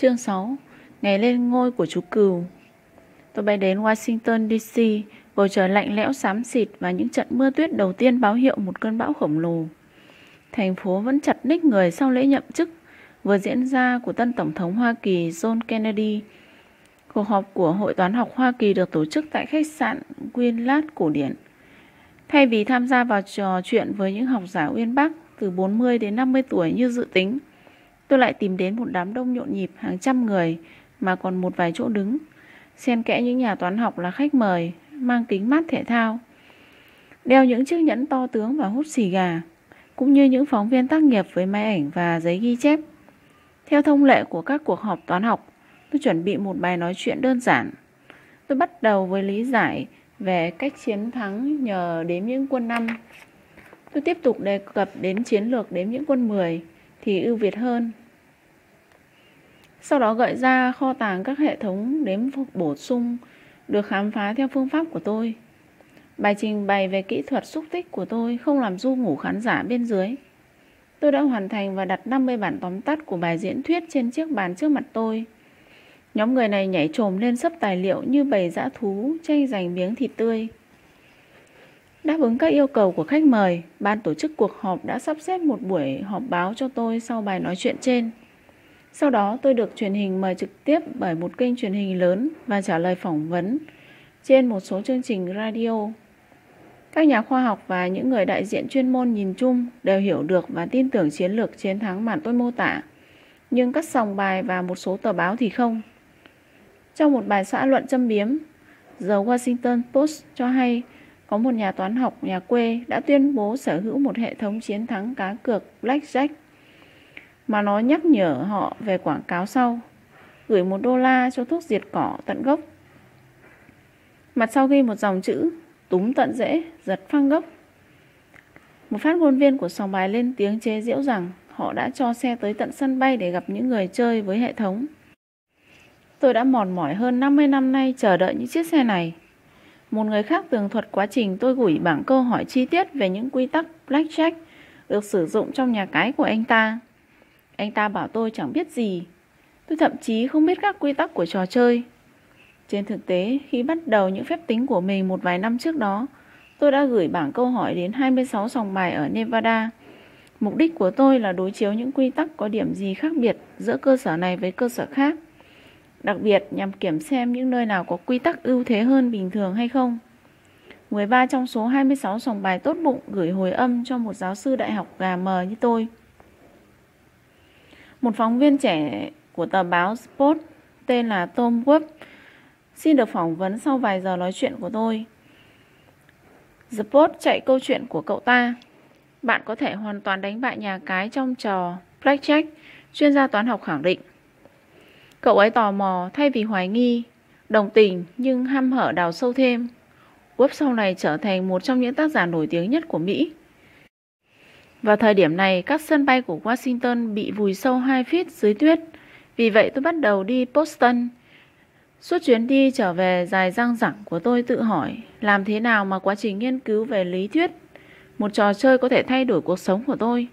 Chương 6 Ngày lên ngôi của chú Cừu. Tôi bay đến Washington DC Bầu trời lạnh lẽo xám xịt Và những trận mưa tuyết đầu tiên báo hiệu một cơn bão khổng lồ. Thành phố vẫn chặt ních người sau lễ nhậm chức, Vừa diễn ra của tân Tổng thống Hoa Kỳ John Kennedy. Cuộc họp của Hội toán học Hoa Kỳ được tổ chức tại khách sạn Winlat cổ điển. Thay vì tham gia vào trò chuyện với những học giả uyên bác từ 40 đến 50 tuổi như dự tính Tôi lại tìm đến một đám đông nhộn nhịp hàng trăm người mà còn một vài chỗ đứng. Xen kẽ những nhà toán học là khách mời, mang kính mắt thể thao. Đeo những chiếc nhẫn to tướng và hút xì gà, cũng như những phóng viên tác nghiệp với máy ảnh và giấy ghi chép. Theo thông lệ của các cuộc họp toán học, tôi chuẩn bị một bài nói chuyện đơn giản. Tôi bắt đầu với lý giải về cách chiến thắng nhờ đếm những quân năm. Tôi tiếp tục đề cập đến chiến lược đếm những quân 10 thì ưu việt hơn. Sau đó gợi ra kho tàng các hệ thống đếm bổ sung, được khám phá theo phương pháp của tôi. Bài trình bày về kỹ thuật xúc tích của tôi không làm du ngủ khán giả bên dưới. Tôi đã hoàn thành và đặt 50 bản tóm tắt của bài diễn thuyết trên chiếc bàn trước mặt tôi. Nhóm người này nhảy trồm lên sấp tài liệu như bầy dã thú tranh giành miếng thịt tươi. Đáp ứng các yêu cầu của khách mời, ban tổ chức cuộc họp đã sắp xếp một buổi họp báo cho tôi sau bài nói chuyện trên. Sau đó tôi được truyền hình mời trực tiếp bởi một kênh truyền hình lớn và trả lời phỏng vấn trên một số chương trình radio. Các nhà khoa học và những người đại diện chuyên môn nhìn chung đều hiểu được và tin tưởng chiến lược chiến thắng mà tôi mô tả. Nhưng các sòng bài và một số tờ báo thì không. Trong một bài xã luận châm biếm, The Washington Post cho hay có một nhà toán học nhà quê đã tuyên bố sở hữu một hệ thống chiến thắng cá cược Blackjack, mà nó nhắc nhở họ về quảng cáo sau, gửi một đô la cho thuốc diệt cỏ tận gốc. Mặt sau ghi một dòng chữ túm tận rễ giật phăng gốc. Một phát ngôn viên của sòng bài lên tiếng chế giễu rằng họ đã cho xe tới tận sân bay để gặp những người chơi với hệ thống. Tôi đã mòn mỏi hơn 50 năm nay chờ đợi những chiếc xe này một người khác tường thuật quá trình tôi gửi bảng câu hỏi chi tiết về những quy tắc blackjack được sử dụng trong nhà cái của anh ta. Anh ta bảo tôi chẳng biết gì. Tôi thậm chí không biết các quy tắc của trò chơi. Trên thực tế, khi bắt đầu những phép tính của mình một vài năm trước đó, tôi đã gửi bảng câu hỏi đến 26 sòng bài ở Nevada. Mục đích của tôi là đối chiếu những quy tắc có điểm gì khác biệt giữa cơ sở này với cơ sở khác đặc biệt nhằm kiểm xem những nơi nào có quy tắc ưu thế hơn bình thường hay không. 13 trong số 26 sòng bài tốt bụng gửi hồi âm cho một giáo sư đại học gà mờ như tôi. Một phóng viên trẻ của tờ báo Sport tên là Tom Webb xin được phỏng vấn sau vài giờ nói chuyện của tôi. Sport chạy câu chuyện của cậu ta. Bạn có thể hoàn toàn đánh bại nhà cái trong trò Blackjack, chuyên gia toán học khẳng định. Cậu ấy tò mò thay vì hoài nghi, đồng tình nhưng ham hở đào sâu thêm. Webb sau này trở thành một trong những tác giả nổi tiếng nhất của Mỹ. Vào thời điểm này, các sân bay của Washington bị vùi sâu 2 feet dưới tuyết. Vì vậy tôi bắt đầu đi Boston. Suốt chuyến đi trở về dài răng rẳng của tôi tự hỏi làm thế nào mà quá trình nghiên cứu về lý thuyết một trò chơi có thể thay đổi cuộc sống của tôi.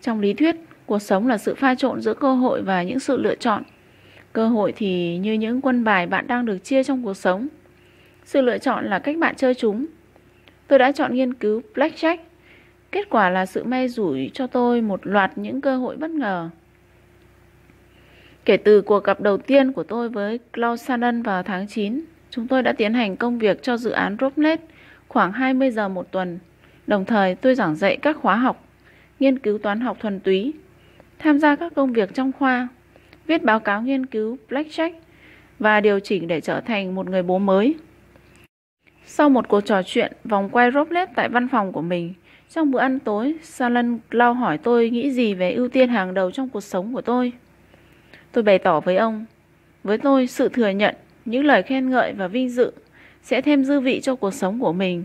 Trong lý thuyết, cuộc sống là sự pha trộn giữa cơ hội và những sự lựa chọn. Cơ hội thì như những quân bài bạn đang được chia trong cuộc sống. Sự lựa chọn là cách bạn chơi chúng. Tôi đã chọn nghiên cứu Blackjack. Kết quả là sự may rủi cho tôi một loạt những cơ hội bất ngờ. Kể từ cuộc gặp đầu tiên của tôi với Klaus Shannon vào tháng 9, chúng tôi đã tiến hành công việc cho dự án Droplet khoảng 20 giờ một tuần. Đồng thời tôi giảng dạy các khóa học, nghiên cứu toán học thuần túy, tham gia các công việc trong khoa viết báo cáo nghiên cứu Blackjack và điều chỉnh để trở thành một người bố mới. Sau một cuộc trò chuyện vòng quay Roblet tại văn phòng của mình, trong bữa ăn tối, Salon lau hỏi tôi nghĩ gì về ưu tiên hàng đầu trong cuộc sống của tôi. Tôi bày tỏ với ông, với tôi sự thừa nhận, những lời khen ngợi và vinh dự sẽ thêm dư vị cho cuộc sống của mình,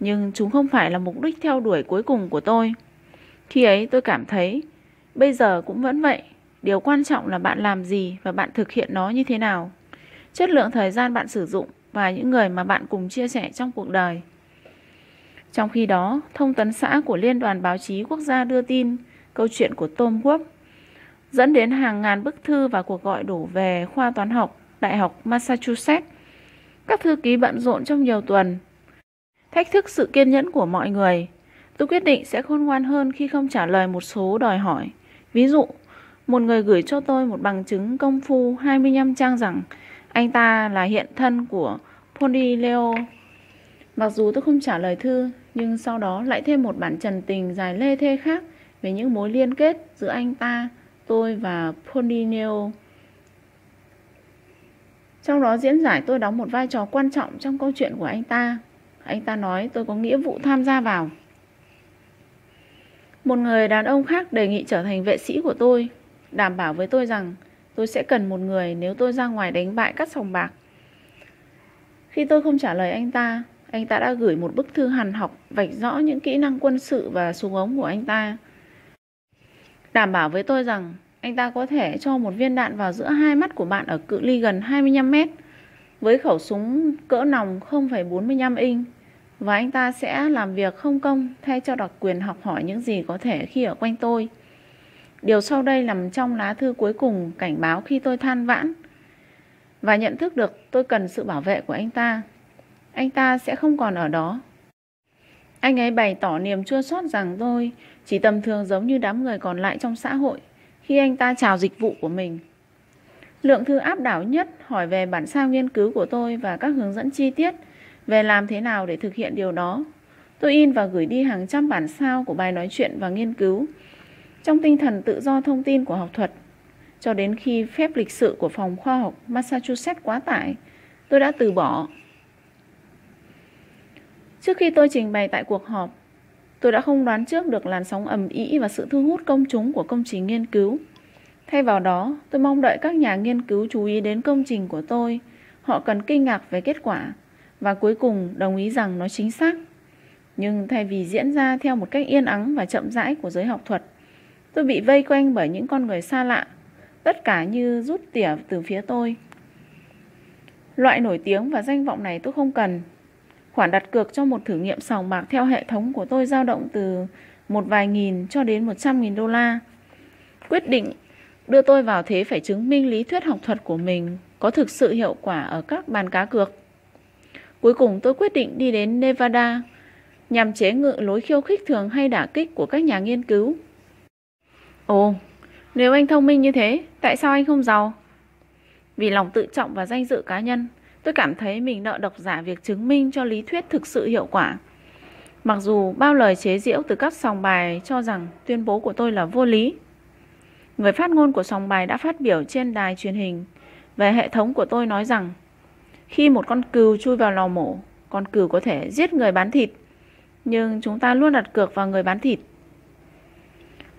nhưng chúng không phải là mục đích theo đuổi cuối cùng của tôi. Khi ấy tôi cảm thấy, bây giờ cũng vẫn vậy, Điều quan trọng là bạn làm gì và bạn thực hiện nó như thế nào. Chất lượng thời gian bạn sử dụng và những người mà bạn cùng chia sẻ trong cuộc đời. Trong khi đó, thông tấn xã của Liên đoàn Báo chí Quốc gia đưa tin câu chuyện của Tom Wolf, dẫn đến hàng ngàn bức thư và cuộc gọi đổ về khoa toán học Đại học Massachusetts. Các thư ký bận rộn trong nhiều tuần. Thách thức sự kiên nhẫn của mọi người. Tôi quyết định sẽ khôn ngoan hơn khi không trả lời một số đòi hỏi. Ví dụ, một người gửi cho tôi một bằng chứng công phu 25 trang rằng anh ta là hiện thân của Pony Leo. Mặc dù tôi không trả lời thư, nhưng sau đó lại thêm một bản trần tình dài lê thê khác về những mối liên kết giữa anh ta, tôi và Pony Leo. Trong đó diễn giải tôi đóng một vai trò quan trọng trong câu chuyện của anh ta. Anh ta nói tôi có nghĩa vụ tham gia vào. Một người đàn ông khác đề nghị trở thành vệ sĩ của tôi, đảm bảo với tôi rằng tôi sẽ cần một người nếu tôi ra ngoài đánh bại các sòng bạc. Khi tôi không trả lời anh ta, anh ta đã gửi một bức thư hàn học vạch rõ những kỹ năng quân sự và súng ống của anh ta. Đảm bảo với tôi rằng anh ta có thể cho một viên đạn vào giữa hai mắt của bạn ở cự ly gần 25 mét với khẩu súng cỡ nòng 0,45 inch và anh ta sẽ làm việc không công thay cho đặc quyền học hỏi những gì có thể khi ở quanh tôi. Điều sau đây nằm trong lá thư cuối cùng cảnh báo khi tôi than vãn và nhận thức được tôi cần sự bảo vệ của anh ta. Anh ta sẽ không còn ở đó. Anh ấy bày tỏ niềm chua xót rằng tôi chỉ tầm thường giống như đám người còn lại trong xã hội khi anh ta chào dịch vụ của mình. Lượng thư áp đảo nhất hỏi về bản sao nghiên cứu của tôi và các hướng dẫn chi tiết về làm thế nào để thực hiện điều đó. Tôi in và gửi đi hàng trăm bản sao của bài nói chuyện và nghiên cứu trong tinh thần tự do thông tin của học thuật. Cho đến khi phép lịch sự của phòng khoa học Massachusetts quá tải, tôi đã từ bỏ. Trước khi tôi trình bày tại cuộc họp, tôi đã không đoán trước được làn sóng ầm ĩ và sự thu hút công chúng của công trình nghiên cứu. Thay vào đó, tôi mong đợi các nhà nghiên cứu chú ý đến công trình của tôi. Họ cần kinh ngạc về kết quả và cuối cùng đồng ý rằng nó chính xác. Nhưng thay vì diễn ra theo một cách yên ắng và chậm rãi của giới học thuật, tôi bị vây quanh bởi những con người xa lạ, tất cả như rút tỉa từ phía tôi. Loại nổi tiếng và danh vọng này tôi không cần. Khoản đặt cược cho một thử nghiệm sòng bạc theo hệ thống của tôi dao động từ một vài nghìn cho đến một trăm nghìn đô la. Quyết định đưa tôi vào thế phải chứng minh lý thuyết học thuật của mình có thực sự hiệu quả ở các bàn cá cược. Cuối cùng tôi quyết định đi đến Nevada nhằm chế ngự lối khiêu khích thường hay đả kích của các nhà nghiên cứu. Ồ, nếu anh thông minh như thế, tại sao anh không giàu? Vì lòng tự trọng và danh dự cá nhân, tôi cảm thấy mình nợ độc giả việc chứng minh cho lý thuyết thực sự hiệu quả. Mặc dù bao lời chế giễu từ các sòng bài cho rằng tuyên bố của tôi là vô lý. Người phát ngôn của sòng bài đã phát biểu trên đài truyền hình về hệ thống của tôi nói rằng khi một con cừu chui vào lò mổ, con cừu có thể giết người bán thịt, nhưng chúng ta luôn đặt cược vào người bán thịt.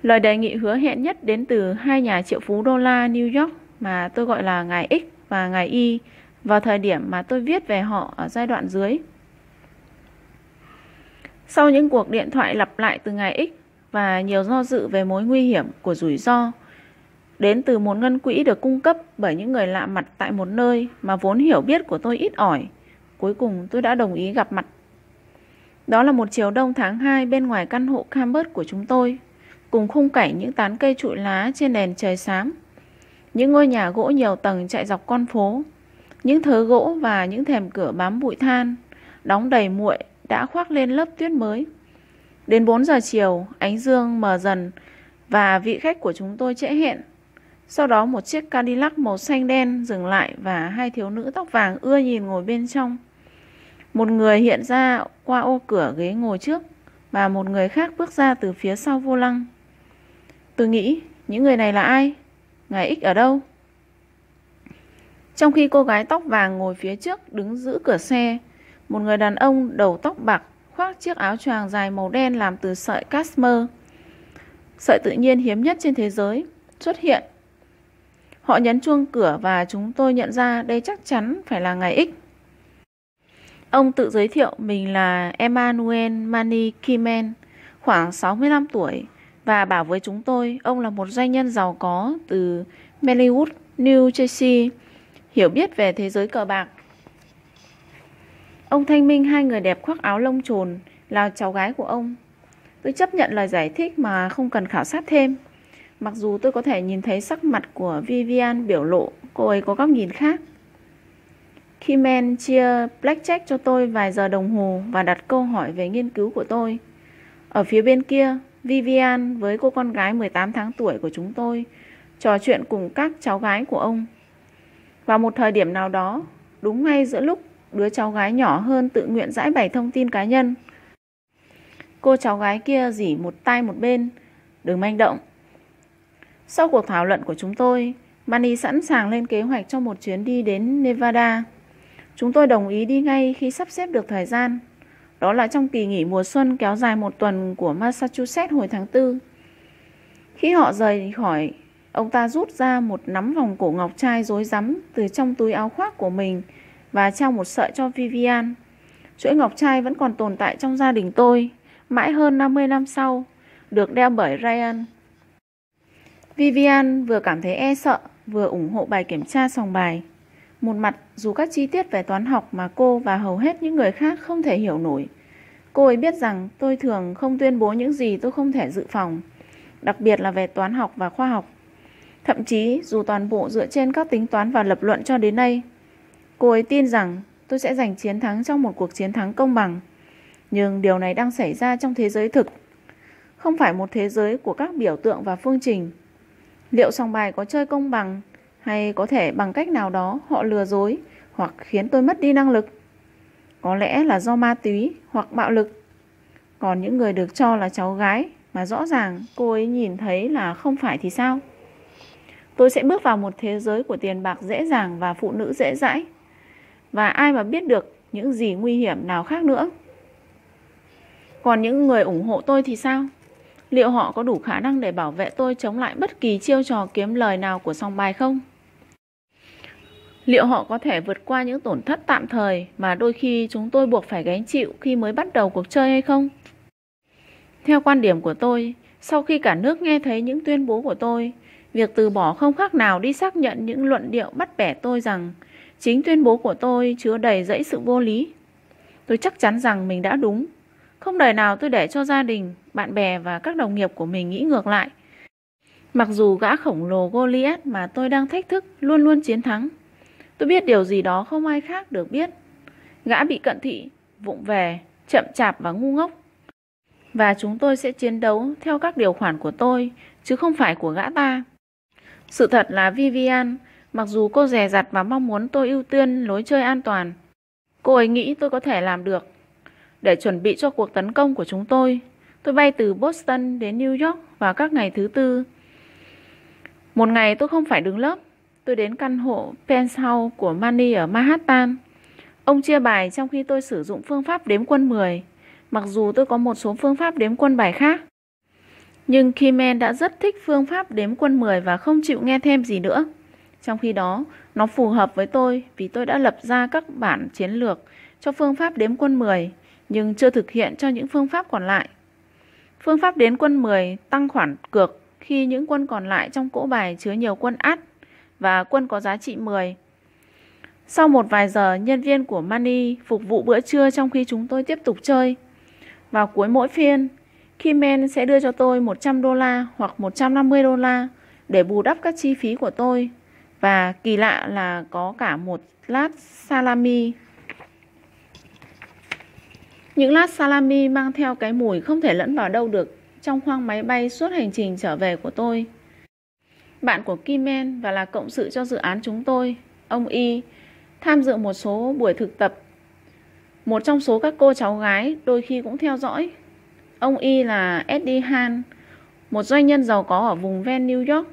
Lời đề nghị hứa hẹn nhất đến từ hai nhà triệu phú đô la New York mà tôi gọi là ngài X và ngài Y vào thời điểm mà tôi viết về họ ở giai đoạn dưới. Sau những cuộc điện thoại lặp lại từ ngài X và nhiều do dự về mối nguy hiểm của rủi ro đến từ một ngân quỹ được cung cấp bởi những người lạ mặt tại một nơi mà vốn hiểu biết của tôi ít ỏi. Cuối cùng tôi đã đồng ý gặp mặt. Đó là một chiều đông tháng 2 bên ngoài căn hộ Cambridge của chúng tôi, cùng khung cảnh những tán cây trụi lá trên nền trời xám. Những ngôi nhà gỗ nhiều tầng chạy dọc con phố, những thớ gỗ và những thềm cửa bám bụi than, đóng đầy muội đã khoác lên lớp tuyết mới. Đến 4 giờ chiều, ánh dương mờ dần và vị khách của chúng tôi trễ hẹn sau đó một chiếc Cadillac màu xanh đen dừng lại và hai thiếu nữ tóc vàng ưa nhìn ngồi bên trong. Một người hiện ra qua ô cửa ghế ngồi trước và một người khác bước ra từ phía sau vô lăng. Tôi nghĩ, những người này là ai? Ngài X ở đâu? Trong khi cô gái tóc vàng ngồi phía trước đứng giữ cửa xe, một người đàn ông đầu tóc bạc khoác chiếc áo choàng dài màu đen làm từ sợi cashmere. Sợi tự nhiên hiếm nhất trên thế giới xuất hiện Họ nhấn chuông cửa và chúng tôi nhận ra đây chắc chắn phải là ngài X. Ông tự giới thiệu mình là Emmanuel Mani Kimen, khoảng 65 tuổi, và bảo với chúng tôi ông là một doanh nhân giàu có từ Mellywood, New Jersey, hiểu biết về thế giới cờ bạc. Ông thanh minh hai người đẹp khoác áo lông trồn là cháu gái của ông. Tôi chấp nhận lời giải thích mà không cần khảo sát thêm. Mặc dù tôi có thể nhìn thấy sắc mặt của Vivian biểu lộ cô ấy có góc nhìn khác. Khi Men chia blackjack cho tôi vài giờ đồng hồ và đặt câu hỏi về nghiên cứu của tôi. Ở phía bên kia, Vivian với cô con gái 18 tháng tuổi của chúng tôi trò chuyện cùng các cháu gái của ông. Vào một thời điểm nào đó, đúng ngay giữa lúc đứa cháu gái nhỏ hơn tự nguyện giải bày thông tin cá nhân, cô cháu gái kia dỉ một tay một bên, đừng manh động. Sau cuộc thảo luận của chúng tôi, Manny sẵn sàng lên kế hoạch cho một chuyến đi đến Nevada. Chúng tôi đồng ý đi ngay khi sắp xếp được thời gian. Đó là trong kỳ nghỉ mùa xuân kéo dài một tuần của Massachusetts hồi tháng 4. Khi họ rời khỏi, ông ta rút ra một nắm vòng cổ ngọc trai rối rắm từ trong túi áo khoác của mình và trao một sợi cho Vivian. Chuỗi ngọc trai vẫn còn tồn tại trong gia đình tôi, mãi hơn 50 năm sau, được đeo bởi Ryan. Vivian vừa cảm thấy e sợ, vừa ủng hộ bài kiểm tra sòng bài. Một mặt, dù các chi tiết về toán học mà cô và hầu hết những người khác không thể hiểu nổi, cô ấy biết rằng tôi thường không tuyên bố những gì tôi không thể dự phòng, đặc biệt là về toán học và khoa học. Thậm chí, dù toàn bộ dựa trên các tính toán và lập luận cho đến nay, cô ấy tin rằng tôi sẽ giành chiến thắng trong một cuộc chiến thắng công bằng. Nhưng điều này đang xảy ra trong thế giới thực, không phải một thế giới của các biểu tượng và phương trình. Liệu sòng bài có chơi công bằng hay có thể bằng cách nào đó họ lừa dối hoặc khiến tôi mất đi năng lực? Có lẽ là do ma túy hoặc bạo lực. Còn những người được cho là cháu gái mà rõ ràng cô ấy nhìn thấy là không phải thì sao? Tôi sẽ bước vào một thế giới của tiền bạc dễ dàng và phụ nữ dễ dãi. Và ai mà biết được những gì nguy hiểm nào khác nữa. Còn những người ủng hộ tôi thì sao? Liệu họ có đủ khả năng để bảo vệ tôi chống lại bất kỳ chiêu trò kiếm lời nào của song bài không? Liệu họ có thể vượt qua những tổn thất tạm thời mà đôi khi chúng tôi buộc phải gánh chịu khi mới bắt đầu cuộc chơi hay không? Theo quan điểm của tôi, sau khi cả nước nghe thấy những tuyên bố của tôi, việc từ bỏ không khác nào đi xác nhận những luận điệu bắt bẻ tôi rằng chính tuyên bố của tôi chứa đầy dẫy sự vô lý. Tôi chắc chắn rằng mình đã đúng. Không đời nào tôi để cho gia đình, bạn bè và các đồng nghiệp của mình nghĩ ngược lại. Mặc dù gã khổng lồ Goliath mà tôi đang thách thức luôn luôn chiến thắng. Tôi biết điều gì đó không ai khác được biết. Gã bị cận thị, vụng về, chậm chạp và ngu ngốc. Và chúng tôi sẽ chiến đấu theo các điều khoản của tôi, chứ không phải của gã ta. Sự thật là Vivian, mặc dù cô dè dặt và mong muốn tôi ưu tiên lối chơi an toàn, cô ấy nghĩ tôi có thể làm được. Để chuẩn bị cho cuộc tấn công của chúng tôi, tôi bay từ Boston đến New York vào các ngày thứ tư. Một ngày tôi không phải đứng lớp, tôi đến căn hộ penthouse của Manny ở Manhattan. Ông chia bài trong khi tôi sử dụng phương pháp đếm quân 10, mặc dù tôi có một số phương pháp đếm quân bài khác. Nhưng Kimen đã rất thích phương pháp đếm quân 10 và không chịu nghe thêm gì nữa. Trong khi đó, nó phù hợp với tôi vì tôi đã lập ra các bản chiến lược cho phương pháp đếm quân 10, nhưng chưa thực hiện cho những phương pháp còn lại. Phương pháp đếm quân 10 tăng khoản cược khi những quân còn lại trong cỗ bài chứa nhiều quân át và quân có giá trị 10. Sau một vài giờ, nhân viên của Money phục vụ bữa trưa trong khi chúng tôi tiếp tục chơi. Vào cuối mỗi phiên, Kimen sẽ đưa cho tôi 100 đô la hoặc 150 đô la để bù đắp các chi phí của tôi. Và kỳ lạ là có cả một lát salami. Những lát salami mang theo cái mùi không thể lẫn vào đâu được trong khoang máy bay suốt hành trình trở về của tôi. Bạn của Kimen và là cộng sự cho dự án chúng tôi, ông Y, tham dự một số buổi thực tập. Một trong số các cô cháu gái đôi khi cũng theo dõi. Ông Y là Eddie Han, một doanh nhân giàu có ở vùng ven New York.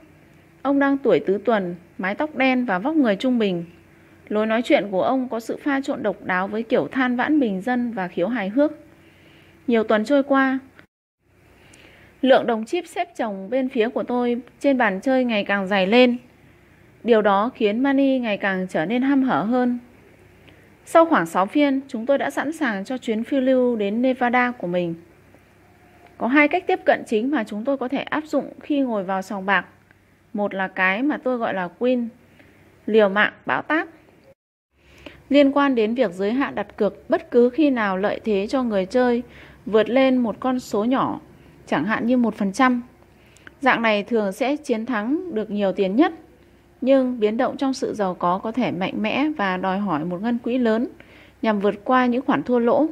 Ông đang tuổi tứ tuần, mái tóc đen và vóc người trung bình. Lối nói chuyện của ông có sự pha trộn độc đáo với kiểu than vãn bình dân và khiếu hài hước. Nhiều tuần trôi qua, lượng đồng chip xếp chồng bên phía của tôi trên bàn chơi ngày càng dày lên. Điều đó khiến Mani ngày càng trở nên hăm hở hơn. Sau khoảng 6 phiên, chúng tôi đã sẵn sàng cho chuyến phiêu lưu đến Nevada của mình. Có hai cách tiếp cận chính mà chúng tôi có thể áp dụng khi ngồi vào sòng bạc. Một là cái mà tôi gọi là Queen, liều mạng bão táp. Liên quan đến việc giới hạn đặt cược bất cứ khi nào lợi thế cho người chơi vượt lên một con số nhỏ, chẳng hạn như 1%. Dạng này thường sẽ chiến thắng được nhiều tiền nhất, nhưng biến động trong sự giàu có có thể mạnh mẽ và đòi hỏi một ngân quỹ lớn nhằm vượt qua những khoản thua lỗ.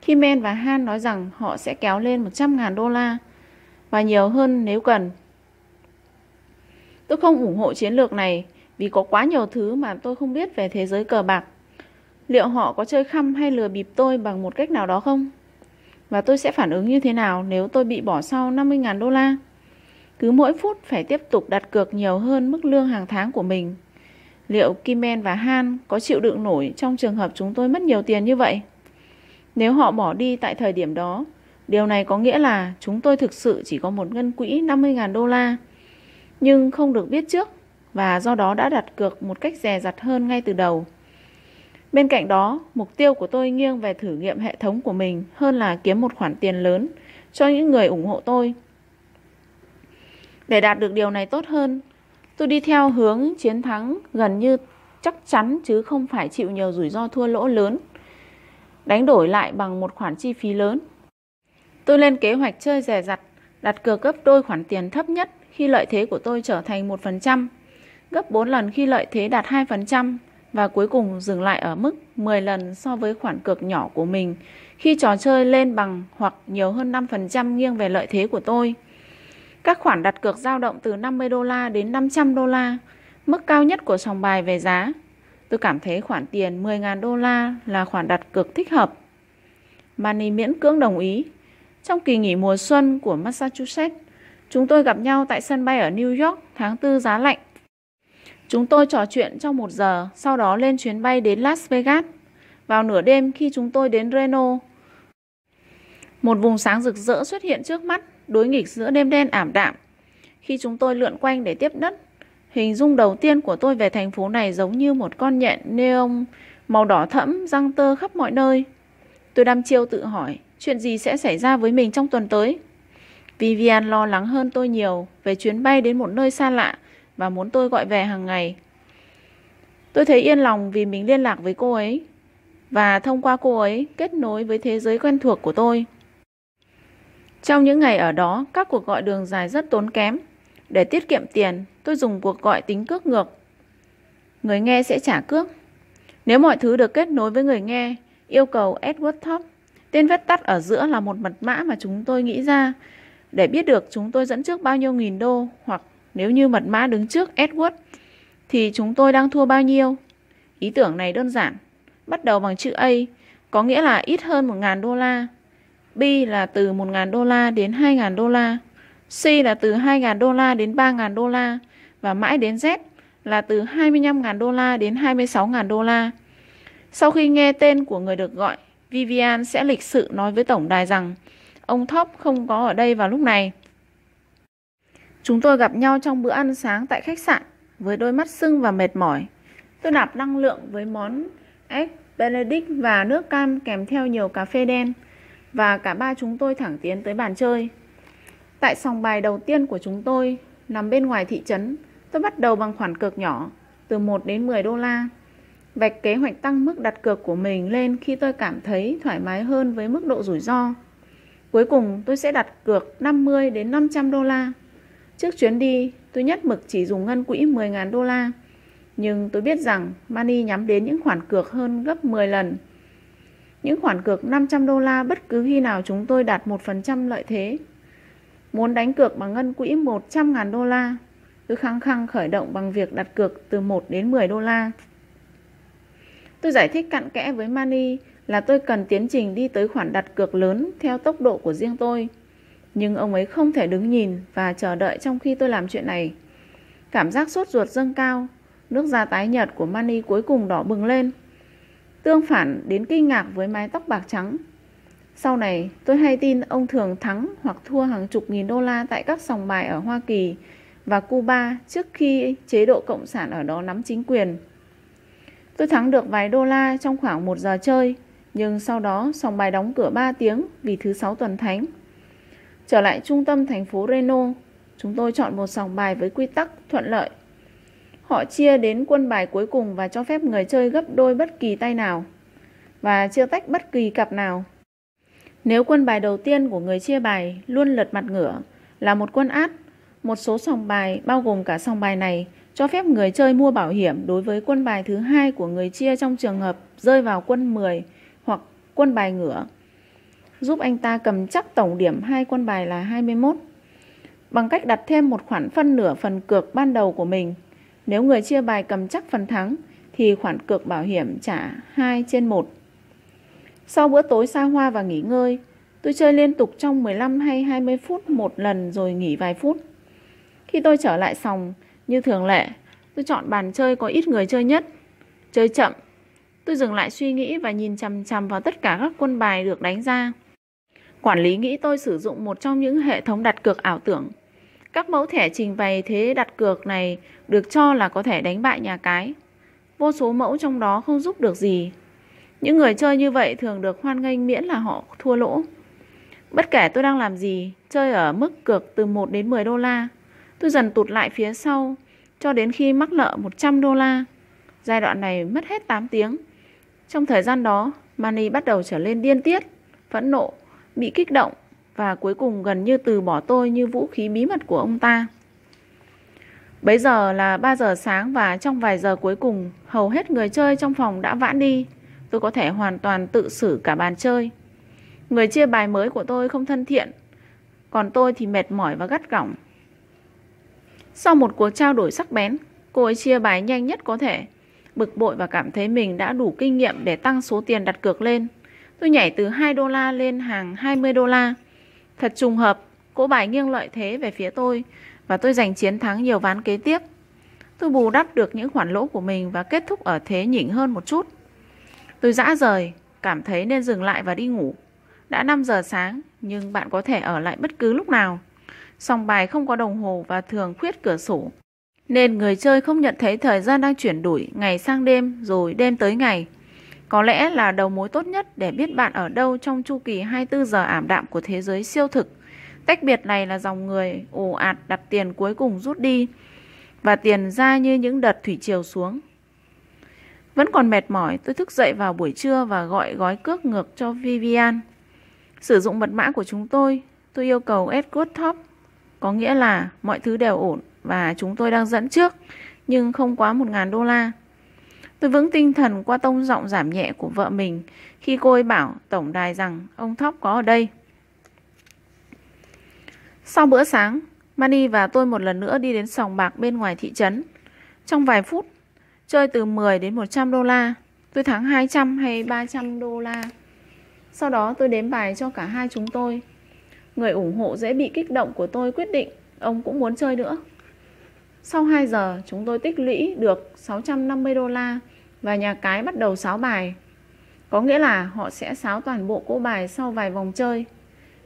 Khi Men và Han nói rằng họ sẽ kéo lên 100.000 đô la và nhiều hơn nếu cần. Tôi không ủng hộ chiến lược này vì có quá nhiều thứ mà tôi không biết về thế giới cờ bạc. Liệu họ có chơi khăm hay lừa bịp tôi bằng một cách nào đó không? Và tôi sẽ phản ứng như thế nào nếu tôi bị bỏ sau 50.000 đô la? Cứ mỗi phút phải tiếp tục đặt cược nhiều hơn mức lương hàng tháng của mình. Liệu Kimen và Han có chịu đựng nổi trong trường hợp chúng tôi mất nhiều tiền như vậy? Nếu họ bỏ đi tại thời điểm đó, điều này có nghĩa là chúng tôi thực sự chỉ có một ngân quỹ 50.000 đô la, nhưng không được biết trước và do đó đã đặt cược một cách dè dặt hơn ngay từ đầu. Bên cạnh đó, mục tiêu của tôi nghiêng về thử nghiệm hệ thống của mình hơn là kiếm một khoản tiền lớn cho những người ủng hộ tôi. Để đạt được điều này tốt hơn, tôi đi theo hướng chiến thắng gần như chắc chắn chứ không phải chịu nhiều rủi ro thua lỗ lớn, đánh đổi lại bằng một khoản chi phí lớn. Tôi lên kế hoạch chơi rẻ rặt, đặt cược gấp đôi khoản tiền thấp nhất khi lợi thế của tôi trở thành 1%, gấp 4 lần khi lợi thế đạt 2% và cuối cùng dừng lại ở mức 10 lần so với khoản cược nhỏ của mình khi trò chơi lên bằng hoặc nhiều hơn 5% nghiêng về lợi thế của tôi. Các khoản đặt cược dao động từ 50 đô la đến 500 đô la, mức cao nhất của sòng bài về giá. Tôi cảm thấy khoản tiền 10.000 đô la là khoản đặt cược thích hợp. Manny miễn cưỡng đồng ý. Trong kỳ nghỉ mùa xuân của Massachusetts, chúng tôi gặp nhau tại sân bay ở New York tháng 4 giá lạnh. Chúng tôi trò chuyện trong một giờ, sau đó lên chuyến bay đến Las Vegas. Vào nửa đêm khi chúng tôi đến Reno, một vùng sáng rực rỡ xuất hiện trước mắt đối nghịch giữa đêm đen ảm đạm. Khi chúng tôi lượn quanh để tiếp đất, hình dung đầu tiên của tôi về thành phố này giống như một con nhện neon màu đỏ thẫm răng tơ khắp mọi nơi. Tôi đăm chiêu tự hỏi chuyện gì sẽ xảy ra với mình trong tuần tới. Vivian lo lắng hơn tôi nhiều về chuyến bay đến một nơi xa lạ và muốn tôi gọi về hàng ngày. Tôi thấy yên lòng vì mình liên lạc với cô ấy và thông qua cô ấy kết nối với thế giới quen thuộc của tôi. Trong những ngày ở đó, các cuộc gọi đường dài rất tốn kém. Để tiết kiệm tiền, tôi dùng cuộc gọi tính cước ngược. Người nghe sẽ trả cước. Nếu mọi thứ được kết nối với người nghe, yêu cầu Edward Top. Tên viết tắt ở giữa là một mật mã mà chúng tôi nghĩ ra để biết được chúng tôi dẫn trước bao nhiêu nghìn đô hoặc nếu như mật mã đứng trước Edward thì chúng tôi đang thua bao nhiêu. Ý tưởng này đơn giản, bắt đầu bằng chữ A, có nghĩa là ít hơn 1.000 đô la. B là từ 1.000 đô la đến 2.000 đô la. C là từ 2.000 đô la đến 3.000 đô la. Và mãi đến Z là từ 25.000 đô la đến 26.000 đô la. Sau khi nghe tên của người được gọi, Vivian sẽ lịch sự nói với tổng đài rằng ông Thóp không có ở đây vào lúc này. Chúng tôi gặp nhau trong bữa ăn sáng tại khách sạn với đôi mắt sưng và mệt mỏi. Tôi nạp năng lượng với món egg benedict và nước cam kèm theo nhiều cà phê đen và cả ba chúng tôi thẳng tiến tới bàn chơi. Tại sòng bài đầu tiên của chúng tôi nằm bên ngoài thị trấn, tôi bắt đầu bằng khoản cược nhỏ từ 1 đến 10 đô la. Vạch kế hoạch tăng mức đặt cược của mình lên khi tôi cảm thấy thoải mái hơn với mức độ rủi ro. Cuối cùng tôi sẽ đặt cược 50 đến 500 đô la. Trước chuyến đi, tôi nhất mực chỉ dùng ngân quỹ 10.000 đô la. Nhưng tôi biết rằng Manny nhắm đến những khoản cược hơn gấp 10 lần. Những khoản cược 500 đô la bất cứ khi nào chúng tôi đạt 1% lợi thế. Muốn đánh cược bằng ngân quỹ 100.000 đô la, tôi khăng khăng khởi động bằng việc đặt cược từ 1 đến 10 đô la. Tôi giải thích cặn kẽ với Mani là tôi cần tiến trình đi tới khoản đặt cược lớn theo tốc độ của riêng tôi. Nhưng ông ấy không thể đứng nhìn và chờ đợi trong khi tôi làm chuyện này. Cảm giác sốt ruột dâng cao, nước da tái nhợt của Manny cuối cùng đỏ bừng lên. Tương phản đến kinh ngạc với mái tóc bạc trắng. Sau này, tôi hay tin ông thường thắng hoặc thua hàng chục nghìn đô la tại các sòng bài ở Hoa Kỳ và Cuba trước khi chế độ Cộng sản ở đó nắm chính quyền. Tôi thắng được vài đô la trong khoảng một giờ chơi, nhưng sau đó sòng bài đóng cửa 3 tiếng vì thứ sáu tuần thánh. Trở lại trung tâm thành phố Reno, chúng tôi chọn một sòng bài với quy tắc thuận lợi. Họ chia đến quân bài cuối cùng và cho phép người chơi gấp đôi bất kỳ tay nào và chia tách bất kỳ cặp nào. Nếu quân bài đầu tiên của người chia bài luôn lật mặt ngửa là một quân át, Một số sòng bài, bao gồm cả sòng bài này, cho phép người chơi mua bảo hiểm đối với quân bài thứ hai của người chia trong trường hợp rơi vào quân 10 hoặc quân bài ngửa. Giúp anh ta cầm chắc tổng điểm hai quân bài là 21 bằng cách đặt thêm một khoản phân nửa phần cược ban đầu của mình. Nếu người chia bài cầm chắc phần thắng thì khoản cược bảo hiểm trả 2 trên 1. Sau bữa tối xa hoa và nghỉ ngơi, tôi chơi liên tục trong 15 hay 20 phút một lần rồi nghỉ vài phút. Khi tôi trở lại sòng, như thường lệ, tôi chọn bàn chơi có ít người chơi nhất. Chơi chậm, tôi dừng lại suy nghĩ và nhìn chằm chằm vào tất cả các quân bài được đánh ra. Quản lý nghĩ tôi sử dụng một trong những hệ thống đặt cược ảo tưởng. Các mẫu thẻ trình bày thế đặt cược này được cho là có thể đánh bại nhà cái. Vô số mẫu trong đó không giúp được gì. Những người chơi như vậy thường được hoan nghênh miễn là họ thua lỗ. Bất kể tôi đang làm gì, chơi ở mức cược từ 1 đến 10 đô la, tôi dần tụt lại phía sau cho đến khi mắc nợ 100 đô la. Giai đoạn này mất hết 8 tiếng. Trong thời gian đó, Manny bắt đầu trở lên điên tiết, phẫn nộ, bị kích động và cuối cùng gần như từ bỏ tôi như vũ khí bí mật của ông ta. Bấy giờ là 3 giờ sáng và trong vài giờ cuối cùng, hầu hết người chơi trong phòng đã vãn đi. Tôi có thể hoàn toàn tự xử cả bàn chơi. Người chia bài mới của tôi không thân thiện, còn tôi thì mệt mỏi và gắt gỏng. Sau một cuộc trao đổi sắc bén, cô ấy chia bài nhanh nhất có thể. Bực bội và cảm thấy mình đã đủ kinh nghiệm để tăng số tiền đặt cược lên. Tôi nhảy từ 2 đô la lên hàng 20 đô la. Thật trùng hợp, cỗ bài nghiêng lợi thế về phía tôi và tôi giành chiến thắng nhiều ván kế tiếp. Tôi bù đắp được những khoản lỗ của mình và kết thúc ở thế nhỉnh hơn một chút. Tôi dã rời, cảm thấy nên dừng lại và đi ngủ. Đã 5 giờ sáng, nhưng bạn có thể ở lại bất cứ lúc nào. Sòng bài không có đồng hồ và thường khuyết cửa sổ. Nên người chơi không nhận thấy thời gian đang chuyển đổi ngày sang đêm rồi đêm tới ngày. Có lẽ là đầu mối tốt nhất để biết bạn ở đâu trong chu kỳ 24 giờ ảm đạm của thế giới siêu thực. Tách biệt này là dòng người ồ ạt đặt tiền cuối cùng rút đi và tiền ra như những đợt thủy triều xuống. Vẫn còn mệt mỏi, tôi thức dậy vào buổi trưa và gọi gói cước ngược cho Vivian. Sử dụng mật mã của chúng tôi, tôi yêu cầu Edward Top, có nghĩa là mọi thứ đều ổn và chúng tôi đang dẫn trước, nhưng không quá 1.000 đô la. Tôi vững tinh thần qua tông giọng giảm nhẹ của vợ mình khi cô ấy bảo tổng đài rằng ông Thóc có ở đây. Sau bữa sáng, Manny và tôi một lần nữa đi đến sòng bạc bên ngoài thị trấn. Trong vài phút, chơi từ 10 đến 100 đô la, tôi thắng 200 hay 300 đô la. Sau đó tôi đếm bài cho cả hai chúng tôi. Người ủng hộ dễ bị kích động của tôi quyết định ông cũng muốn chơi nữa. Sau 2 giờ, chúng tôi tích lũy được 650 đô la và nhà cái bắt đầu sáo bài. Có nghĩa là họ sẽ sáo toàn bộ cỗ bài sau vài vòng chơi.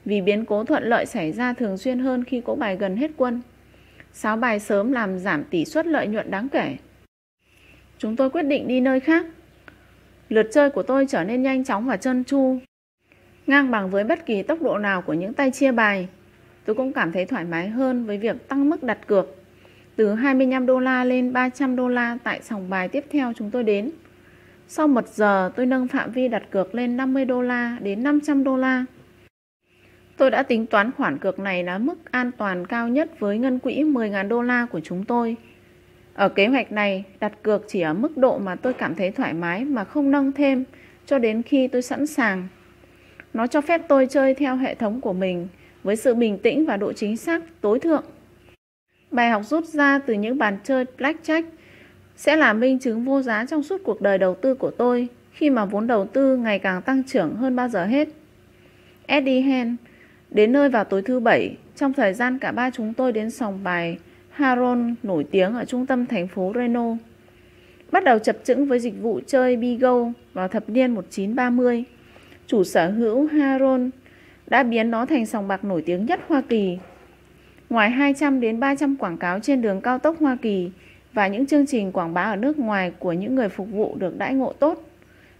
Vì biến cố thuận lợi xảy ra thường xuyên hơn khi cỗ bài gần hết quân. Sáo bài sớm làm giảm tỷ suất lợi nhuận đáng kể. Chúng tôi quyết định đi nơi khác. Lượt chơi của tôi trở nên nhanh chóng và trơn tru, ngang bằng với bất kỳ tốc độ nào của những tay chia bài. Tôi cũng cảm thấy thoải mái hơn với việc tăng mức đặt cược từ 25 đô la lên 300 đô la tại sòng bài tiếp theo chúng tôi đến. Sau một giờ tôi nâng phạm vi đặt cược lên 50 đô la đến 500 đô la. Tôi đã tính toán khoản cược này là mức an toàn cao nhất với ngân quỹ 10.000 đô la của chúng tôi. Ở kế hoạch này, đặt cược chỉ ở mức độ mà tôi cảm thấy thoải mái mà không nâng thêm cho đến khi tôi sẵn sàng. Nó cho phép tôi chơi theo hệ thống của mình với sự bình tĩnh và độ chính xác tối thượng. Bài học rút ra từ những bàn chơi blackjack sẽ là minh chứng vô giá trong suốt cuộc đời đầu tư của tôi, khi mà vốn đầu tư ngày càng tăng trưởng hơn bao giờ hết. Eddie Hen đến nơi vào tối thứ bảy, trong thời gian cả ba chúng tôi đến sòng bài, Haron nổi tiếng ở trung tâm thành phố Reno. Bắt đầu chập chững với dịch vụ chơi Bigo vào thập niên 1930. Chủ sở hữu Haron đã biến nó thành sòng bạc nổi tiếng nhất Hoa Kỳ Ngoài 200 đến 300 quảng cáo trên đường cao tốc Hoa Kỳ và những chương trình quảng bá ở nước ngoài của những người phục vụ được đãi ngộ tốt,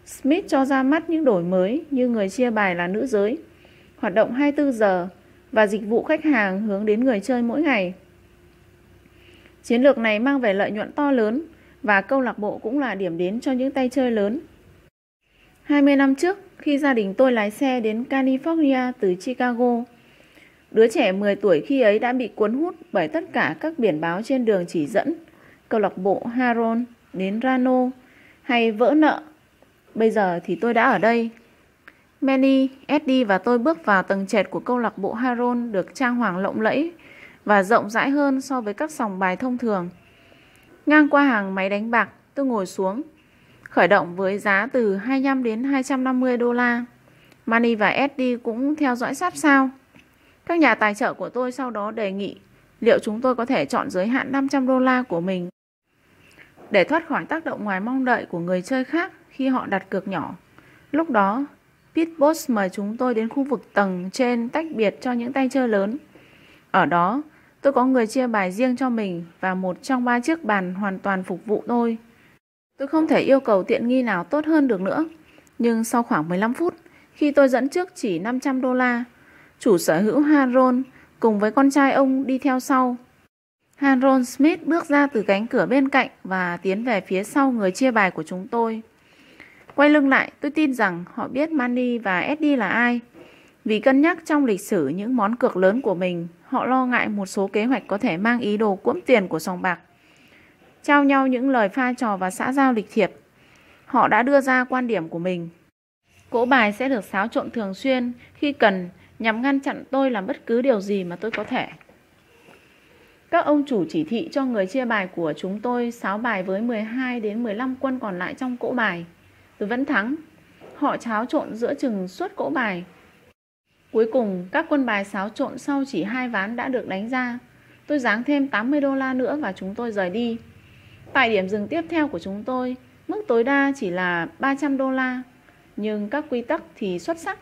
Smith cho ra mắt những đổi mới như người chia bài là nữ giới, hoạt động 24 giờ và dịch vụ khách hàng hướng đến người chơi mỗi ngày. Chiến lược này mang về lợi nhuận to lớn và câu lạc bộ cũng là điểm đến cho những tay chơi lớn. 20 năm trước, khi gia đình tôi lái xe đến California từ Chicago, Đứa trẻ 10 tuổi khi ấy đã bị cuốn hút bởi tất cả các biển báo trên đường chỉ dẫn, câu lạc bộ Haron đến Rano hay vỡ nợ. Bây giờ thì tôi đã ở đây. Manny, Eddie và tôi bước vào tầng trệt của câu lạc bộ Haron được trang hoàng lộng lẫy và rộng rãi hơn so với các sòng bài thông thường. Ngang qua hàng máy đánh bạc, tôi ngồi xuống, khởi động với giá từ 25 đến 250 đô la. Manny và Eddie cũng theo dõi sát sao. Các nhà tài trợ của tôi sau đó đề nghị liệu chúng tôi có thể chọn giới hạn 500 đô la của mình để thoát khỏi tác động ngoài mong đợi của người chơi khác khi họ đặt cược nhỏ. Lúc đó, Pitboss mời chúng tôi đến khu vực tầng trên tách biệt cho những tay chơi lớn. Ở đó, tôi có người chia bài riêng cho mình và một trong ba chiếc bàn hoàn toàn phục vụ tôi. Tôi không thể yêu cầu tiện nghi nào tốt hơn được nữa. Nhưng sau khoảng 15 phút, khi tôi dẫn trước chỉ 500 đô la, chủ sở hữu harold cùng với con trai ông đi theo sau. harold Smith bước ra từ cánh cửa bên cạnh và tiến về phía sau người chia bài của chúng tôi. Quay lưng lại, tôi tin rằng họ biết Manny và Eddie là ai. Vì cân nhắc trong lịch sử những món cược lớn của mình, họ lo ngại một số kế hoạch có thể mang ý đồ cuỗm tiền của sòng bạc. Trao nhau những lời pha trò và xã giao lịch thiệp. Họ đã đưa ra quan điểm của mình. Cỗ bài sẽ được xáo trộn thường xuyên khi cần nhằm ngăn chặn tôi làm bất cứ điều gì mà tôi có thể. Các ông chủ chỉ thị cho người chia bài của chúng tôi 6 bài với 12 đến 15 quân còn lại trong cỗ bài. Tôi vẫn thắng. Họ cháo trộn giữa chừng suốt cỗ bài. Cuối cùng, các quân bài xáo trộn sau chỉ hai ván đã được đánh ra. Tôi giáng thêm 80 đô la nữa và chúng tôi rời đi. Tại điểm dừng tiếp theo của chúng tôi, mức tối đa chỉ là 300 đô la, nhưng các quy tắc thì xuất sắc.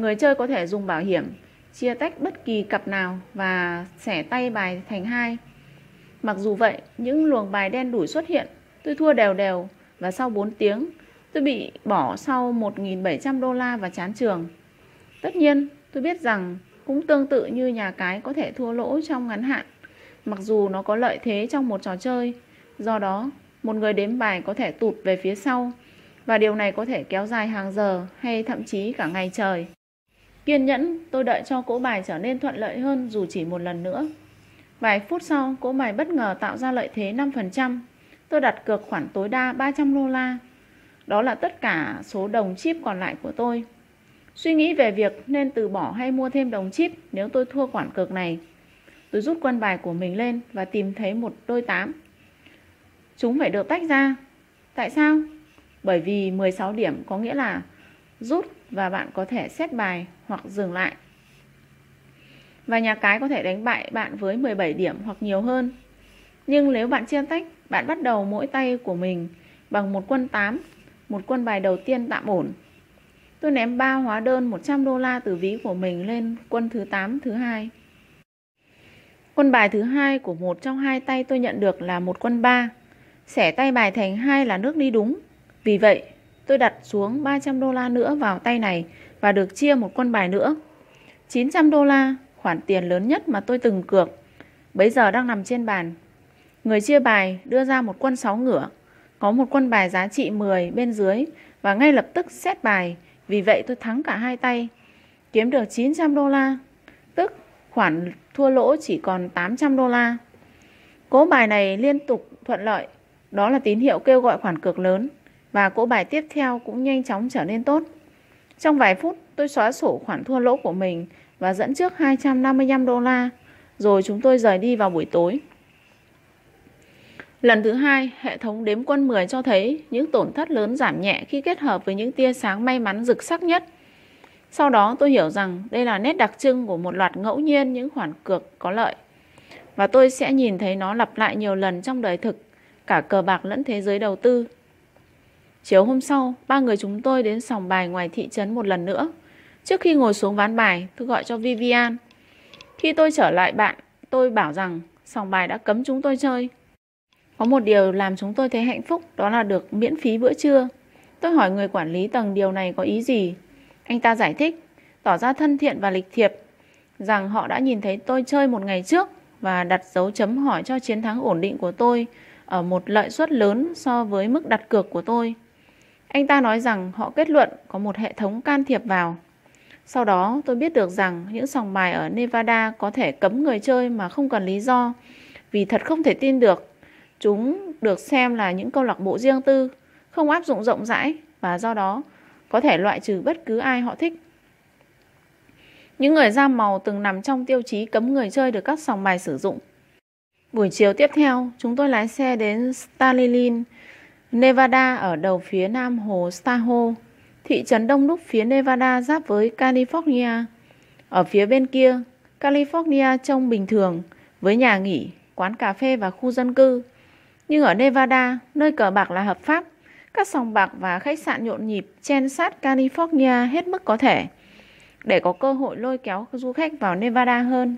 Người chơi có thể dùng bảo hiểm, chia tách bất kỳ cặp nào và xẻ tay bài thành hai. Mặc dù vậy, những luồng bài đen đủi xuất hiện, tôi thua đều đều và sau 4 tiếng, tôi bị bỏ sau 1.700 đô la và chán trường. Tất nhiên, tôi biết rằng cũng tương tự như nhà cái có thể thua lỗ trong ngắn hạn, mặc dù nó có lợi thế trong một trò chơi. Do đó, một người đếm bài có thể tụt về phía sau và điều này có thể kéo dài hàng giờ hay thậm chí cả ngày trời. Kiên nhẫn, tôi đợi cho cỗ bài trở nên thuận lợi hơn dù chỉ một lần nữa. Vài phút sau, cỗ bài bất ngờ tạo ra lợi thế 5%. Tôi đặt cược khoản tối đa 300 đô la. Đó là tất cả số đồng chip còn lại của tôi. Suy nghĩ về việc nên từ bỏ hay mua thêm đồng chip nếu tôi thua khoản cược này. Tôi rút quân bài của mình lên và tìm thấy một đôi tám. Chúng phải được tách ra. Tại sao? Bởi vì 16 điểm có nghĩa là rút và bạn có thể xét bài hoặc dừng lại. Và nhà cái có thể đánh bại bạn với 17 điểm hoặc nhiều hơn. Nhưng nếu bạn chia tách, bạn bắt đầu mỗi tay của mình bằng một quân 8, một quân bài đầu tiên tạm ổn. Tôi ném 3 hóa đơn 100 đô la từ ví của mình lên quân thứ 8 thứ hai. Quân bài thứ hai của một trong hai tay tôi nhận được là một quân 3. Xẻ tay bài thành hai là nước đi đúng. Vì vậy, tôi đặt xuống 300 đô la nữa vào tay này và được chia một quân bài nữa. 900 đô la, khoản tiền lớn nhất mà tôi từng cược, bấy giờ đang nằm trên bàn. Người chia bài đưa ra một quân 6 ngửa, có một quân bài giá trị 10 bên dưới và ngay lập tức xét bài, vì vậy tôi thắng cả hai tay, kiếm được 900 đô la, tức khoản thua lỗ chỉ còn 800 đô la. Cố bài này liên tục thuận lợi, đó là tín hiệu kêu gọi khoản cược lớn và cỗ bài tiếp theo cũng nhanh chóng trở nên tốt. Trong vài phút, tôi xóa sổ khoản thua lỗ của mình và dẫn trước 255 đô la, rồi chúng tôi rời đi vào buổi tối. Lần thứ hai, hệ thống đếm quân 10 cho thấy những tổn thất lớn giảm nhẹ khi kết hợp với những tia sáng may mắn rực sắc nhất. Sau đó tôi hiểu rằng đây là nét đặc trưng của một loạt ngẫu nhiên những khoản cược có lợi. Và tôi sẽ nhìn thấy nó lặp lại nhiều lần trong đời thực, cả cờ bạc lẫn thế giới đầu tư. Chiều hôm sau, ba người chúng tôi đến sòng bài ngoài thị trấn một lần nữa. Trước khi ngồi xuống ván bài, tôi gọi cho Vivian. Khi tôi trở lại bạn, tôi bảo rằng sòng bài đã cấm chúng tôi chơi. Có một điều làm chúng tôi thấy hạnh phúc, đó là được miễn phí bữa trưa. Tôi hỏi người quản lý tầng điều này có ý gì. Anh ta giải thích, tỏ ra thân thiện và lịch thiệp, rằng họ đã nhìn thấy tôi chơi một ngày trước và đặt dấu chấm hỏi cho chiến thắng ổn định của tôi ở một lợi suất lớn so với mức đặt cược của tôi. Anh ta nói rằng họ kết luận có một hệ thống can thiệp vào. Sau đó tôi biết được rằng những sòng bài ở Nevada có thể cấm người chơi mà không cần lý do vì thật không thể tin được. Chúng được xem là những câu lạc bộ riêng tư, không áp dụng rộng rãi và do đó có thể loại trừ bất cứ ai họ thích. Những người da màu từng nằm trong tiêu chí cấm người chơi được các sòng bài sử dụng. Buổi chiều tiếp theo, chúng tôi lái xe đến Stalilin, Nevada ở đầu phía nam hồ Tahoe, thị trấn đông đúc phía Nevada giáp với California. Ở phía bên kia, California trông bình thường với nhà nghỉ, quán cà phê và khu dân cư. Nhưng ở Nevada, nơi cờ bạc là hợp pháp, các sòng bạc và khách sạn nhộn nhịp chen sát California hết mức có thể để có cơ hội lôi kéo du khách vào Nevada hơn.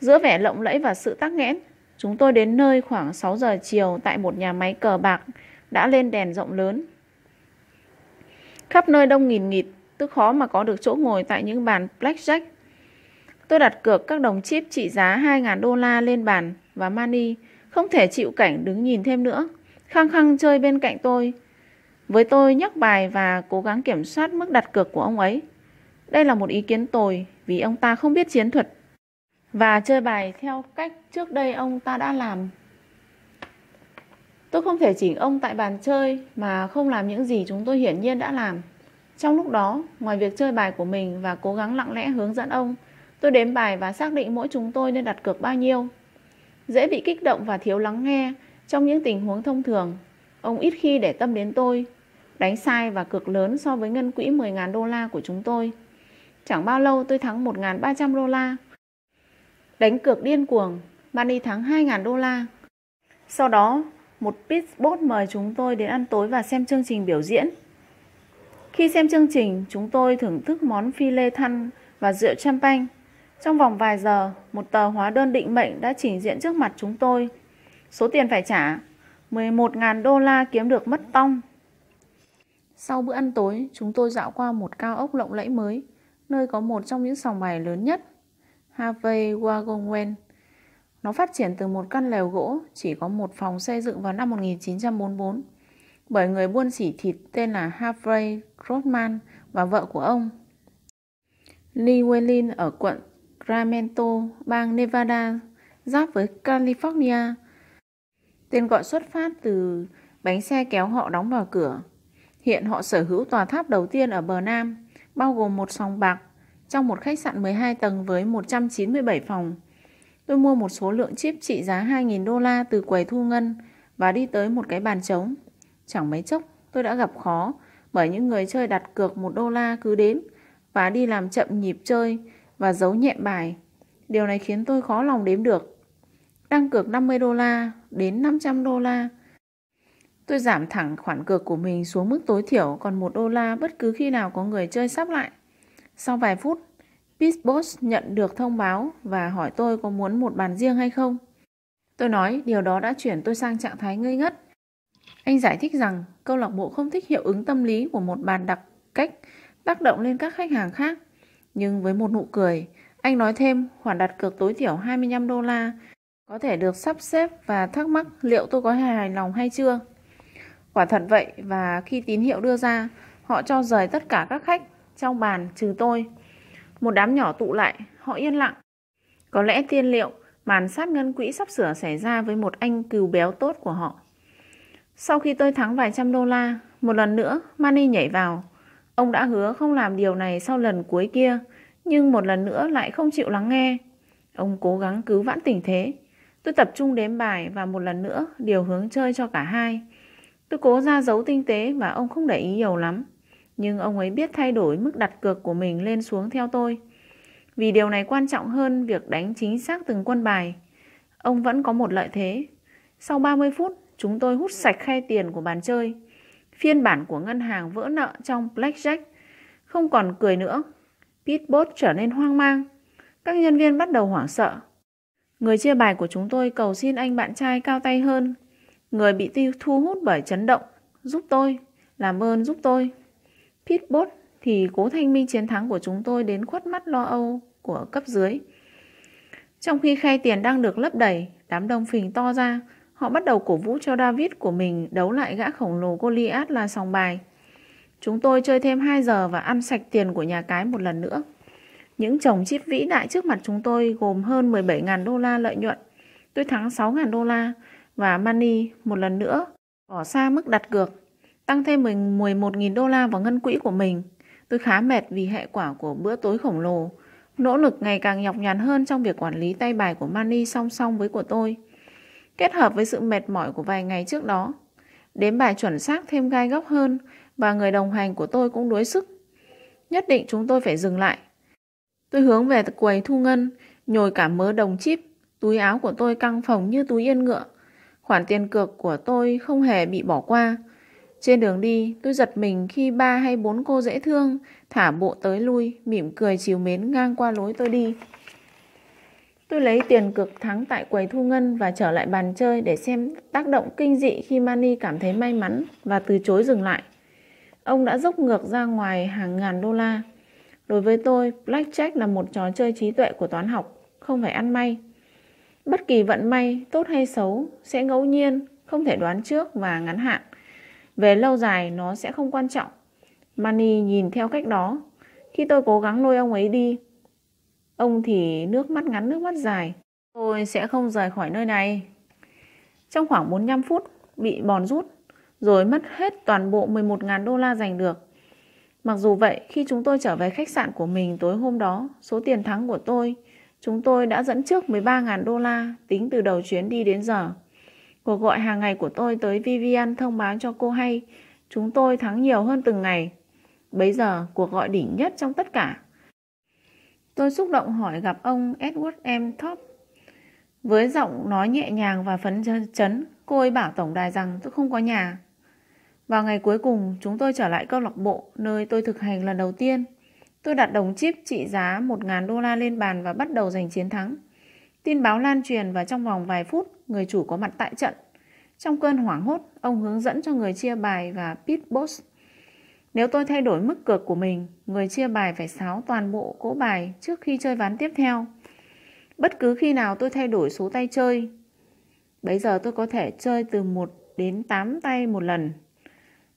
Giữa vẻ lộng lẫy và sự tắc nghẽn, chúng tôi đến nơi khoảng 6 giờ chiều tại một nhà máy cờ bạc đã lên đèn rộng lớn. Khắp nơi đông nghìn nghịt, tôi khó mà có được chỗ ngồi tại những bàn blackjack. Tôi đặt cược các đồng chip trị giá 2.000 đô la lên bàn và Manny không thể chịu cảnh đứng nhìn thêm nữa. Khăng khăng chơi bên cạnh tôi. Với tôi nhắc bài và cố gắng kiểm soát mức đặt cược của ông ấy. Đây là một ý kiến tồi vì ông ta không biết chiến thuật và chơi bài theo cách trước đây ông ta đã làm. Tôi không thể chỉnh ông tại bàn chơi mà không làm những gì chúng tôi hiển nhiên đã làm. Trong lúc đó, ngoài việc chơi bài của mình và cố gắng lặng lẽ hướng dẫn ông, tôi đếm bài và xác định mỗi chúng tôi nên đặt cược bao nhiêu. Dễ bị kích động và thiếu lắng nghe trong những tình huống thông thường. Ông ít khi để tâm đến tôi, đánh sai và cược lớn so với ngân quỹ 10.000 đô la của chúng tôi. Chẳng bao lâu tôi thắng 1.300 đô la. Đánh cược điên cuồng, Manny thắng 2.000 đô la. Sau đó, một pitbot mời chúng tôi đến ăn tối và xem chương trình biểu diễn. Khi xem chương trình, chúng tôi thưởng thức món phi lê thăn và rượu champagne. Trong vòng vài giờ, một tờ hóa đơn định mệnh đã trình diện trước mặt chúng tôi. Số tiền phải trả 11.000 đô la kiếm được mất tong. Sau bữa ăn tối, chúng tôi dạo qua một cao ốc lộng lẫy mới nơi có một trong những sòng bài lớn nhất, Harvey Wagonwen. Nó phát triển từ một căn lều gỗ chỉ có một phòng xây dựng vào năm 1944 bởi người buôn sỉ thịt tên là Harvey Grossman và vợ của ông. Lee Wellin ở quận Sacramento, bang Nevada, giáp với California. Tên gọi xuất phát từ bánh xe kéo họ đóng vào cửa. Hiện họ sở hữu tòa tháp đầu tiên ở bờ Nam bao gồm một sòng bạc trong một khách sạn 12 tầng với 197 phòng. Tôi mua một số lượng chip trị giá 2.000 đô la từ quầy thu ngân và đi tới một cái bàn trống. Chẳng mấy chốc tôi đã gặp khó bởi những người chơi đặt cược một đô la cứ đến và đi làm chậm nhịp chơi và giấu nhẹm bài. Điều này khiến tôi khó lòng đếm được. Đăng cược 50 đô la đến 500 đô la Tôi giảm thẳng khoản cược của mình xuống mức tối thiểu còn 1 đô la bất cứ khi nào có người chơi sắp lại. Sau vài phút, Pitboss nhận được thông báo và hỏi tôi có muốn một bàn riêng hay không. Tôi nói điều đó đã chuyển tôi sang trạng thái ngây ngất. Anh giải thích rằng câu lạc bộ không thích hiệu ứng tâm lý của một bàn đặc cách tác động lên các khách hàng khác. Nhưng với một nụ cười, anh nói thêm khoản đặt cược tối thiểu 25 đô la có thể được sắp xếp và thắc mắc liệu tôi có hài lòng hay chưa. Quả thật vậy và khi tín hiệu đưa ra, họ cho rời tất cả các khách trong bàn trừ tôi. Một đám nhỏ tụ lại, họ yên lặng. Có lẽ tiên liệu màn sát ngân quỹ sắp sửa xảy ra với một anh cừu béo tốt của họ. Sau khi tôi thắng vài trăm đô la, một lần nữa Manny nhảy vào. Ông đã hứa không làm điều này sau lần cuối kia, nhưng một lần nữa lại không chịu lắng nghe. Ông cố gắng cứu vãn tình thế. Tôi tập trung đếm bài và một lần nữa điều hướng chơi cho cả hai. Tôi cố ra dấu tinh tế và ông không để ý nhiều lắm. Nhưng ông ấy biết thay đổi mức đặt cược của mình lên xuống theo tôi. Vì điều này quan trọng hơn việc đánh chính xác từng quân bài. Ông vẫn có một lợi thế. Sau 30 phút, chúng tôi hút sạch khay tiền của bàn chơi. Phiên bản của ngân hàng vỡ nợ trong Blackjack không còn cười nữa. Pitbot trở nên hoang mang. Các nhân viên bắt đầu hoảng sợ. Người chia bài của chúng tôi cầu xin anh bạn trai cao tay hơn Người bị tiêu thu hút bởi chấn động, giúp tôi, làm ơn giúp tôi. Pitbot thì cố thanh minh chiến thắng của chúng tôi đến khuất mắt lo âu của cấp dưới. Trong khi khay tiền đang được lấp đầy, đám đông phình to ra, họ bắt đầu cổ vũ cho David của mình đấu lại gã khổng lồ Goliath là sòng bài. Chúng tôi chơi thêm 2 giờ và ăn sạch tiền của nhà cái một lần nữa. Những chồng chip vĩ đại trước mặt chúng tôi gồm hơn 17.000 đô la lợi nhuận. Tôi thắng 6.000 đô la và Money một lần nữa bỏ xa mức đặt cược, tăng thêm 11.000 đô la vào ngân quỹ của mình. Tôi khá mệt vì hệ quả của bữa tối khổng lồ, nỗ lực ngày càng nhọc nhằn hơn trong việc quản lý tay bài của Mani song song với của tôi. Kết hợp với sự mệt mỏi của vài ngày trước đó, đếm bài chuẩn xác thêm gai góc hơn và người đồng hành của tôi cũng đuối sức. Nhất định chúng tôi phải dừng lại. Tôi hướng về quầy thu ngân, nhồi cả mớ đồng chip, túi áo của tôi căng phồng như túi yên ngựa. Khoản tiền cược của tôi không hề bị bỏ qua. Trên đường đi, tôi giật mình khi ba hay bốn cô dễ thương thả bộ tới lui, mỉm cười chiều mến ngang qua lối tôi đi. Tôi lấy tiền cực thắng tại quầy thu ngân và trở lại bàn chơi để xem tác động kinh dị khi Mani cảm thấy may mắn và từ chối dừng lại. Ông đã dốc ngược ra ngoài hàng ngàn đô la. Đối với tôi, Blackjack là một trò chơi trí tuệ của toán học, không phải ăn may. Bất kỳ vận may, tốt hay xấu, sẽ ngẫu nhiên, không thể đoán trước và ngắn hạn. Về lâu dài, nó sẽ không quan trọng. Mani nhìn theo cách đó. Khi tôi cố gắng lôi ông ấy đi, ông thì nước mắt ngắn nước mắt dài. Tôi sẽ không rời khỏi nơi này. Trong khoảng 45 phút, bị bòn rút, rồi mất hết toàn bộ 11.000 đô la giành được. Mặc dù vậy, khi chúng tôi trở về khách sạn của mình tối hôm đó, số tiền thắng của tôi, chúng tôi đã dẫn trước 13.000 đô la tính từ đầu chuyến đi đến giờ. Cuộc gọi hàng ngày của tôi tới Vivian thông báo cho cô hay chúng tôi thắng nhiều hơn từng ngày. Bây giờ, cuộc gọi đỉnh nhất trong tất cả. Tôi xúc động hỏi gặp ông Edward M. Top. Với giọng nói nhẹ nhàng và phấn chấn, cô ấy bảo tổng đài rằng tôi không có nhà. Vào ngày cuối cùng, chúng tôi trở lại câu lạc bộ, nơi tôi thực hành lần đầu tiên. Tôi đặt đồng chip trị giá 1.000 đô la lên bàn và bắt đầu giành chiến thắng. Tin báo lan truyền và trong vòng vài phút, người chủ có mặt tại trận. Trong cơn hoảng hốt, ông hướng dẫn cho người chia bài và pit boss. Nếu tôi thay đổi mức cược của mình, người chia bài phải sáo toàn bộ cỗ bài trước khi chơi ván tiếp theo. Bất cứ khi nào tôi thay đổi số tay chơi, bây giờ tôi có thể chơi từ 1 đến 8 tay một lần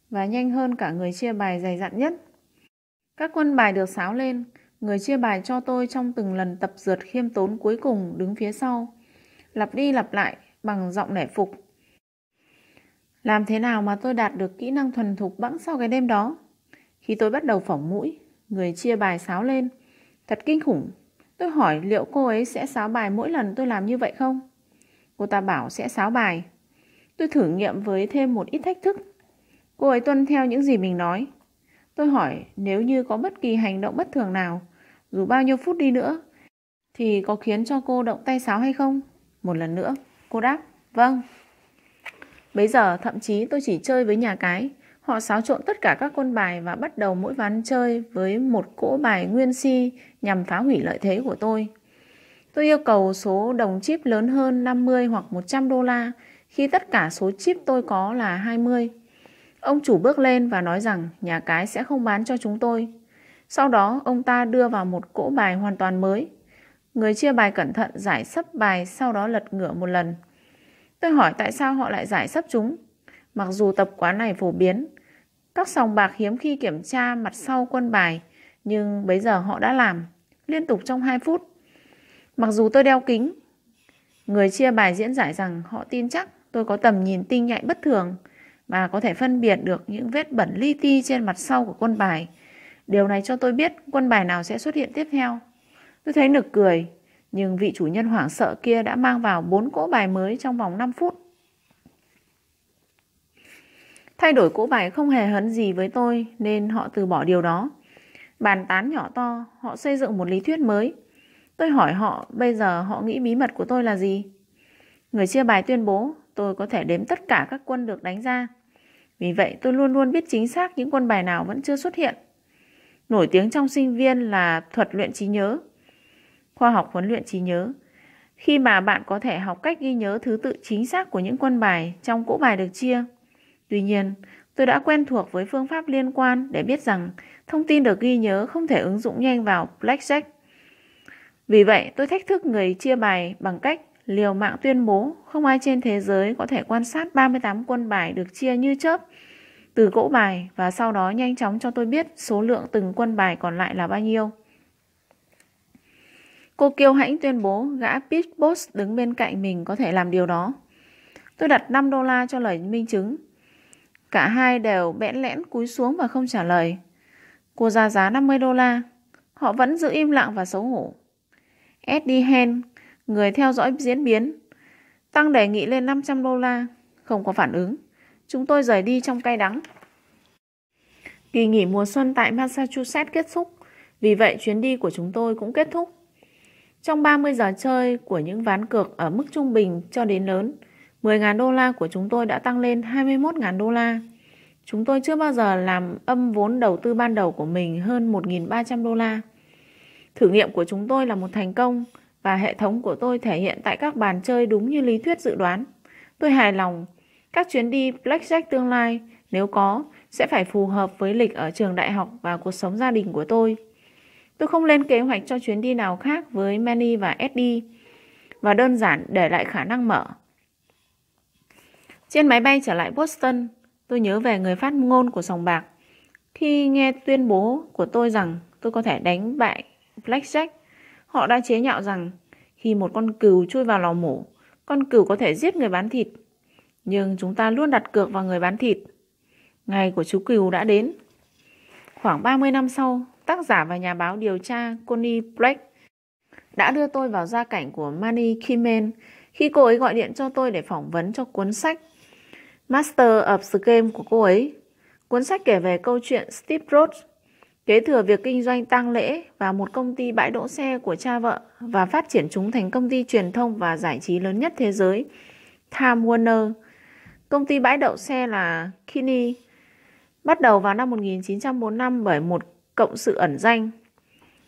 và nhanh hơn cả người chia bài dày dặn nhất. Các quân bài được sáo lên, người chia bài cho tôi trong từng lần tập dượt khiêm tốn cuối cùng đứng phía sau, lặp đi lặp lại bằng giọng nể phục. Làm thế nào mà tôi đạt được kỹ năng thuần thục bẵng sau cái đêm đó? Khi tôi bắt đầu phỏng mũi, người chia bài sáo lên. Thật kinh khủng. Tôi hỏi liệu cô ấy sẽ sáo bài mỗi lần tôi làm như vậy không? Cô ta bảo sẽ sáo bài. Tôi thử nghiệm với thêm một ít thách thức. Cô ấy tuân theo những gì mình nói. Tôi hỏi nếu như có bất kỳ hành động bất thường nào, dù bao nhiêu phút đi nữa, thì có khiến cho cô động tay sáo hay không? Một lần nữa, cô đáp, vâng. Bây giờ thậm chí tôi chỉ chơi với nhà cái. Họ xáo trộn tất cả các quân bài và bắt đầu mỗi ván chơi với một cỗ bài nguyên si nhằm phá hủy lợi thế của tôi. Tôi yêu cầu số đồng chip lớn hơn 50 hoặc 100 đô la khi tất cả số chip tôi có là 20. Ông chủ bước lên và nói rằng nhà cái sẽ không bán cho chúng tôi. Sau đó ông ta đưa vào một cỗ bài hoàn toàn mới. Người chia bài cẩn thận giải sấp bài sau đó lật ngửa một lần. Tôi hỏi tại sao họ lại giải sấp chúng. Mặc dù tập quán này phổ biến, các sòng bạc hiếm khi kiểm tra mặt sau quân bài, nhưng bây giờ họ đã làm, liên tục trong 2 phút. Mặc dù tôi đeo kính, người chia bài diễn giải rằng họ tin chắc tôi có tầm nhìn tinh nhạy bất thường và có thể phân biệt được những vết bẩn li ti trên mặt sau của quân bài. Điều này cho tôi biết quân bài nào sẽ xuất hiện tiếp theo. Tôi thấy nực cười, nhưng vị chủ nhân hoảng sợ kia đã mang vào bốn cỗ bài mới trong vòng 5 phút. Thay đổi cỗ bài không hề hấn gì với tôi nên họ từ bỏ điều đó. Bàn tán nhỏ to, họ xây dựng một lý thuyết mới. Tôi hỏi họ bây giờ họ nghĩ bí mật của tôi là gì? Người chia bài tuyên bố tôi có thể đếm tất cả các quân được đánh ra. Vì vậy tôi luôn luôn biết chính xác những quân bài nào vẫn chưa xuất hiện. Nổi tiếng trong sinh viên là thuật luyện trí nhớ khoa học huấn luyện trí nhớ. Khi mà bạn có thể học cách ghi nhớ thứ tự chính xác của những quân bài trong cỗ bài được chia. Tuy nhiên, tôi đã quen thuộc với phương pháp liên quan để biết rằng thông tin được ghi nhớ không thể ứng dụng nhanh vào Blackjack. Vì vậy, tôi thách thức người chia bài bằng cách liều mạng tuyên bố không ai trên thế giới có thể quan sát 38 quân bài được chia như chớp từ cỗ bài và sau đó nhanh chóng cho tôi biết số lượng từng quân bài còn lại là bao nhiêu. Cô kiêu hãnh tuyên bố gã Pitch Boss đứng bên cạnh mình có thể làm điều đó. Tôi đặt 5 đô la cho lời minh chứng. Cả hai đều bẽn lẽn cúi xuống và không trả lời. Cô ra giá 50 đô la. Họ vẫn giữ im lặng và xấu hổ. Eddie Hen, người theo dõi diễn biến, tăng đề nghị lên 500 đô la. Không có phản ứng. Chúng tôi rời đi trong cay đắng. Kỳ nghỉ mùa xuân tại Massachusetts kết thúc. Vì vậy chuyến đi của chúng tôi cũng kết thúc. Trong 30 giờ chơi của những ván cược ở mức trung bình cho đến lớn, 10.000 đô la của chúng tôi đã tăng lên 21.000 đô la. Chúng tôi chưa bao giờ làm âm vốn đầu tư ban đầu của mình hơn 1.300 đô la. Thử nghiệm của chúng tôi là một thành công và hệ thống của tôi thể hiện tại các bàn chơi đúng như lý thuyết dự đoán. Tôi hài lòng. Các chuyến đi Blackjack tương lai, nếu có, sẽ phải phù hợp với lịch ở trường đại học và cuộc sống gia đình của tôi. Tôi không lên kế hoạch cho chuyến đi nào khác với Manny và Eddie và đơn giản để lại khả năng mở. Trên máy bay trở lại Boston, tôi nhớ về người phát ngôn của sòng bạc. Khi nghe tuyên bố của tôi rằng tôi có thể đánh bại Blackjack, họ đã chế nhạo rằng khi một con cừu chui vào lò mổ, con cừu có thể giết người bán thịt. Nhưng chúng ta luôn đặt cược vào người bán thịt. Ngày của chú cừu đã đến. Khoảng 30 năm sau, tác giả và nhà báo điều tra Connie Black đã đưa tôi vào gia cảnh của Manny Kimen khi cô ấy gọi điện cho tôi để phỏng vấn cho cuốn sách Master of the Game của cô ấy. Cuốn sách kể về câu chuyện Steve Rhodes kế thừa việc kinh doanh tang lễ và một công ty bãi đỗ xe của cha vợ và phát triển chúng thành công ty truyền thông và giải trí lớn nhất thế giới, Time Warner. Công ty bãi đậu xe là Kinney bắt đầu vào năm 1945 bởi một cộng sự ẩn danh.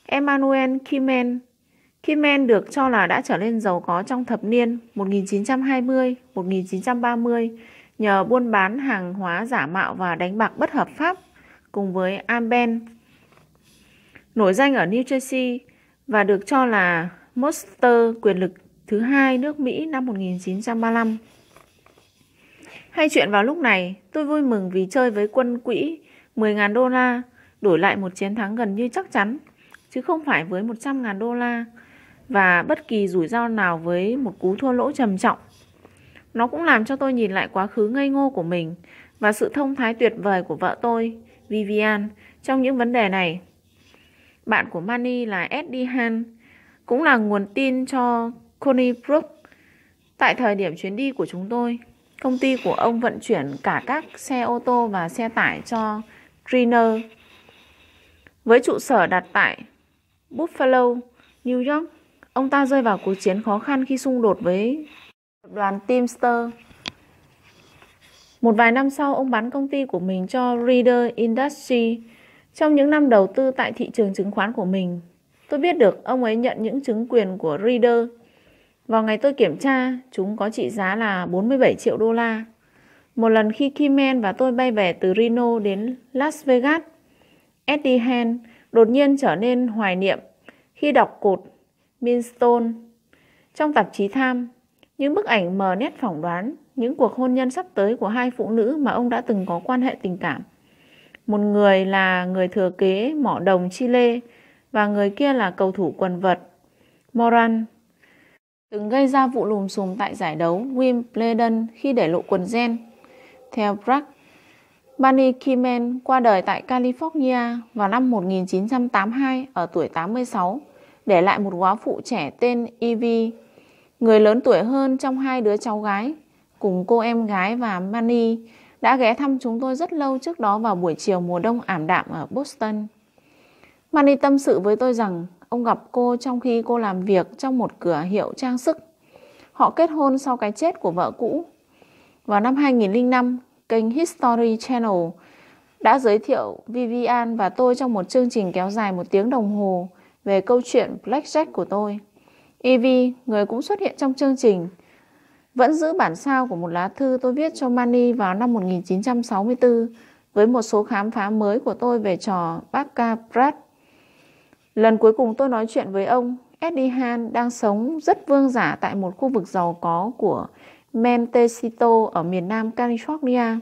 Emmanuel Kimen Kimen được cho là đã trở nên giàu có trong thập niên 1920-1930 nhờ buôn bán hàng hóa giả mạo và đánh bạc bất hợp pháp cùng với Amben nổi danh ở New Jersey và được cho là monster quyền lực thứ hai nước Mỹ năm 1935. Hay chuyện vào lúc này, tôi vui mừng vì chơi với quân quỹ 10.000 đô la đổi lại một chiến thắng gần như chắc chắn, chứ không phải với 100.000 đô la và bất kỳ rủi ro nào với một cú thua lỗ trầm trọng. Nó cũng làm cho tôi nhìn lại quá khứ ngây ngô của mình và sự thông thái tuyệt vời của vợ tôi, Vivian, trong những vấn đề này. Bạn của Manny là Eddie Han, cũng là nguồn tin cho Connie Brook. Tại thời điểm chuyến đi của chúng tôi, công ty của ông vận chuyển cả các xe ô tô và xe tải cho Greener với trụ sở đặt tại Buffalo, New York. Ông ta rơi vào cuộc chiến khó khăn khi xung đột với đoàn Teamster. Một vài năm sau, ông bán công ty của mình cho Reader Industry trong những năm đầu tư tại thị trường chứng khoán của mình, tôi biết được ông ấy nhận những chứng quyền của Reader. Vào ngày tôi kiểm tra, chúng có trị giá là 47 triệu đô la. Một lần khi Kimen và tôi bay về từ Reno đến Las Vegas, Eddie Han đột nhiên trở nên hoài niệm khi đọc cột Minstone trong tạp chí Tham, những bức ảnh mờ nét phỏng đoán những cuộc hôn nhân sắp tới của hai phụ nữ mà ông đã từng có quan hệ tình cảm. Một người là người thừa kế mỏ đồng Chile và người kia là cầu thủ quần vợt Moran. Từng gây ra vụ lùm xùm tại giải đấu Wimbledon khi để lộ quần gen. Theo Brack. Bunny Kimen qua đời tại California vào năm 1982 ở tuổi 86, để lại một góa phụ trẻ tên Evie, người lớn tuổi hơn trong hai đứa cháu gái, cùng cô em gái và Manny đã ghé thăm chúng tôi rất lâu trước đó vào buổi chiều mùa đông ảm đạm ở Boston. Manny tâm sự với tôi rằng ông gặp cô trong khi cô làm việc trong một cửa hiệu trang sức. Họ kết hôn sau cái chết của vợ cũ. Vào năm 2005, kênh History Channel đã giới thiệu Vivian và tôi trong một chương trình kéo dài một tiếng đồng hồ về câu chuyện Blackjack của tôi. Evie, người cũng xuất hiện trong chương trình, vẫn giữ bản sao của một lá thư tôi viết cho Manny vào năm 1964 với một số khám phá mới của tôi về trò Bacca Pratt. Lần cuối cùng tôi nói chuyện với ông, Eddie Han đang sống rất vương giả tại một khu vực giàu có của Montecito ở miền nam California.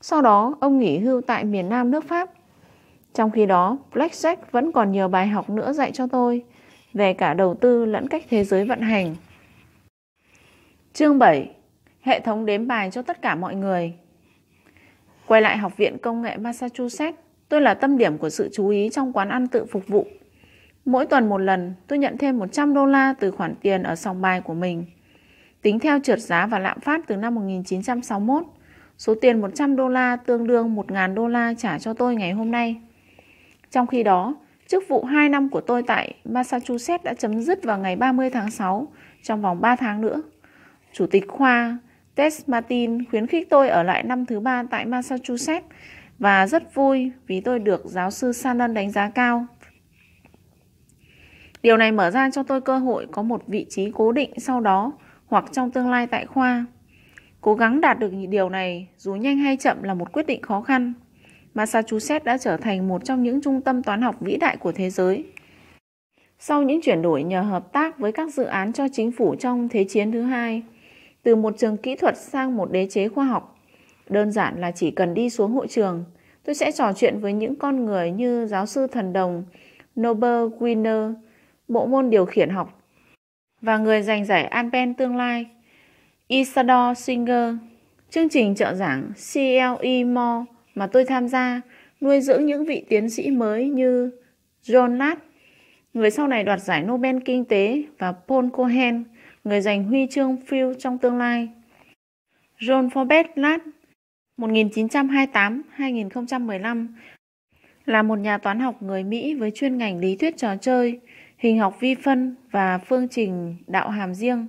Sau đó, ông nghỉ hưu tại miền Nam nước Pháp. Trong khi đó, Blackjack vẫn còn nhiều bài học nữa dạy cho tôi về cả đầu tư lẫn cách thế giới vận hành. Chương 7. Hệ thống đếm bài cho tất cả mọi người. Quay lại Học viện Công nghệ Massachusetts, tôi là tâm điểm của sự chú ý trong quán ăn tự phục vụ. Mỗi tuần một lần, tôi nhận thêm 100 đô la từ khoản tiền ở sòng bài của mình. Tính theo trượt giá và lạm phát từ năm 1961, số tiền 100 đô la tương đương 1.000 đô la trả cho tôi ngày hôm nay. Trong khi đó, chức vụ 2 năm của tôi tại Massachusetts đã chấm dứt vào ngày 30 tháng 6 trong vòng 3 tháng nữa. Chủ tịch khoa Tess Martin khuyến khích tôi ở lại năm thứ ba tại Massachusetts và rất vui vì tôi được giáo sư Shannon đánh giá cao. Điều này mở ra cho tôi cơ hội có một vị trí cố định sau đó hoặc trong tương lai tại khoa. Cố gắng đạt được điều này dù nhanh hay chậm là một quyết định khó khăn. Massachusetts đã trở thành một trong những trung tâm toán học vĩ đại của thế giới. Sau những chuyển đổi nhờ hợp tác với các dự án cho chính phủ trong Thế chiến thứ hai, từ một trường kỹ thuật sang một đế chế khoa học, đơn giản là chỉ cần đi xuống hội trường, tôi sẽ trò chuyện với những con người như giáo sư thần đồng Nobel Winner, bộ môn điều khiển học và người giành giải Alpen tương lai Isador Singer. Chương trình trợ giảng CLE More mà tôi tham gia nuôi dưỡng những vị tiến sĩ mới như John Nash, người sau này đoạt giải Nobel Kinh tế và Paul Cohen, người giành huy chương Field trong tương lai. John Forbes Latt 1928-2015 là một nhà toán học người Mỹ với chuyên ngành lý thuyết trò chơi, hình học vi phân và phương trình đạo hàm riêng.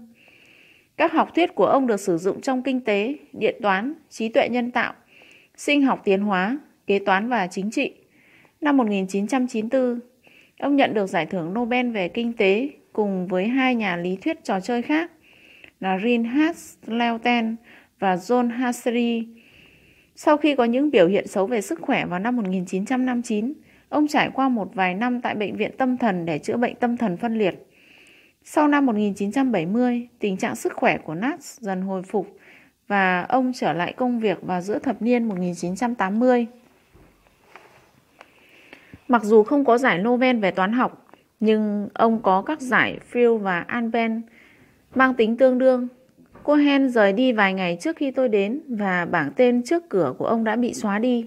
Các học thuyết của ông được sử dụng trong kinh tế, điện toán, trí tuệ nhân tạo, sinh học tiến hóa, kế toán và chính trị. Năm 1994, ông nhận được giải thưởng Nobel về kinh tế cùng với hai nhà lý thuyết trò chơi khác là Reinhard Leuten và John Hassery. Sau khi có những biểu hiện xấu về sức khỏe vào năm 1959, ông trải qua một vài năm tại bệnh viện tâm thần để chữa bệnh tâm thần phân liệt. Sau năm 1970, tình trạng sức khỏe của Nats dần hồi phục và ông trở lại công việc vào giữa thập niên 1980. Mặc dù không có giải Nobel về toán học, nhưng ông có các giải Field và Alben mang tính tương đương. Cohen rời đi vài ngày trước khi tôi đến và bảng tên trước cửa của ông đã bị xóa đi.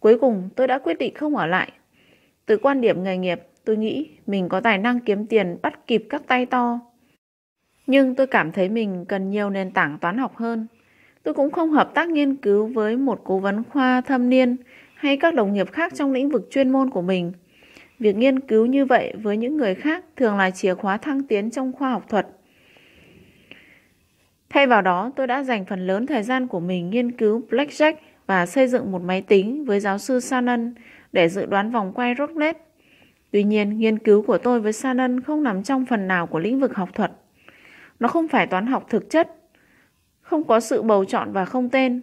Cuối cùng tôi đã quyết định không ở lại. Từ quan điểm nghề nghiệp, tôi nghĩ mình có tài năng kiếm tiền bắt kịp các tay to. Nhưng tôi cảm thấy mình cần nhiều nền tảng toán học hơn. Tôi cũng không hợp tác nghiên cứu với một cố vấn khoa thâm niên hay các đồng nghiệp khác trong lĩnh vực chuyên môn của mình. Việc nghiên cứu như vậy với những người khác thường là chìa khóa thăng tiến trong khoa học thuật. Thay vào đó, tôi đã dành phần lớn thời gian của mình nghiên cứu Blackjack và xây dựng một máy tính với giáo sư Shannon để dự đoán vòng quay Rocklet. Tuy nhiên, nghiên cứu của tôi với Shannon không nằm trong phần nào của lĩnh vực học thuật. Nó không phải toán học thực chất, không có sự bầu chọn và không tên.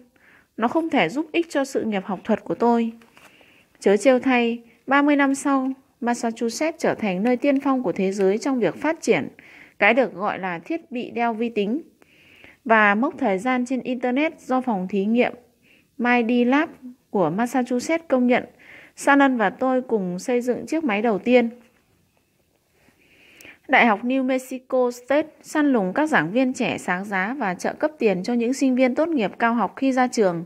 Nó không thể giúp ích cho sự nghiệp học thuật của tôi. Chớ trêu thay, 30 năm sau, Massachusetts trở thành nơi tiên phong của thế giới trong việc phát triển cái được gọi là thiết bị đeo vi tính và mốc thời gian trên Internet do phòng thí nghiệm MIDI Lab của Massachusetts công nhận Shannon và tôi cùng xây dựng chiếc máy đầu tiên. Đại học New Mexico State săn lùng các giảng viên trẻ sáng giá và trợ cấp tiền cho những sinh viên tốt nghiệp cao học khi ra trường.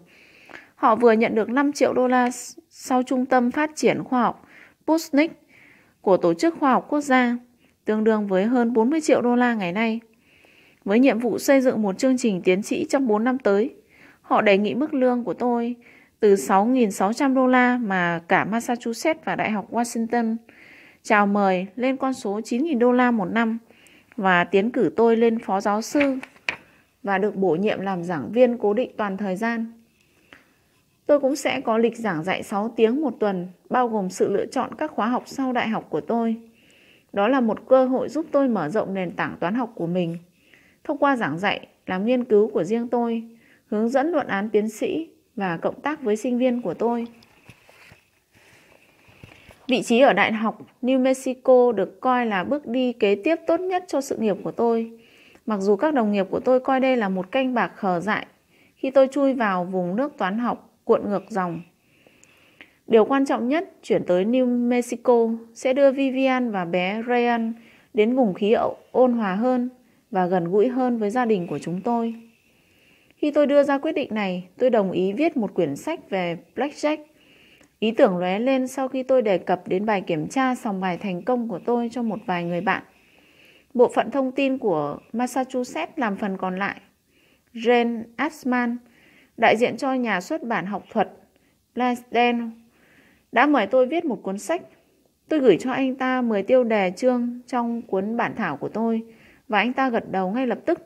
Họ vừa nhận được 5 triệu đô la sau Trung tâm Phát triển Khoa học Sputnik của Tổ chức Khoa học Quốc gia, tương đương với hơn 40 triệu đô la ngày nay. Với nhiệm vụ xây dựng một chương trình tiến sĩ trong 4 năm tới, họ đề nghị mức lương của tôi từ 6.600 đô la mà cả Massachusetts và Đại học Washington chào mời lên con số 9.000 đô la một năm và tiến cử tôi lên phó giáo sư và được bổ nhiệm làm giảng viên cố định toàn thời gian. Tôi cũng sẽ có lịch giảng dạy 6 tiếng một tuần, bao gồm sự lựa chọn các khóa học sau đại học của tôi. Đó là một cơ hội giúp tôi mở rộng nền tảng toán học của mình. Thông qua giảng dạy, làm nghiên cứu của riêng tôi, hướng dẫn luận án tiến sĩ và cộng tác với sinh viên của tôi. Vị trí ở Đại học New Mexico được coi là bước đi kế tiếp tốt nhất cho sự nghiệp của tôi. Mặc dù các đồng nghiệp của tôi coi đây là một canh bạc khờ dại khi tôi chui vào vùng nước toán học cuộn ngược dòng. Điều quan trọng nhất, chuyển tới New Mexico sẽ đưa Vivian và bé Ryan đến vùng khí hậu ôn hòa hơn và gần gũi hơn với gia đình của chúng tôi. Khi tôi đưa ra quyết định này, tôi đồng ý viết một quyển sách về Blackjack. Ý tưởng lóe lên sau khi tôi đề cập đến bài kiểm tra sòng bài thành công của tôi cho một vài người bạn. Bộ phận thông tin của Massachusetts làm phần còn lại. Jane Asman, đại diện cho nhà xuất bản học thuật Blaisdell, đã mời tôi viết một cuốn sách. Tôi gửi cho anh ta 10 tiêu đề chương trong cuốn bản thảo của tôi và anh ta gật đầu ngay lập tức.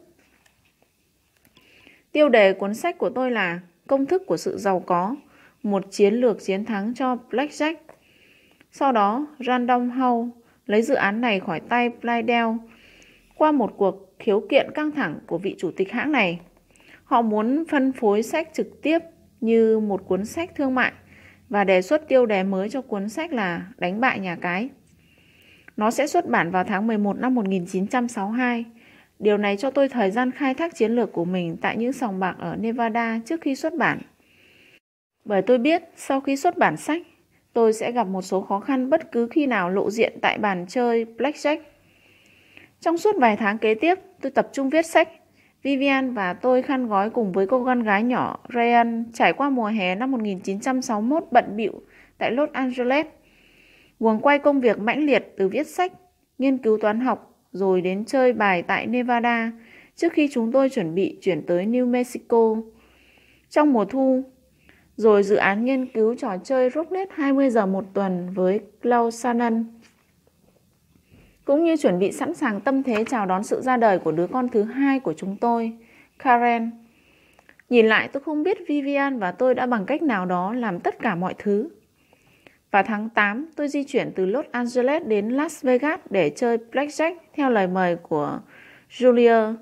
Tiêu đề cuốn sách của tôi là Công thức của sự giàu có, một chiến lược chiến thắng cho Blackjack. Sau đó, Random House lấy dự án này khỏi tay Blydell qua một cuộc khiếu kiện căng thẳng của vị chủ tịch hãng này. Họ muốn phân phối sách trực tiếp như một cuốn sách thương mại và đề xuất tiêu đề mới cho cuốn sách là Đánh bại nhà cái. Nó sẽ xuất bản vào tháng 11 năm 1962. Điều này cho tôi thời gian khai thác chiến lược của mình tại những sòng bạc ở Nevada trước khi xuất bản. Bởi tôi biết sau khi xuất bản sách, tôi sẽ gặp một số khó khăn bất cứ khi nào lộ diện tại bàn chơi Blackjack. Trong suốt vài tháng kế tiếp, tôi tập trung viết sách. Vivian và tôi khăn gói cùng với cô con gái nhỏ Ryan trải qua mùa hè năm 1961 bận bịu tại Los Angeles. Guồng quay công việc mãnh liệt từ viết sách, nghiên cứu toán học rồi đến chơi bài tại Nevada trước khi chúng tôi chuẩn bị chuyển tới New Mexico. Trong mùa thu, rồi dự án nghiên cứu trò chơi Rocknet 20 giờ một tuần với Klaus Sanan cũng như chuẩn bị sẵn sàng tâm thế chào đón sự ra đời của đứa con thứ hai của chúng tôi, Karen. Nhìn lại tôi không biết Vivian và tôi đã bằng cách nào đó làm tất cả mọi thứ. Vào tháng 8, tôi di chuyển từ Los Angeles đến Las Vegas để chơi Blackjack theo lời mời của Julia.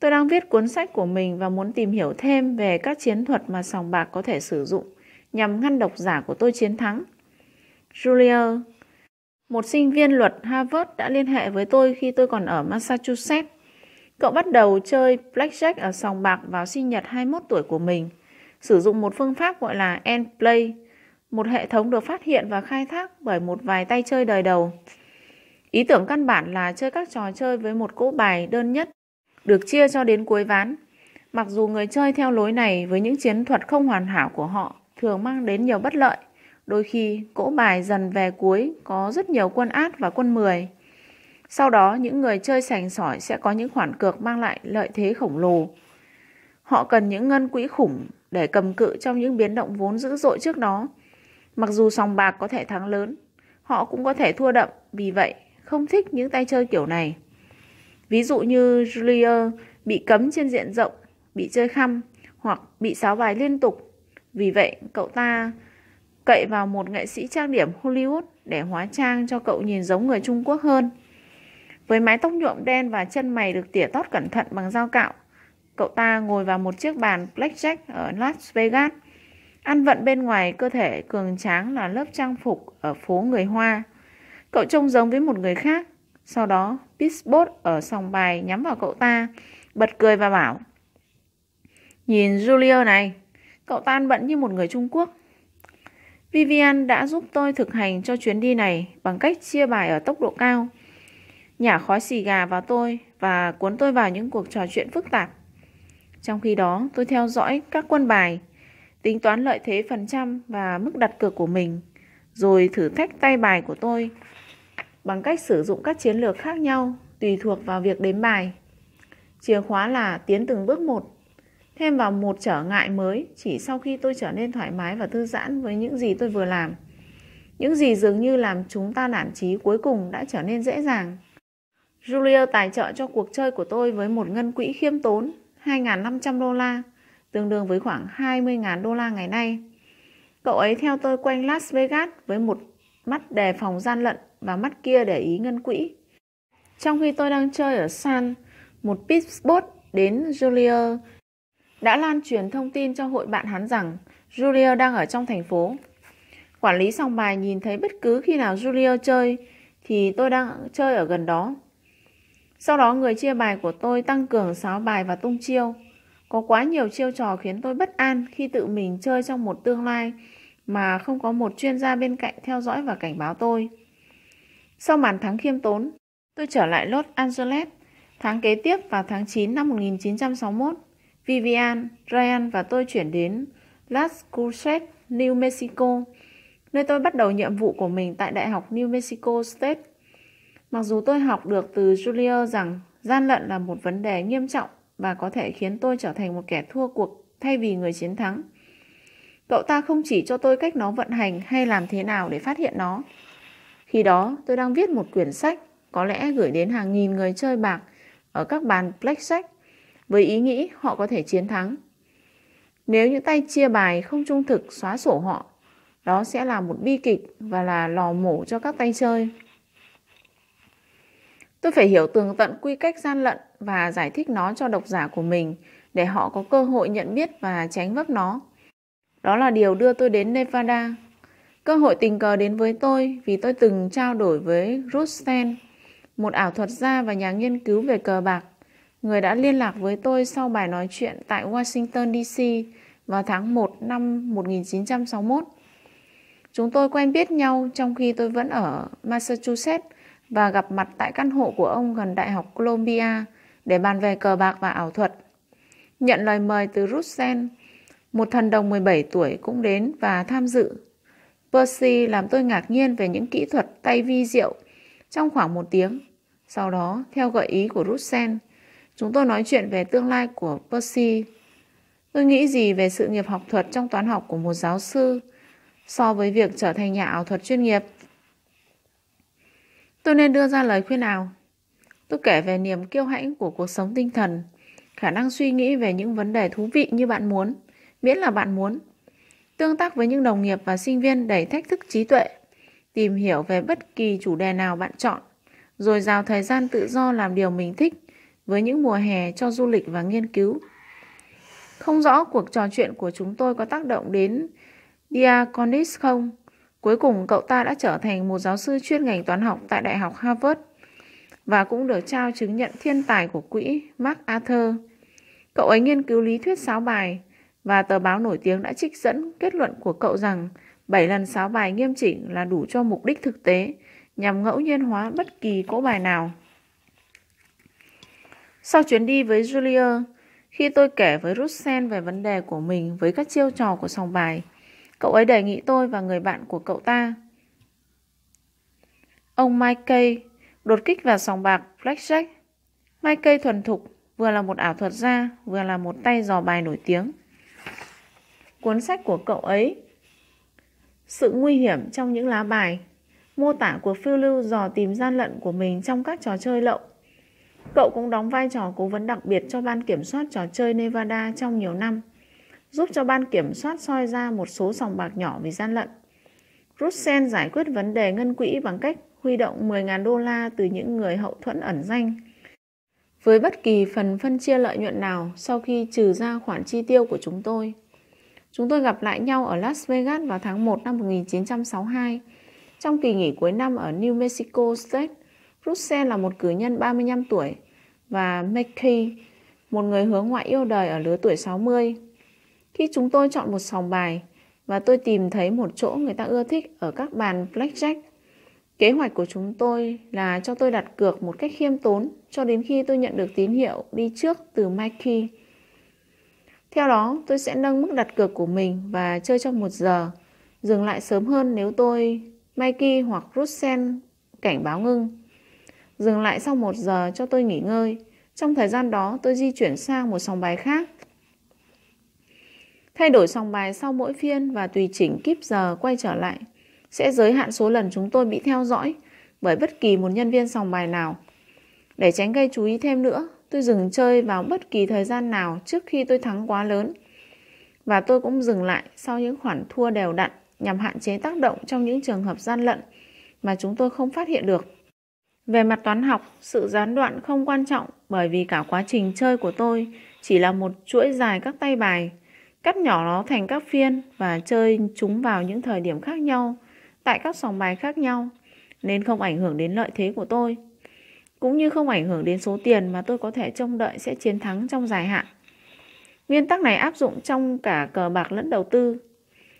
Tôi đang viết cuốn sách của mình và muốn tìm hiểu thêm về các chiến thuật mà sòng bạc có thể sử dụng nhằm ngăn độc giả của tôi chiến thắng. Julia một sinh viên luật Harvard đã liên hệ với tôi khi tôi còn ở Massachusetts. Cậu bắt đầu chơi blackjack ở sòng bạc vào sinh nhật 21 tuổi của mình, sử dụng một phương pháp gọi là end play, một hệ thống được phát hiện và khai thác bởi một vài tay chơi đời đầu. Ý tưởng căn bản là chơi các trò chơi với một cỗ bài đơn nhất, được chia cho đến cuối ván. Mặc dù người chơi theo lối này với những chiến thuật không hoàn hảo của họ thường mang đến nhiều bất lợi, Đôi khi cỗ bài dần về cuối có rất nhiều quân át và quân 10. Sau đó những người chơi sành sỏi sẽ có những khoản cược mang lại lợi thế khổng lồ. Họ cần những ngân quỹ khủng để cầm cự trong những biến động vốn dữ dội trước đó. Mặc dù sòng bạc có thể thắng lớn, họ cũng có thể thua đậm, vì vậy không thích những tay chơi kiểu này. Ví dụ như Julia bị cấm trên diện rộng, bị chơi khăm hoặc bị sáo bài liên tục. Vì vậy, cậu ta cậy vào một nghệ sĩ trang điểm Hollywood để hóa trang cho cậu nhìn giống người Trung Quốc hơn. Với mái tóc nhuộm đen và chân mày được tỉa tót cẩn thận bằng dao cạo, cậu ta ngồi vào một chiếc bàn blackjack ở Las Vegas. Ăn vận bên ngoài cơ thể cường tráng là lớp trang phục ở phố người Hoa. Cậu trông giống với một người khác. Sau đó, Pittsburgh ở sòng bài nhắm vào cậu ta, bật cười và bảo Nhìn Julio này, cậu ta ăn bận như một người Trung Quốc. Vivian đã giúp tôi thực hành cho chuyến đi này bằng cách chia bài ở tốc độ cao, nhả khói xì gà vào tôi và cuốn tôi vào những cuộc trò chuyện phức tạp. Trong khi đó, tôi theo dõi các quân bài, tính toán lợi thế phần trăm và mức đặt cược của mình, rồi thử thách tay bài của tôi bằng cách sử dụng các chiến lược khác nhau tùy thuộc vào việc đếm bài. Chìa khóa là tiến từng bước một thêm vào một trở ngại mới chỉ sau khi tôi trở nên thoải mái và thư giãn với những gì tôi vừa làm. Những gì dường như làm chúng ta nản trí cuối cùng đã trở nên dễ dàng. Julia tài trợ cho cuộc chơi của tôi với một ngân quỹ khiêm tốn 2.500 đô la, tương đương với khoảng 20.000 đô la ngày nay. Cậu ấy theo tôi quanh Las Vegas với một mắt đề phòng gian lận và mắt kia để ý ngân quỹ. Trong khi tôi đang chơi ở San, một pitchboard đến Julia đã lan truyền thông tin cho hội bạn hắn rằng Julia đang ở trong thành phố. Quản lý sòng bài nhìn thấy bất cứ khi nào Julia chơi thì tôi đang chơi ở gần đó. Sau đó người chia bài của tôi tăng cường sáo bài và tung chiêu. Có quá nhiều chiêu trò khiến tôi bất an khi tự mình chơi trong một tương lai mà không có một chuyên gia bên cạnh theo dõi và cảnh báo tôi. Sau màn thắng khiêm tốn, tôi trở lại Los Angeles. Tháng kế tiếp vào tháng 9 năm 1961, Vivian, Ryan và tôi chuyển đến Las Cruces, New Mexico, nơi tôi bắt đầu nhiệm vụ của mình tại Đại học New Mexico State. Mặc dù tôi học được từ Julia rằng gian lận là một vấn đề nghiêm trọng và có thể khiến tôi trở thành một kẻ thua cuộc thay vì người chiến thắng. Cậu ta không chỉ cho tôi cách nó vận hành hay làm thế nào để phát hiện nó. Khi đó, tôi đang viết một quyển sách, có lẽ gửi đến hàng nghìn người chơi bạc ở các bàn blackjack với ý nghĩ họ có thể chiến thắng. Nếu những tay chia bài không trung thực xóa sổ họ, đó sẽ là một bi kịch và là lò mổ cho các tay chơi. Tôi phải hiểu tường tận quy cách gian lận và giải thích nó cho độc giả của mình để họ có cơ hội nhận biết và tránh vấp nó. Đó là điều đưa tôi đến Nevada. Cơ hội tình cờ đến với tôi vì tôi từng trao đổi với Rusten, một ảo thuật gia và nhà nghiên cứu về cờ bạc, người đã liên lạc với tôi sau bài nói chuyện tại Washington DC vào tháng 1 năm 1961. Chúng tôi quen biết nhau trong khi tôi vẫn ở Massachusetts và gặp mặt tại căn hộ của ông gần Đại học Columbia để bàn về cờ bạc và ảo thuật. Nhận lời mời từ Russen, một thần đồng 17 tuổi cũng đến và tham dự. Percy làm tôi ngạc nhiên về những kỹ thuật tay vi diệu trong khoảng một tiếng. Sau đó, theo gợi ý của Russen, chúng tôi nói chuyện về tương lai của Percy. Tôi nghĩ gì về sự nghiệp học thuật trong toán học của một giáo sư so với việc trở thành nhà ảo thuật chuyên nghiệp? Tôi nên đưa ra lời khuyên nào? Tôi kể về niềm kiêu hãnh của cuộc sống tinh thần, khả năng suy nghĩ về những vấn đề thú vị như bạn muốn, miễn là bạn muốn. Tương tác với những đồng nghiệp và sinh viên đầy thách thức trí tuệ, tìm hiểu về bất kỳ chủ đề nào bạn chọn, rồi dào thời gian tự do làm điều mình thích với những mùa hè cho du lịch và nghiên cứu. Không rõ cuộc trò chuyện của chúng tôi có tác động đến Diaconis không? Cuối cùng cậu ta đã trở thành một giáo sư chuyên ngành toán học tại Đại học Harvard và cũng được trao chứng nhận thiên tài của quỹ Mark Arthur. Cậu ấy nghiên cứu lý thuyết sáo bài và tờ báo nổi tiếng đã trích dẫn kết luận của cậu rằng 7 lần sáo bài nghiêm chỉnh là đủ cho mục đích thực tế nhằm ngẫu nhiên hóa bất kỳ cỗ bài nào. Sau chuyến đi với Julia, khi tôi kể với Russell về vấn đề của mình với các chiêu trò của sòng bài, cậu ấy đề nghị tôi và người bạn của cậu ta. Ông Mike Kay đột kích và sòng bạc Blackjack. Mai cây thuần thục, vừa là một ảo thuật gia, vừa là một tay dò bài nổi tiếng. Cuốn sách của cậu ấy Sự nguy hiểm trong những lá bài mô tả cuộc phiêu lưu dò tìm gian lận của mình trong các trò chơi lậu. Cậu cũng đóng vai trò cố vấn đặc biệt cho ban kiểm soát trò chơi Nevada trong nhiều năm giúp cho ban kiểm soát soi ra một số sòng bạc nhỏ vì gian lận. Russell giải quyết vấn đề ngân quỹ bằng cách huy động 10.000 đô la từ những người hậu thuẫn ẩn danh. Với bất kỳ phần phân chia lợi nhuận nào sau khi trừ ra khoản chi tiêu của chúng tôi. Chúng tôi gặp lại nhau ở Las Vegas vào tháng 1 năm 1962. Trong kỳ nghỉ cuối năm ở New Mexico State, Russell là một cử nhân 35 tuổi và McKay, một người hướng ngoại yêu đời ở lứa tuổi 60. Khi chúng tôi chọn một sòng bài và tôi tìm thấy một chỗ người ta ưa thích ở các bàn blackjack, kế hoạch của chúng tôi là cho tôi đặt cược một cách khiêm tốn cho đến khi tôi nhận được tín hiệu đi trước từ Mikey. Theo đó, tôi sẽ nâng mức đặt cược của mình và chơi trong một giờ, dừng lại sớm hơn nếu tôi, Mikey hoặc Russell cảnh báo ngưng. Dừng lại sau một giờ cho tôi nghỉ ngơi. Trong thời gian đó, tôi di chuyển sang một sòng bài khác Thay đổi sòng bài sau mỗi phiên và tùy chỉnh kíp giờ quay trở lại sẽ giới hạn số lần chúng tôi bị theo dõi bởi bất kỳ một nhân viên sòng bài nào. Để tránh gây chú ý thêm nữa, tôi dừng chơi vào bất kỳ thời gian nào trước khi tôi thắng quá lớn. Và tôi cũng dừng lại sau những khoản thua đều đặn nhằm hạn chế tác động trong những trường hợp gian lận mà chúng tôi không phát hiện được. Về mặt toán học, sự gián đoạn không quan trọng bởi vì cả quá trình chơi của tôi chỉ là một chuỗi dài các tay bài cắt nhỏ nó thành các phiên và chơi chúng vào những thời điểm khác nhau tại các sòng bài khác nhau nên không ảnh hưởng đến lợi thế của tôi cũng như không ảnh hưởng đến số tiền mà tôi có thể trông đợi sẽ chiến thắng trong dài hạn. Nguyên tắc này áp dụng trong cả cờ bạc lẫn đầu tư.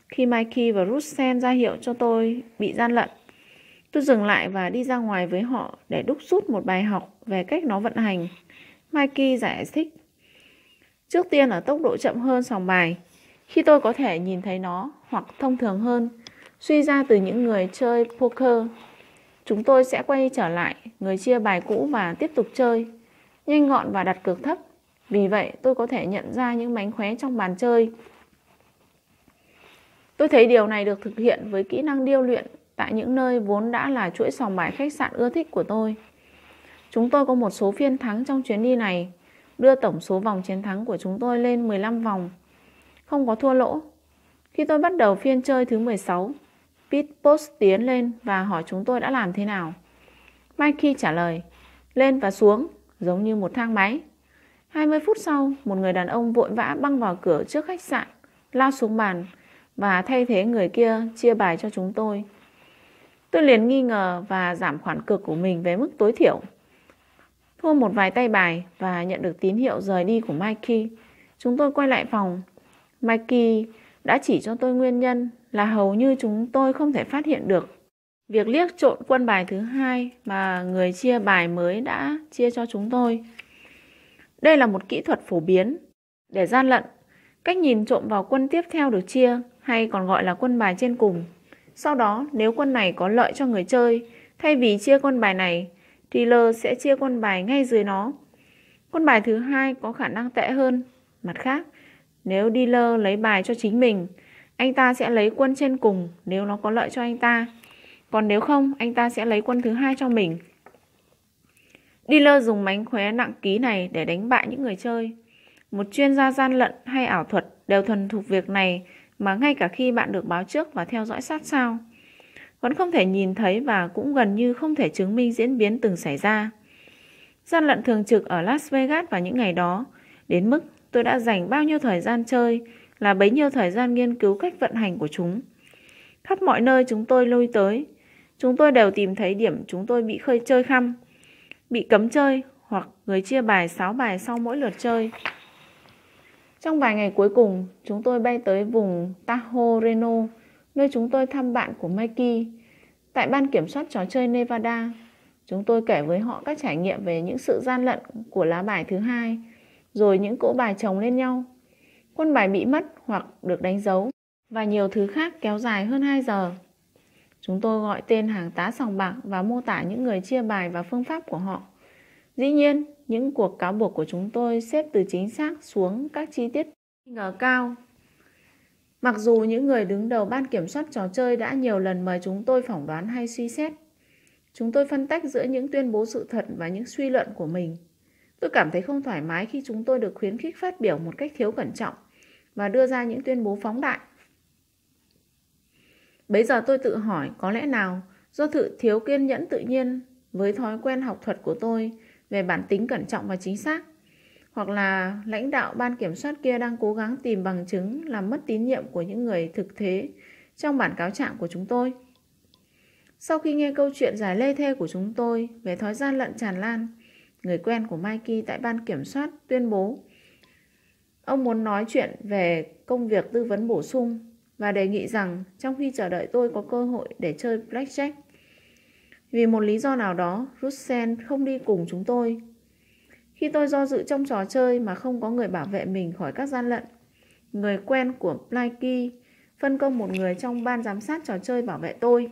Khi Mikey và Russen ra hiệu cho tôi bị gian lận, tôi dừng lại và đi ra ngoài với họ để đúc rút một bài học về cách nó vận hành. Mikey giải thích. Trước tiên ở tốc độ chậm hơn sòng bài, khi tôi có thể nhìn thấy nó hoặc thông thường hơn, suy ra từ những người chơi poker, chúng tôi sẽ quay trở lại người chia bài cũ và tiếp tục chơi, nhanh gọn và đặt cược thấp. Vì vậy, tôi có thể nhận ra những mánh khóe trong bàn chơi. Tôi thấy điều này được thực hiện với kỹ năng điêu luyện tại những nơi vốn đã là chuỗi sòng bài khách sạn ưa thích của tôi. Chúng tôi có một số phiên thắng trong chuyến đi này, đưa tổng số vòng chiến thắng của chúng tôi lên 15 vòng, không có thua lỗ. Khi tôi bắt đầu phiên chơi thứ 16, Pete Post tiến lên và hỏi chúng tôi đã làm thế nào. Mikey trả lời, lên và xuống, giống như một thang máy. 20 phút sau, một người đàn ông vội vã băng vào cửa trước khách sạn, lao xuống bàn và thay thế người kia chia bài cho chúng tôi. Tôi liền nghi ngờ và giảm khoản cược của mình về mức tối thiểu. Thua một vài tay bài và nhận được tín hiệu rời đi của Mikey. Chúng tôi quay lại phòng. Mikey đã chỉ cho tôi nguyên nhân là hầu như chúng tôi không thể phát hiện được việc liếc trộn quân bài thứ hai mà người chia bài mới đã chia cho chúng tôi. Đây là một kỹ thuật phổ biến để gian lận. Cách nhìn trộm vào quân tiếp theo được chia hay còn gọi là quân bài trên cùng. Sau đó, nếu quân này có lợi cho người chơi, thay vì chia quân bài này, dealer sẽ chia quân bài ngay dưới nó. Quân bài thứ hai có khả năng tệ hơn. Mặt khác, nếu dealer lấy bài cho chính mình, anh ta sẽ lấy quân trên cùng nếu nó có lợi cho anh ta. Còn nếu không, anh ta sẽ lấy quân thứ hai cho mình. Dealer dùng mánh khóe nặng ký này để đánh bại những người chơi. Một chuyên gia gian lận hay ảo thuật đều thuần thục việc này mà ngay cả khi bạn được báo trước và theo dõi sát sao, vẫn không thể nhìn thấy và cũng gần như không thể chứng minh diễn biến từng xảy ra. Gian lận thường trực ở Las Vegas vào những ngày đó, đến mức tôi đã dành bao nhiêu thời gian chơi là bấy nhiêu thời gian nghiên cứu cách vận hành của chúng. Khắp mọi nơi chúng tôi lui tới, chúng tôi đều tìm thấy điểm chúng tôi bị khơi chơi khăm, bị cấm chơi hoặc người chia bài 6 bài sau mỗi lượt chơi. Trong vài ngày cuối cùng, chúng tôi bay tới vùng Tahoe Reno, nơi chúng tôi thăm bạn của Mikey. Tại ban kiểm soát trò chơi Nevada, chúng tôi kể với họ các trải nghiệm về những sự gian lận của lá bài thứ hai, rồi những cỗ bài chồng lên nhau. Quân bài bị mất hoặc được đánh dấu và nhiều thứ khác kéo dài hơn 2 giờ. Chúng tôi gọi tên hàng tá sòng bạc và mô tả những người chia bài và phương pháp của họ. Dĩ nhiên, những cuộc cáo buộc của chúng tôi xếp từ chính xác xuống các chi tiết ngờ cao. Mặc dù những người đứng đầu ban kiểm soát trò chơi đã nhiều lần mời chúng tôi phỏng đoán hay suy xét, chúng tôi phân tách giữa những tuyên bố sự thật và những suy luận của mình. Tôi cảm thấy không thoải mái khi chúng tôi được khuyến khích phát biểu một cách thiếu cẩn trọng và đưa ra những tuyên bố phóng đại. Bây giờ tôi tự hỏi có lẽ nào do sự thiếu kiên nhẫn tự nhiên với thói quen học thuật của tôi về bản tính cẩn trọng và chính xác hoặc là lãnh đạo ban kiểm soát kia đang cố gắng tìm bằng chứng làm mất tín nhiệm của những người thực thế trong bản cáo trạng của chúng tôi. Sau khi nghe câu chuyện giải lê thê của chúng tôi về thói gian lận tràn lan, người quen của Mikey tại ban kiểm soát tuyên bố ông muốn nói chuyện về công việc tư vấn bổ sung và đề nghị rằng trong khi chờ đợi tôi có cơ hội để chơi blackjack, vì một lý do nào đó, Russell không đi cùng chúng tôi. Khi tôi do dự trong trò chơi mà không có người bảo vệ mình khỏi các gian lận, người quen của Mikey phân công một người trong ban giám sát trò chơi bảo vệ tôi.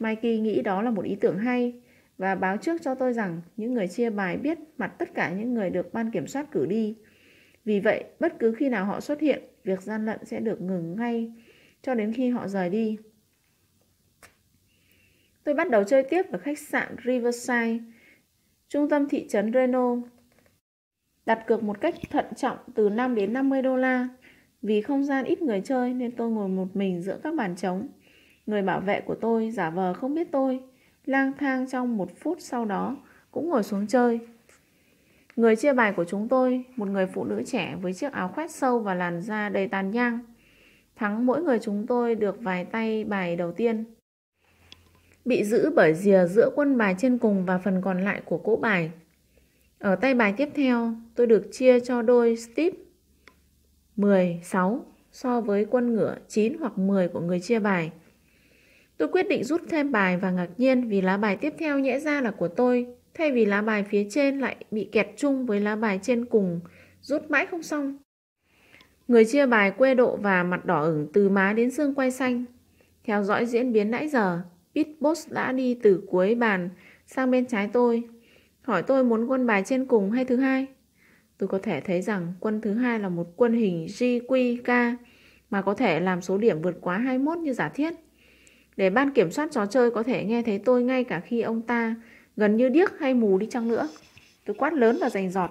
Mikey nghĩ đó là một ý tưởng hay và báo trước cho tôi rằng những người chia bài biết mặt tất cả những người được ban kiểm soát cử đi. Vì vậy, bất cứ khi nào họ xuất hiện, việc gian lận sẽ được ngừng ngay cho đến khi họ rời đi. Tôi bắt đầu chơi tiếp ở khách sạn Riverside, trung tâm thị trấn Reno. Đặt cược một cách thận trọng từ 5 đến 50 đô la. Vì không gian ít người chơi nên tôi ngồi một mình giữa các bàn trống. Người bảo vệ của tôi giả vờ không biết tôi, lang thang trong một phút sau đó cũng ngồi xuống chơi. Người chia bài của chúng tôi, một người phụ nữ trẻ với chiếc áo khoét sâu và làn da đầy tàn nhang. Thắng mỗi người chúng tôi được vài tay bài đầu tiên bị giữ bởi rìa giữa quân bài trên cùng và phần còn lại của cỗ bài. Ở tay bài tiếp theo, tôi được chia cho đôi stip 10, 6 so với quân ngựa 9 hoặc 10 của người chia bài. Tôi quyết định rút thêm bài và ngạc nhiên vì lá bài tiếp theo nhẽ ra là của tôi, thay vì lá bài phía trên lại bị kẹt chung với lá bài trên cùng, rút mãi không xong. Người chia bài quê độ và mặt đỏ ửng từ má đến xương quay xanh. Theo dõi diễn biến nãy giờ, Pitboss đã đi từ cuối bàn sang bên trái tôi. Hỏi tôi muốn quân bài trên cùng hay thứ hai. Tôi có thể thấy rằng quân thứ hai là một quân hình GQK mà có thể làm số điểm vượt quá 21 như giả thiết. Để ban kiểm soát trò chơi có thể nghe thấy tôi ngay cả khi ông ta gần như điếc hay mù đi chăng nữa. Tôi quát lớn và rành giọt.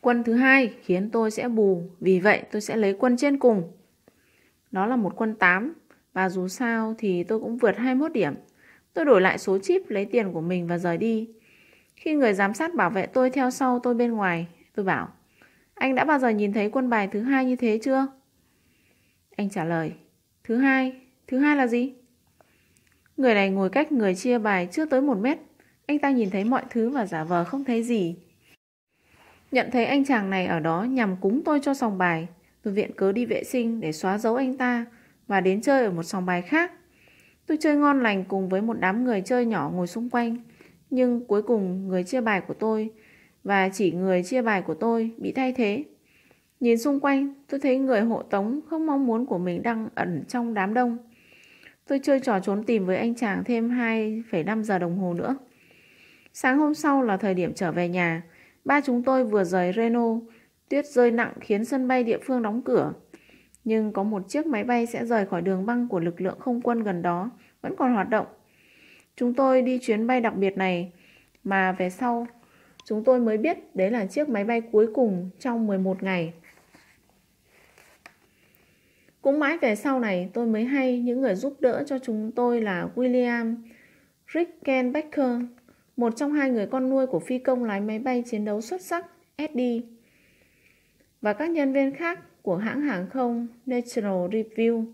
Quân thứ hai khiến tôi sẽ bù, vì vậy tôi sẽ lấy quân trên cùng. Đó là một quân 8, và dù sao thì tôi cũng vượt 21 điểm. Tôi đổi lại số chip lấy tiền của mình và rời đi. Khi người giám sát bảo vệ tôi theo sau tôi bên ngoài, tôi bảo Anh đã bao giờ nhìn thấy quân bài thứ hai như thế chưa? Anh trả lời Thứ hai, thứ hai là gì? Người này ngồi cách người chia bài chưa tới một mét. Anh ta nhìn thấy mọi thứ và giả vờ không thấy gì. Nhận thấy anh chàng này ở đó nhằm cúng tôi cho sòng bài, tôi viện cớ đi vệ sinh để xóa dấu anh ta và đến chơi ở một sòng bài khác. Tôi chơi ngon lành cùng với một đám người chơi nhỏ ngồi xung quanh, nhưng cuối cùng người chia bài của tôi và chỉ người chia bài của tôi bị thay thế. Nhìn xung quanh, tôi thấy người hộ tống không mong muốn của mình đang ẩn trong đám đông. Tôi chơi trò trốn tìm với anh chàng thêm 2,5 giờ đồng hồ nữa. Sáng hôm sau là thời điểm trở về nhà. Ba chúng tôi vừa rời Reno. Tuyết rơi nặng khiến sân bay địa phương đóng cửa. Nhưng có một chiếc máy bay sẽ rời khỏi đường băng của lực lượng không quân gần đó, vẫn còn hoạt động. Chúng tôi đi chuyến bay đặc biệt này mà về sau chúng tôi mới biết đấy là chiếc máy bay cuối cùng trong 11 ngày. Cũng mãi về sau này tôi mới hay những người giúp đỡ cho chúng tôi là William Rickenbacker, một trong hai người con nuôi của phi công lái máy bay chiến đấu xuất sắc Eddie và các nhân viên khác của hãng hàng không National Review.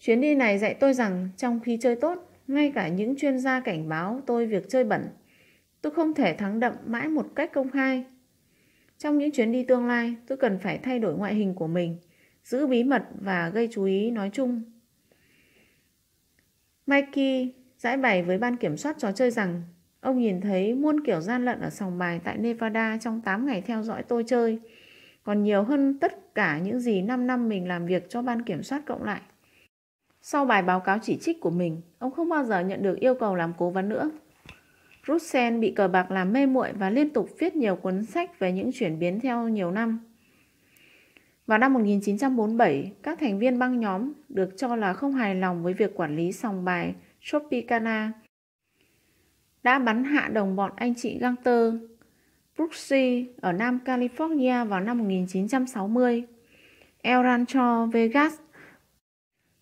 Chuyến đi này dạy tôi rằng trong khi chơi tốt, ngay cả những chuyên gia cảnh báo tôi việc chơi bẩn, tôi không thể thắng đậm mãi một cách công khai. Trong những chuyến đi tương lai, tôi cần phải thay đổi ngoại hình của mình – giữ bí mật và gây chú ý nói chung. Mikey giải bày với ban kiểm soát trò chơi rằng ông nhìn thấy muôn kiểu gian lận ở sòng bài tại Nevada trong 8 ngày theo dõi tôi chơi, còn nhiều hơn tất cả những gì 5 năm mình làm việc cho ban kiểm soát cộng lại. Sau bài báo cáo chỉ trích của mình, ông không bao giờ nhận được yêu cầu làm cố vấn nữa. Russell bị cờ bạc làm mê muội và liên tục viết nhiều cuốn sách về những chuyển biến theo nhiều năm. Vào năm 1947, các thành viên băng nhóm được cho là không hài lòng với việc quản lý sòng bài Tropicana đã bắn hạ đồng bọn anh chị Gangster Brooksy ở Nam California vào năm 1960. El Rancho Vegas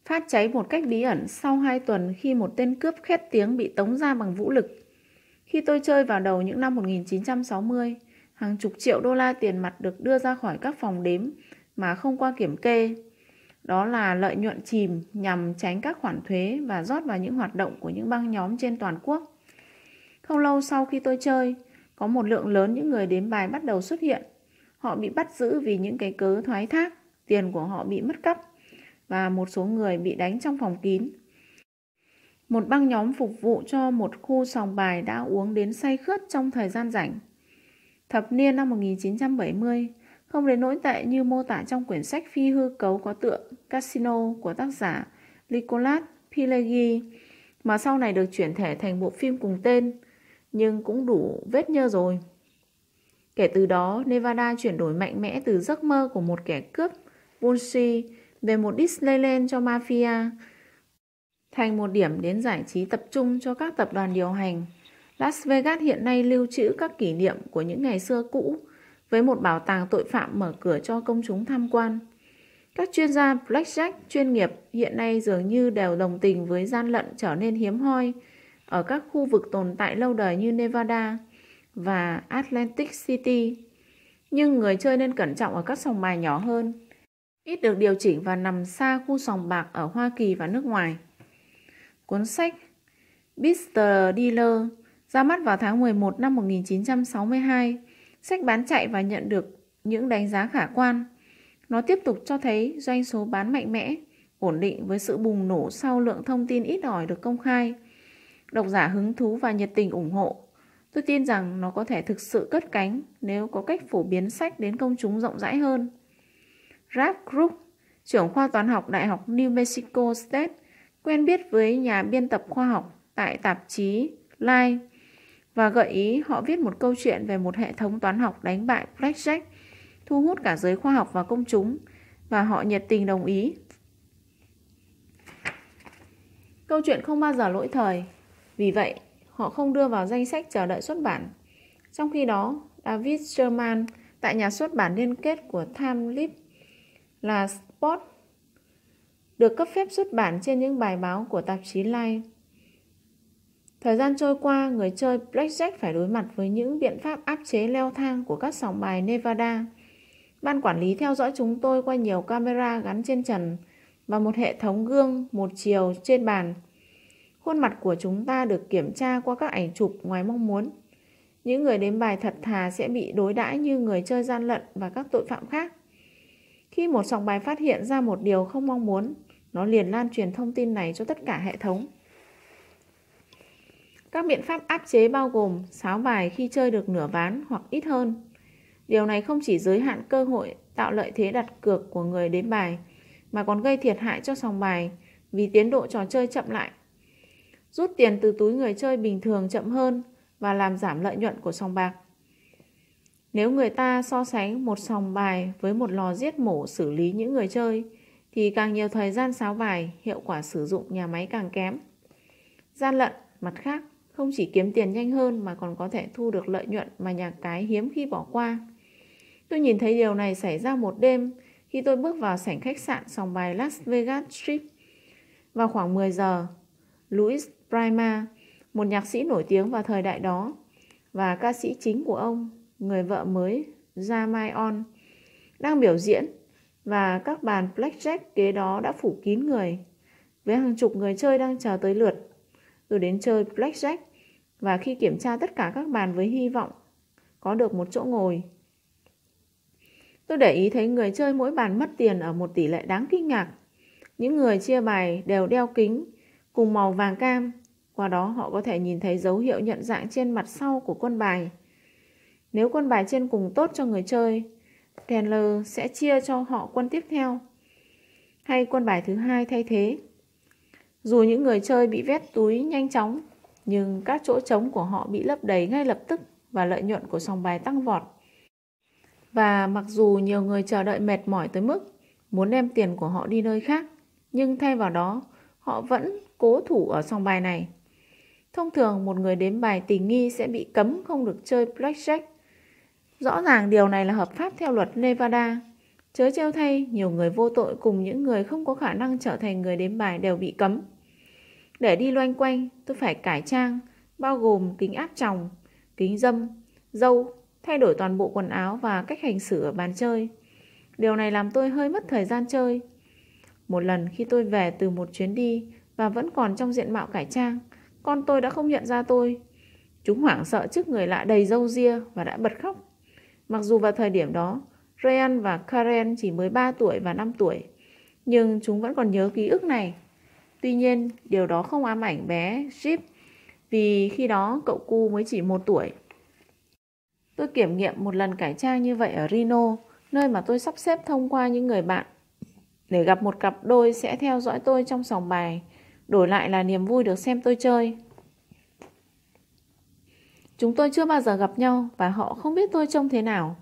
phát cháy một cách bí ẩn sau 2 tuần khi một tên cướp khét tiếng bị tống ra bằng vũ lực. Khi tôi chơi vào đầu những năm 1960, hàng chục triệu đô la tiền mặt được đưa ra khỏi các phòng đếm mà không qua kiểm kê. Đó là lợi nhuận chìm nhằm tránh các khoản thuế và rót vào những hoạt động của những băng nhóm trên toàn quốc. Không lâu sau khi tôi chơi, có một lượng lớn những người đếm bài bắt đầu xuất hiện. Họ bị bắt giữ vì những cái cớ thoái thác, tiền của họ bị mất cắp và một số người bị đánh trong phòng kín. Một băng nhóm phục vụ cho một khu sòng bài đã uống đến say khướt trong thời gian rảnh. Thập niên năm 1970, không đến nỗi tệ như mô tả trong quyển sách phi hư cấu có tựa Casino của tác giả Nicolas Pileggi mà sau này được chuyển thể thành bộ phim cùng tên, nhưng cũng đủ vết nhơ rồi. Kể từ đó, Nevada chuyển đổi mạnh mẽ từ giấc mơ của một kẻ cướp Bunsi về một Disneyland cho mafia thành một điểm đến giải trí tập trung cho các tập đoàn điều hành. Las Vegas hiện nay lưu trữ các kỷ niệm của những ngày xưa cũ với một bảo tàng tội phạm mở cửa cho công chúng tham quan. Các chuyên gia blackjack chuyên nghiệp hiện nay dường như đều đồng tình với gian lận trở nên hiếm hoi ở các khu vực tồn tại lâu đời như Nevada và Atlantic City. Nhưng người chơi nên cẩn trọng ở các sòng bài nhỏ hơn, ít được điều chỉnh và nằm xa khu sòng bạc ở Hoa Kỳ và nước ngoài. Cuốn sách Mr. Dealer ra mắt vào tháng 11 năm 1962 Sách bán chạy và nhận được những đánh giá khả quan. Nó tiếp tục cho thấy doanh số bán mạnh mẽ, ổn định với sự bùng nổ sau lượng thông tin ít ỏi được công khai. Độc giả hứng thú và nhiệt tình ủng hộ. Tôi tin rằng nó có thể thực sự cất cánh nếu có cách phổ biến sách đến công chúng rộng rãi hơn. Rap Group, trưởng khoa toán học Đại học New Mexico State, quen biết với nhà biên tập khoa học tại tạp chí Life và gợi ý họ viết một câu chuyện về một hệ thống toán học đánh bại Blackjack, thu hút cả giới khoa học và công chúng, và họ nhiệt tình đồng ý. Câu chuyện không bao giờ lỗi thời, vì vậy họ không đưa vào danh sách chờ đợi xuất bản. Trong khi đó, David Sherman tại nhà xuất bản liên kết của Time Lip là Sport được cấp phép xuất bản trên những bài báo của tạp chí Life. Thời gian trôi qua, người chơi Blackjack phải đối mặt với những biện pháp áp chế leo thang của các sòng bài Nevada. Ban quản lý theo dõi chúng tôi qua nhiều camera gắn trên trần và một hệ thống gương một chiều trên bàn. Khuôn mặt của chúng ta được kiểm tra qua các ảnh chụp ngoài mong muốn. Những người đếm bài thật thà sẽ bị đối đãi như người chơi gian lận và các tội phạm khác. Khi một sòng bài phát hiện ra một điều không mong muốn, nó liền lan truyền thông tin này cho tất cả hệ thống. Các biện pháp áp chế bao gồm sáo bài khi chơi được nửa ván hoặc ít hơn. Điều này không chỉ giới hạn cơ hội tạo lợi thế đặt cược của người đến bài, mà còn gây thiệt hại cho sòng bài vì tiến độ trò chơi chậm lại. Rút tiền từ túi người chơi bình thường chậm hơn và làm giảm lợi nhuận của sòng bạc. Nếu người ta so sánh một sòng bài với một lò giết mổ xử lý những người chơi, thì càng nhiều thời gian sáo bài, hiệu quả sử dụng nhà máy càng kém. Gian lận, mặt khác, không chỉ kiếm tiền nhanh hơn mà còn có thể thu được lợi nhuận mà nhà cái hiếm khi bỏ qua. Tôi nhìn thấy điều này xảy ra một đêm khi tôi bước vào sảnh khách sạn sòng bài Las Vegas Strip. Vào khoảng 10 giờ, Louis Prima, một nhạc sĩ nổi tiếng vào thời đại đó, và ca sĩ chính của ông, người vợ mới Jamaion, đang biểu diễn và các bàn blackjack kế đó đã phủ kín người, với hàng chục người chơi đang chờ tới lượt. Tôi đến chơi blackjack và khi kiểm tra tất cả các bàn với hy vọng có được một chỗ ngồi. Tôi để ý thấy người chơi mỗi bàn mất tiền ở một tỷ lệ đáng kinh ngạc. Những người chia bài đều đeo kính cùng màu vàng cam, qua đó họ có thể nhìn thấy dấu hiệu nhận dạng trên mặt sau của quân bài. Nếu quân bài trên cùng tốt cho người chơi, Chandler sẽ chia cho họ quân tiếp theo hay quân bài thứ hai thay thế. Dù những người chơi bị vét túi nhanh chóng, nhưng các chỗ trống của họ bị lấp đầy ngay lập tức và lợi nhuận của sòng bài tăng vọt. Và mặc dù nhiều người chờ đợi mệt mỏi tới mức muốn đem tiền của họ đi nơi khác, nhưng thay vào đó, họ vẫn cố thủ ở sòng bài này. Thông thường một người đếm bài tình nghi sẽ bị cấm không được chơi blackjack Rõ ràng điều này là hợp pháp theo luật Nevada. Chớ treo thay, nhiều người vô tội cùng những người không có khả năng trở thành người đếm bài đều bị cấm. Để đi loanh quanh, tôi phải cải trang, bao gồm kính áp tròng, kính dâm, dâu, thay đổi toàn bộ quần áo và cách hành xử ở bàn chơi. Điều này làm tôi hơi mất thời gian chơi. Một lần khi tôi về từ một chuyến đi và vẫn còn trong diện mạo cải trang, con tôi đã không nhận ra tôi. Chúng hoảng sợ trước người lạ đầy râu ria và đã bật khóc Mặc dù vào thời điểm đó, Ryan và Karen chỉ mới 3 tuổi và 5 tuổi, nhưng chúng vẫn còn nhớ ký ức này. Tuy nhiên, điều đó không ám ảnh bé Jip vì khi đó cậu cu mới chỉ một tuổi. Tôi kiểm nghiệm một lần cải trang như vậy ở Reno, nơi mà tôi sắp xếp thông qua những người bạn. Để gặp một cặp đôi sẽ theo dõi tôi trong sòng bài, đổi lại là niềm vui được xem tôi chơi. Chúng tôi chưa bao giờ gặp nhau và họ không biết tôi trông thế nào.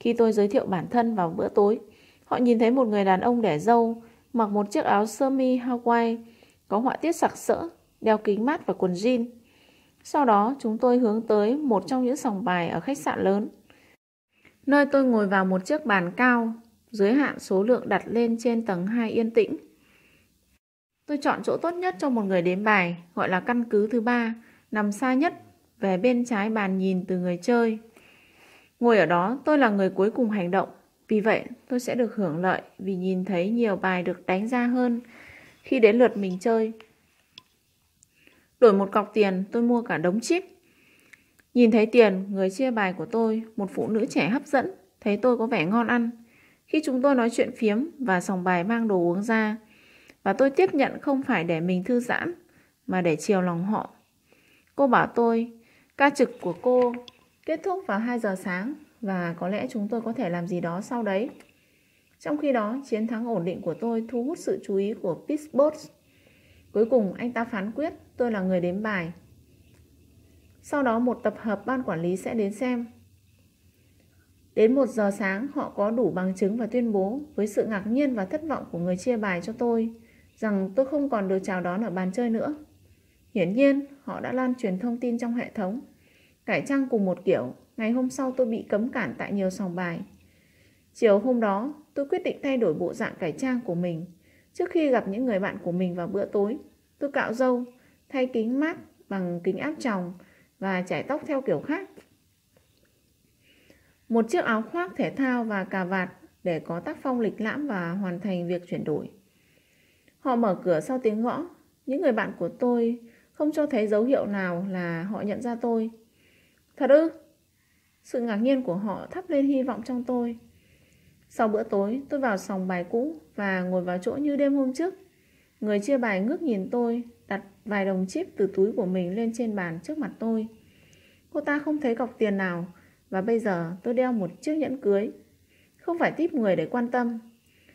Khi tôi giới thiệu bản thân vào bữa tối, họ nhìn thấy một người đàn ông đẻ dâu, mặc một chiếc áo sơ mi Hawaii, có họa tiết sặc sỡ, đeo kính mát và quần jean. Sau đó chúng tôi hướng tới một trong những sòng bài ở khách sạn lớn. Nơi tôi ngồi vào một chiếc bàn cao, giới hạn số lượng đặt lên trên tầng 2 yên tĩnh. Tôi chọn chỗ tốt nhất cho một người đến bài, gọi là căn cứ thứ ba, nằm xa nhất về bên trái bàn nhìn từ người chơi. Ngồi ở đó tôi là người cuối cùng hành động, vì vậy tôi sẽ được hưởng lợi vì nhìn thấy nhiều bài được đánh ra hơn khi đến lượt mình chơi. Đổi một cọc tiền tôi mua cả đống chip. Nhìn thấy tiền, người chia bài của tôi, một phụ nữ trẻ hấp dẫn, thấy tôi có vẻ ngon ăn. Khi chúng tôi nói chuyện phiếm và sòng bài mang đồ uống ra, và tôi tiếp nhận không phải để mình thư giãn, mà để chiều lòng họ. Cô bảo tôi, ca trực của cô kết thúc vào 2 giờ sáng và có lẽ chúng tôi có thể làm gì đó sau đấy. Trong khi đó, chiến thắng ổn định của tôi thu hút sự chú ý của Pittsburgh. Cuối cùng, anh ta phán quyết tôi là người đếm bài. Sau đó một tập hợp ban quản lý sẽ đến xem. Đến 1 giờ sáng, họ có đủ bằng chứng và tuyên bố với sự ngạc nhiên và thất vọng của người chia bài cho tôi rằng tôi không còn được chào đón ở bàn chơi nữa. Hiển nhiên, họ đã lan truyền thông tin trong hệ thống. Cải trang cùng một kiểu, ngày hôm sau tôi bị cấm cản tại nhiều sòng bài. Chiều hôm đó, tôi quyết định thay đổi bộ dạng cải trang của mình. Trước khi gặp những người bạn của mình vào bữa tối, tôi cạo râu, thay kính mát bằng kính áp tròng và chải tóc theo kiểu khác. Một chiếc áo khoác thể thao và cà vạt để có tác phong lịch lãm và hoàn thành việc chuyển đổi. Họ mở cửa sau tiếng gõ. Những người bạn của tôi không cho thấy dấu hiệu nào là họ nhận ra tôi. Thật ư? Sự ngạc nhiên của họ thắp lên hy vọng trong tôi. Sau bữa tối, tôi vào sòng bài cũ và ngồi vào chỗ như đêm hôm trước. Người chia bài ngước nhìn tôi, đặt vài đồng chip từ túi của mình lên trên bàn trước mặt tôi. Cô ta không thấy cọc tiền nào và bây giờ tôi đeo một chiếc nhẫn cưới. Không phải tiếp người để quan tâm.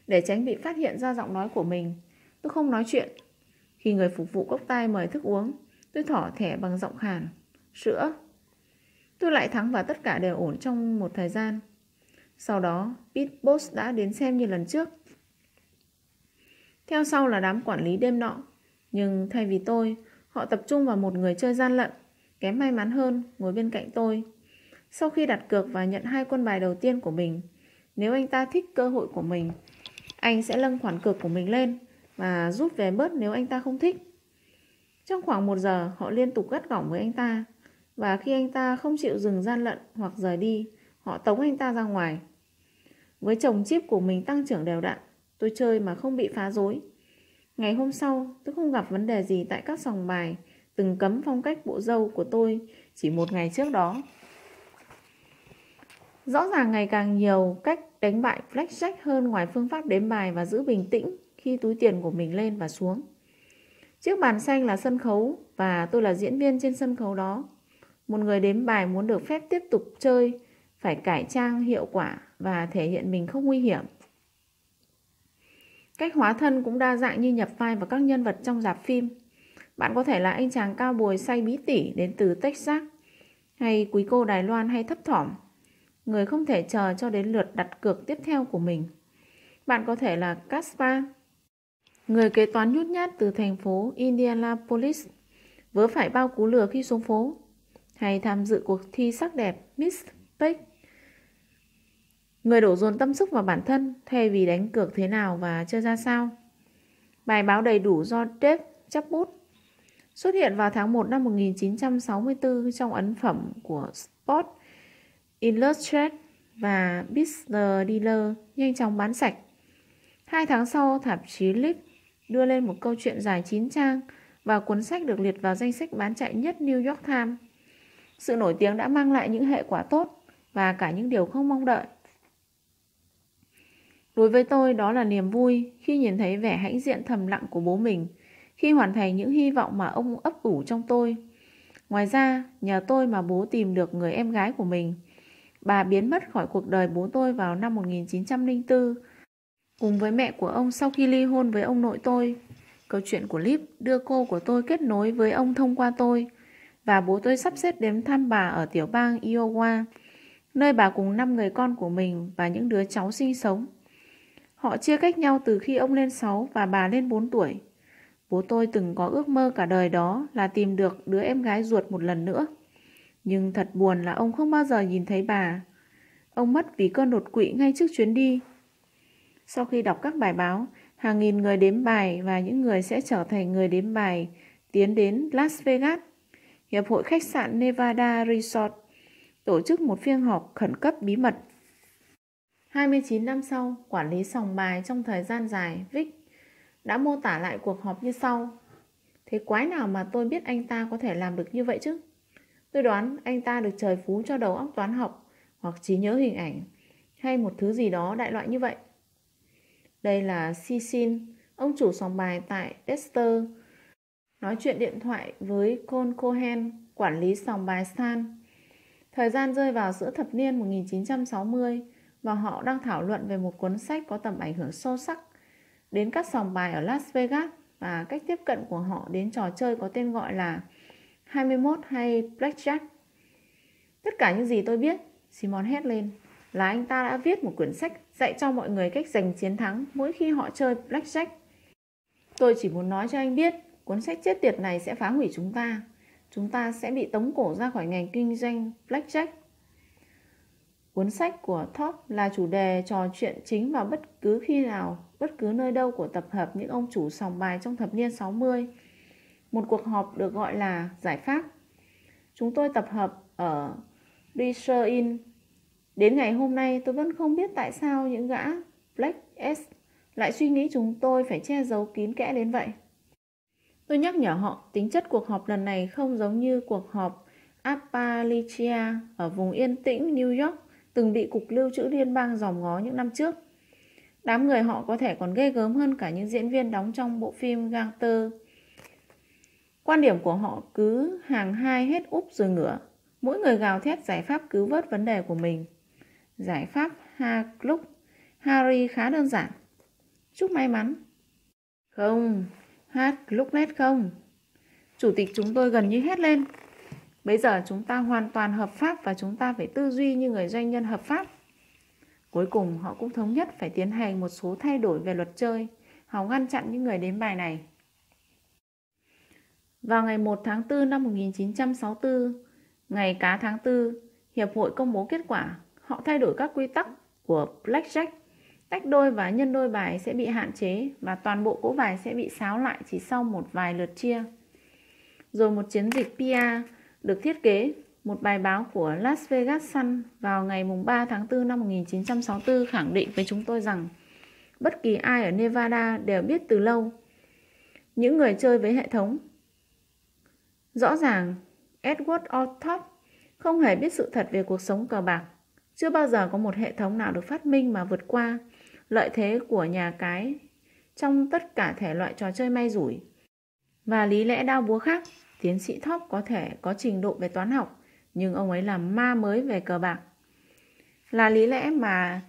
Để tránh bị phát hiện ra giọng nói của mình, tôi không nói chuyện. Khi người phục vụ cốc tay mời thức uống, tôi thỏ thẻ bằng giọng khàn. Sữa. Tôi lại thắng và tất cả đều ổn trong một thời gian. Sau đó, Pete Boss đã đến xem như lần trước. Theo sau là đám quản lý đêm nọ. Nhưng thay vì tôi, họ tập trung vào một người chơi gian lận, kém may mắn hơn, ngồi bên cạnh tôi. Sau khi đặt cược và nhận hai quân bài đầu tiên của mình, nếu anh ta thích cơ hội của mình, anh sẽ nâng khoản cược của mình lên và rút về bớt nếu anh ta không thích. Trong khoảng một giờ, họ liên tục gắt gỏng với anh ta. Và khi anh ta không chịu dừng gian lận hoặc rời đi, họ tống anh ta ra ngoài. Với chồng chip của mình tăng trưởng đều đặn, tôi chơi mà không bị phá rối. Ngày hôm sau, tôi không gặp vấn đề gì tại các sòng bài từng cấm phong cách bộ dâu của tôi chỉ một ngày trước đó. Rõ ràng ngày càng nhiều cách đánh bại blackjack hơn ngoài phương pháp đếm bài và giữ bình tĩnh khi túi tiền của mình lên và xuống. Chiếc bàn xanh là sân khấu và tôi là diễn viên trên sân khấu đó. Một người đếm bài muốn được phép tiếp tục chơi phải cải trang hiệu quả và thể hiện mình không nguy hiểm. Cách hóa thân cũng đa dạng như nhập vai vào các nhân vật trong dạp phim. Bạn có thể là anh chàng cao bồi say bí tỉ đến từ Texas, hay quý cô Đài Loan hay thấp thỏm, người không thể chờ cho đến lượt đặt cược tiếp theo của mình. Bạn có thể là Caspar, người kế toán nhút nhát từ thành phố Indianapolis, vớ phải bao cú lừa khi xuống phố, hay tham dự cuộc thi sắc đẹp Miss Peck Người đổ dồn tâm sức vào bản thân thay vì đánh cược thế nào và chơi ra sao. Bài báo đầy đủ do Dave chấp bút xuất hiện vào tháng 1 năm 1964 trong ấn phẩm của Sport Illustrated và Business Dealer nhanh chóng bán sạch. Hai tháng sau, tạp chí Lip đưa lên một câu chuyện dài 9 trang và cuốn sách được liệt vào danh sách bán chạy nhất New York Times. Sự nổi tiếng đã mang lại những hệ quả tốt và cả những điều không mong đợi. Đối với tôi đó là niềm vui khi nhìn thấy vẻ hãnh diện thầm lặng của bố mình khi hoàn thành những hy vọng mà ông ấp ủ trong tôi. Ngoài ra, nhờ tôi mà bố tìm được người em gái của mình. Bà biến mất khỏi cuộc đời bố tôi vào năm 1904 cùng với mẹ của ông sau khi ly hôn với ông nội tôi. Câu chuyện của Lip đưa cô của tôi kết nối với ông thông qua tôi và bố tôi sắp xếp đến thăm bà ở tiểu bang Iowa, nơi bà cùng 5 người con của mình và những đứa cháu sinh sống. Họ chia cách nhau từ khi ông lên 6 và bà lên 4 tuổi. Bố tôi từng có ước mơ cả đời đó là tìm được đứa em gái ruột một lần nữa. Nhưng thật buồn là ông không bao giờ nhìn thấy bà. Ông mất vì cơn đột quỵ ngay trước chuyến đi. Sau khi đọc các bài báo, hàng nghìn người đếm bài và những người sẽ trở thành người đếm bài tiến đến Las Vegas. Hiệp hội khách sạn Nevada Resort tổ chức một phiên họp khẩn cấp bí mật 29 năm sau, quản lý sòng bài trong thời gian dài, Vic đã mô tả lại cuộc họp như sau. Thế quái nào mà tôi biết anh ta có thể làm được như vậy chứ? Tôi đoán anh ta được trời phú cho đầu óc toán học hoặc trí nhớ hình ảnh hay một thứ gì đó đại loại như vậy. Đây là Sisin, ông chủ sòng bài tại Dexter, nói chuyện điện thoại với Con Cohen, quản lý sòng bài San. Thời gian rơi vào giữa thập niên 1960 và họ đang thảo luận về một cuốn sách có tầm ảnh hưởng sâu sắc đến các sòng bài ở Las Vegas và cách tiếp cận của họ đến trò chơi có tên gọi là 21 hay Blackjack. Tất cả những gì tôi biết, Simon hét lên, là anh ta đã viết một quyển sách dạy cho mọi người cách giành chiến thắng mỗi khi họ chơi Blackjack. Tôi chỉ muốn nói cho anh biết, cuốn sách chết tiệt này sẽ phá hủy chúng ta. Chúng ta sẽ bị tống cổ ra khỏi ngành kinh doanh Blackjack. Cuốn sách của Top là chủ đề trò chuyện chính vào bất cứ khi nào, bất cứ nơi đâu của tập hợp những ông chủ sòng bài trong thập niên 60. Một cuộc họp được gọi là giải pháp. Chúng tôi tập hợp ở Research Inn. Đến ngày hôm nay tôi vẫn không biết tại sao những gã Black S lại suy nghĩ chúng tôi phải che giấu kín kẽ đến vậy. Tôi nhắc nhở họ tính chất cuộc họp lần này không giống như cuộc họp Appalachia ở vùng yên tĩnh New York từng bị Cục Lưu trữ Liên bang dòm ngó những năm trước. Đám người họ có thể còn ghê gớm hơn cả những diễn viên đóng trong bộ phim Gangster. Quan điểm của họ cứ hàng hai hết úp rồi ngửa. Mỗi người gào thét giải pháp cứu vớt vấn đề của mình. Giải pháp Ha lúc Harry khá đơn giản. Chúc may mắn. Không, hát lúc nét không. Chủ tịch chúng tôi gần như hét lên. Bây giờ chúng ta hoàn toàn hợp pháp và chúng ta phải tư duy như người doanh nhân hợp pháp. Cuối cùng họ cũng thống nhất phải tiến hành một số thay đổi về luật chơi, hòng ngăn chặn những người đến bài này. Vào ngày 1 tháng 4 năm 1964, ngày cá tháng 4, Hiệp hội công bố kết quả. Họ thay đổi các quy tắc của Blackjack. Tách đôi và nhân đôi bài sẽ bị hạn chế và toàn bộ cỗ bài sẽ bị xáo lại chỉ sau một vài lượt chia. Rồi một chiến dịch PR được thiết kế một bài báo của Las Vegas Sun vào ngày 3 tháng 4 năm 1964 khẳng định với chúng tôi rằng bất kỳ ai ở Nevada đều biết từ lâu những người chơi với hệ thống. Rõ ràng, Edward Ortop không hề biết sự thật về cuộc sống cờ bạc. Chưa bao giờ có một hệ thống nào được phát minh mà vượt qua lợi thế của nhà cái trong tất cả thể loại trò chơi may rủi. Và lý lẽ đau búa khác Tiến sĩ Thóc có thể có trình độ về toán học, nhưng ông ấy là ma mới về cờ bạc. Là lý lẽ mà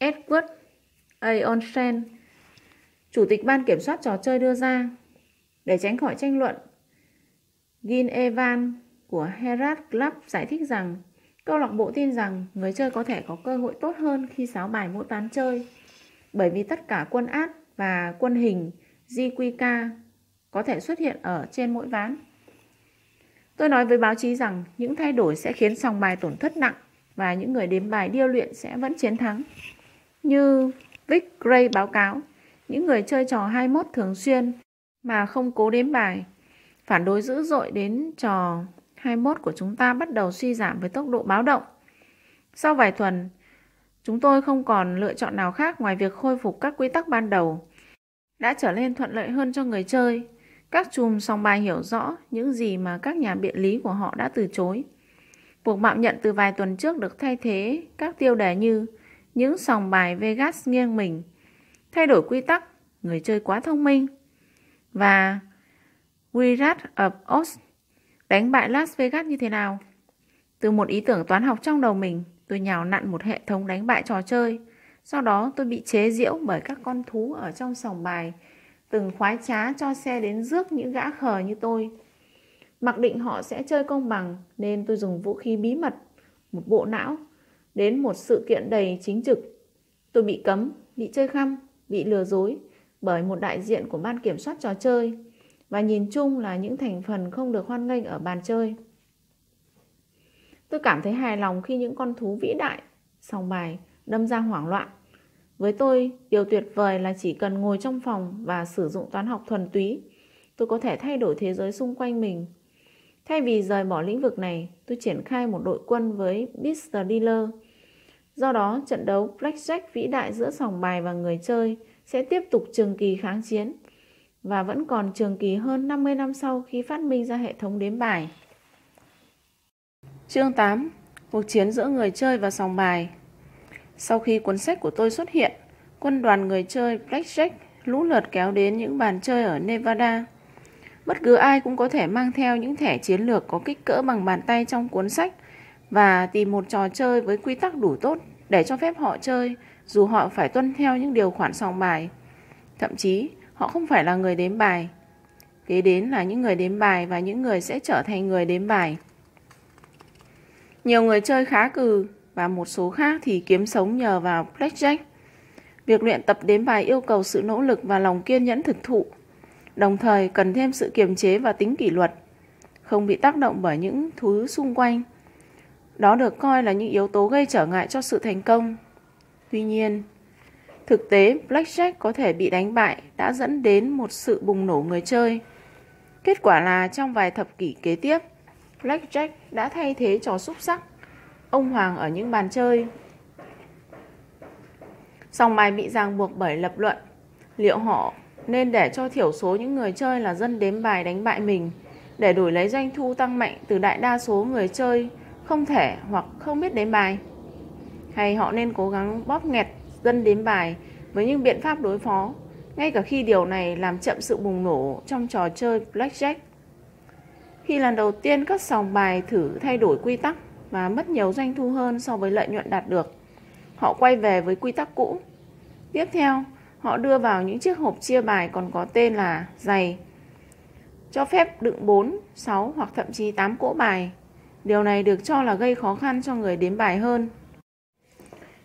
Edward A. Onsen, Chủ tịch Ban Kiểm soát trò chơi đưa ra. Để tránh khỏi tranh luận, Gin Evan của Herald Club giải thích rằng câu lạc bộ tin rằng người chơi có thể có cơ hội tốt hơn khi sáo bài mỗi ván chơi bởi vì tất cả quân át và quân hình GQK có thể xuất hiện ở trên mỗi ván. Tôi nói với báo chí rằng những thay đổi sẽ khiến sòng bài tổn thất nặng và những người đếm bài điêu luyện sẽ vẫn chiến thắng. Như Vic Gray báo cáo, những người chơi trò 21 thường xuyên mà không cố đếm bài, phản đối dữ dội đến trò 21 của chúng ta bắt đầu suy giảm với tốc độ báo động. Sau vài tuần, chúng tôi không còn lựa chọn nào khác ngoài việc khôi phục các quy tắc ban đầu. Đã trở nên thuận lợi hơn cho người chơi các chùm sòng bài hiểu rõ những gì mà các nhà biện lý của họ đã từ chối. Cuộc mạo nhận từ vài tuần trước được thay thế các tiêu đề như những sòng bài Vegas nghiêng mình, thay đổi quy tắc, người chơi quá thông minh và Wizard of Oz đánh bại Las Vegas như thế nào. Từ một ý tưởng toán học trong đầu mình, tôi nhào nặn một hệ thống đánh bại trò chơi. Sau đó tôi bị chế giễu bởi các con thú ở trong sòng bài từng khoái trá cho xe đến rước những gã khờ như tôi. Mặc định họ sẽ chơi công bằng nên tôi dùng vũ khí bí mật, một bộ não, đến một sự kiện đầy chính trực. Tôi bị cấm, bị chơi khăm, bị lừa dối bởi một đại diện của ban kiểm soát trò chơi và nhìn chung là những thành phần không được hoan nghênh ở bàn chơi. Tôi cảm thấy hài lòng khi những con thú vĩ đại, sòng bài, đâm ra hoảng loạn với tôi, điều tuyệt vời là chỉ cần ngồi trong phòng và sử dụng toán học thuần túy, tôi có thể thay đổi thế giới xung quanh mình. Thay vì rời bỏ lĩnh vực này, tôi triển khai một đội quân với Mr. Dealer. Do đó, trận đấu Blackjack vĩ đại giữa sòng bài và người chơi sẽ tiếp tục trường kỳ kháng chiến và vẫn còn trường kỳ hơn 50 năm sau khi phát minh ra hệ thống đếm bài. Chương 8. Cuộc chiến giữa người chơi và sòng bài Sau khi cuốn sách của tôi xuất hiện, quân đoàn người chơi Blackjack lũ lượt kéo đến những bàn chơi ở Nevada. Bất cứ ai cũng có thể mang theo những thẻ chiến lược có kích cỡ bằng bàn tay trong cuốn sách và tìm một trò chơi với quy tắc đủ tốt để cho phép họ chơi dù họ phải tuân theo những điều khoản sòng bài. Thậm chí, họ không phải là người đếm bài. Kế đến là những người đếm bài và những người sẽ trở thành người đếm bài. Nhiều người chơi khá cừ và một số khác thì kiếm sống nhờ vào blackjack. Việc luyện tập đếm bài yêu cầu sự nỗ lực và lòng kiên nhẫn thực thụ, đồng thời cần thêm sự kiềm chế và tính kỷ luật, không bị tác động bởi những thứ xung quanh. Đó được coi là những yếu tố gây trở ngại cho sự thành công. Tuy nhiên, thực tế blackjack có thể bị đánh bại đã dẫn đến một sự bùng nổ người chơi. Kết quả là trong vài thập kỷ kế tiếp, blackjack đã thay thế trò xúc sắc. Ông hoàng ở những bàn chơi. Song bài bị ràng buộc bởi lập luận. Liệu họ nên để cho thiểu số những người chơi là dân đếm bài đánh bại mình để đổi lấy doanh thu tăng mạnh từ đại đa số người chơi không thể hoặc không biết đếm bài? Hay họ nên cố gắng bóp nghẹt dân đếm bài với những biện pháp đối phó, ngay cả khi điều này làm chậm sự bùng nổ trong trò chơi blackjack? Khi lần đầu tiên các sòng bài thử thay đổi quy tắc và mất nhiều doanh thu hơn so với lợi nhuận đạt được. Họ quay về với quy tắc cũ. Tiếp theo, họ đưa vào những chiếc hộp chia bài còn có tên là giày, cho phép đựng 4, 6 hoặc thậm chí 8 cỗ bài. Điều này được cho là gây khó khăn cho người đếm bài hơn.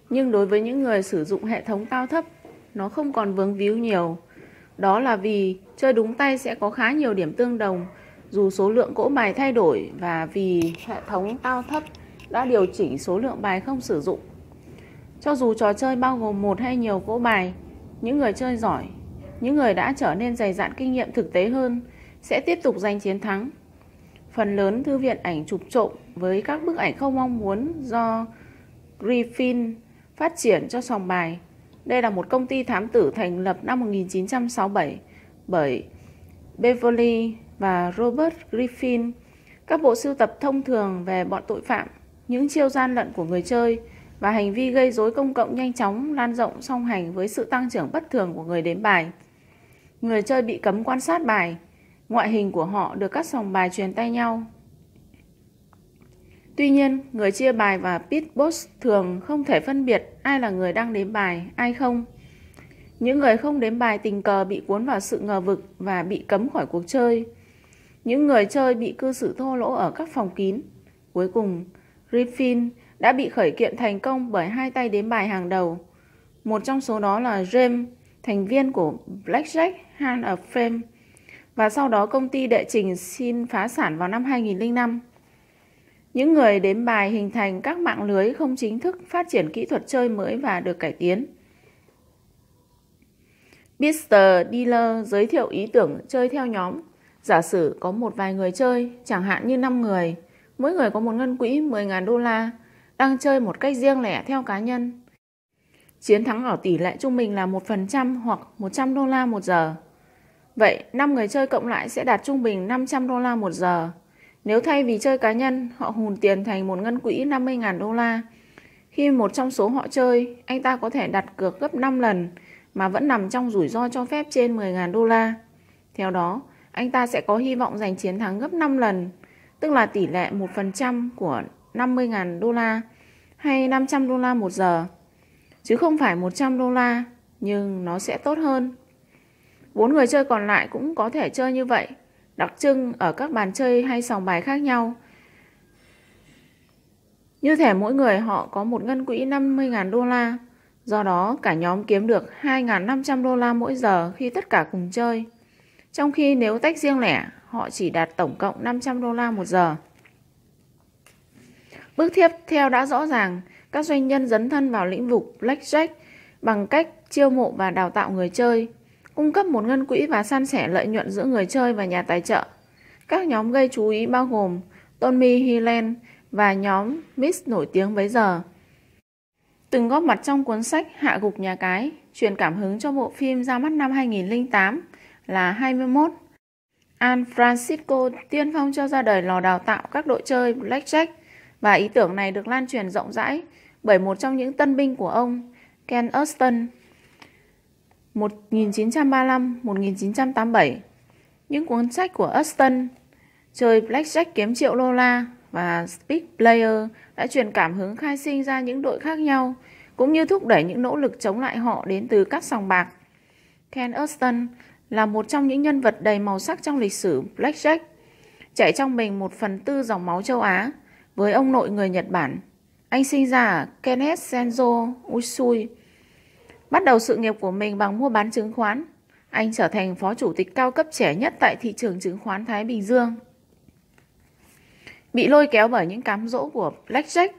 Nhưng đối với những người sử dụng hệ thống cao thấp, nó không còn vướng víu nhiều. Đó là vì chơi đúng tay sẽ có khá nhiều điểm tương đồng dù số lượng cỗ bài thay đổi và vì hệ thống cao thấp đã điều chỉnh số lượng bài không sử dụng. Cho dù trò chơi bao gồm một hay nhiều cỗ bài, những người chơi giỏi, những người đã trở nên dày dạn kinh nghiệm thực tế hơn sẽ tiếp tục giành chiến thắng. Phần lớn thư viện ảnh chụp trộm với các bức ảnh không mong muốn do Griffin phát triển cho sòng bài. Đây là một công ty thám tử thành lập năm 1967 bởi Beverly và Robert Griffin, các bộ sưu tập thông thường về bọn tội phạm, những chiêu gian lận của người chơi và hành vi gây rối công cộng nhanh chóng lan rộng song hành với sự tăng trưởng bất thường của người đếm bài. Người chơi bị cấm quan sát bài, ngoại hình của họ được các sòng bài truyền tay nhau. Tuy nhiên, người chia bài và pit boss thường không thể phân biệt ai là người đang đếm bài, ai không. Những người không đếm bài tình cờ bị cuốn vào sự ngờ vực và bị cấm khỏi cuộc chơi. Những người chơi bị cư xử thô lỗ ở các phòng kín. Cuối cùng, Griffin đã bị khởi kiện thành công bởi hai tay đếm bài hàng đầu. Một trong số đó là James, thành viên của Blackjack Hand of Fame. Và sau đó công ty đệ trình xin phá sản vào năm 2005. Những người đếm bài hình thành các mạng lưới không chính thức phát triển kỹ thuật chơi mới và được cải tiến. Mr. Dealer giới thiệu ý tưởng chơi theo nhóm Giả sử có một vài người chơi, chẳng hạn như 5 người, mỗi người có một ngân quỹ 10.000 đô la, đang chơi một cách riêng lẻ theo cá nhân. Chiến thắng ở tỷ lệ trung bình là 1% hoặc 100 đô la một giờ. Vậy 5 người chơi cộng lại sẽ đạt trung bình 500 đô la một giờ. Nếu thay vì chơi cá nhân, họ hùn tiền thành một ngân quỹ 50.000 đô la. Khi một trong số họ chơi, anh ta có thể đặt cược gấp 5 lần mà vẫn nằm trong rủi ro cho phép trên 10.000 đô la. Theo đó, anh ta sẽ có hy vọng giành chiến thắng gấp 5 lần, tức là tỷ lệ 1% của 50.000 đô la hay 500 đô la một giờ, chứ không phải 100 đô la, nhưng nó sẽ tốt hơn. Bốn người chơi còn lại cũng có thể chơi như vậy, đặc trưng ở các bàn chơi hay sòng bài khác nhau. Như thể mỗi người họ có một ngân quỹ 50.000 đô la, do đó cả nhóm kiếm được 2.500 đô la mỗi giờ khi tất cả cùng chơi. Trong khi nếu tách riêng lẻ, họ chỉ đạt tổng cộng 500 đô la một giờ. Bước tiếp theo đã rõ ràng, các doanh nhân dấn thân vào lĩnh vực blackjack bằng cách chiêu mộ và đào tạo người chơi, cung cấp một ngân quỹ và san sẻ lợi nhuận giữa người chơi và nhà tài trợ. Các nhóm gây chú ý bao gồm Tommy Hillen và nhóm Miss nổi tiếng bấy giờ. Từng góp mặt trong cuốn sách Hạ gục nhà cái, truyền cảm hứng cho bộ phim ra mắt năm 2008 là 21. An Francisco tiên phong cho ra đời lò đào tạo các đội chơi blackjack và ý tưởng này được lan truyền rộng rãi bởi một trong những tân binh của ông, Ken Austin, 1935-1987. Những cuốn sách của Austin, chơi Blackjack kiếm triệu đô la và Speed Player đã truyền cảm hứng khai sinh ra những đội khác nhau, cũng như thúc đẩy những nỗ lực chống lại họ đến từ các sòng bạc. Ken Austin là một trong những nhân vật đầy màu sắc trong lịch sử Blackjack, chạy trong mình một phần tư dòng máu châu Á với ông nội người Nhật Bản. Anh sinh ra ở Kenneth Senzo Usui. Bắt đầu sự nghiệp của mình bằng mua bán chứng khoán. Anh trở thành phó chủ tịch cao cấp trẻ nhất tại thị trường chứng khoán Thái Bình Dương. Bị lôi kéo bởi những cám dỗ của Blackjack,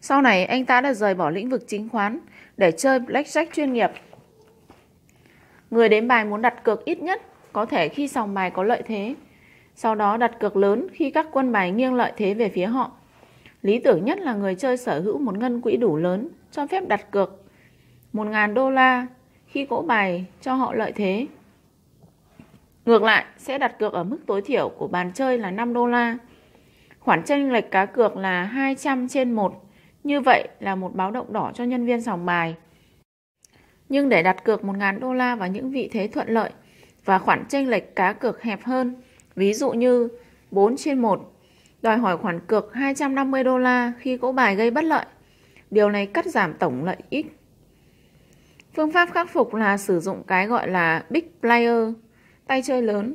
sau này anh ta đã rời bỏ lĩnh vực chứng khoán để chơi Blackjack chuyên nghiệp. Người đến bài muốn đặt cược ít nhất có thể khi sòng bài có lợi thế, sau đó đặt cược lớn khi các quân bài nghiêng lợi thế về phía họ. Lý tưởng nhất là người chơi sở hữu một ngân quỹ đủ lớn cho phép đặt cược 1.000 đô la khi cỗ bài cho họ lợi thế. Ngược lại, sẽ đặt cược ở mức tối thiểu của bàn chơi là 5 đô la. Khoản tranh lệch cá cược là 200 trên 1. Như vậy là một báo động đỏ cho nhân viên sòng bài. Nhưng để đặt cược 1.000 đô la vào những vị thế thuận lợi và khoản chênh lệch cá cược hẹp hơn, ví dụ như 4 trên 1, đòi hỏi khoản cược 250 đô la khi cỗ bài gây bất lợi. Điều này cắt giảm tổng lợi ích. Phương pháp khắc phục là sử dụng cái gọi là Big Player, tay chơi lớn.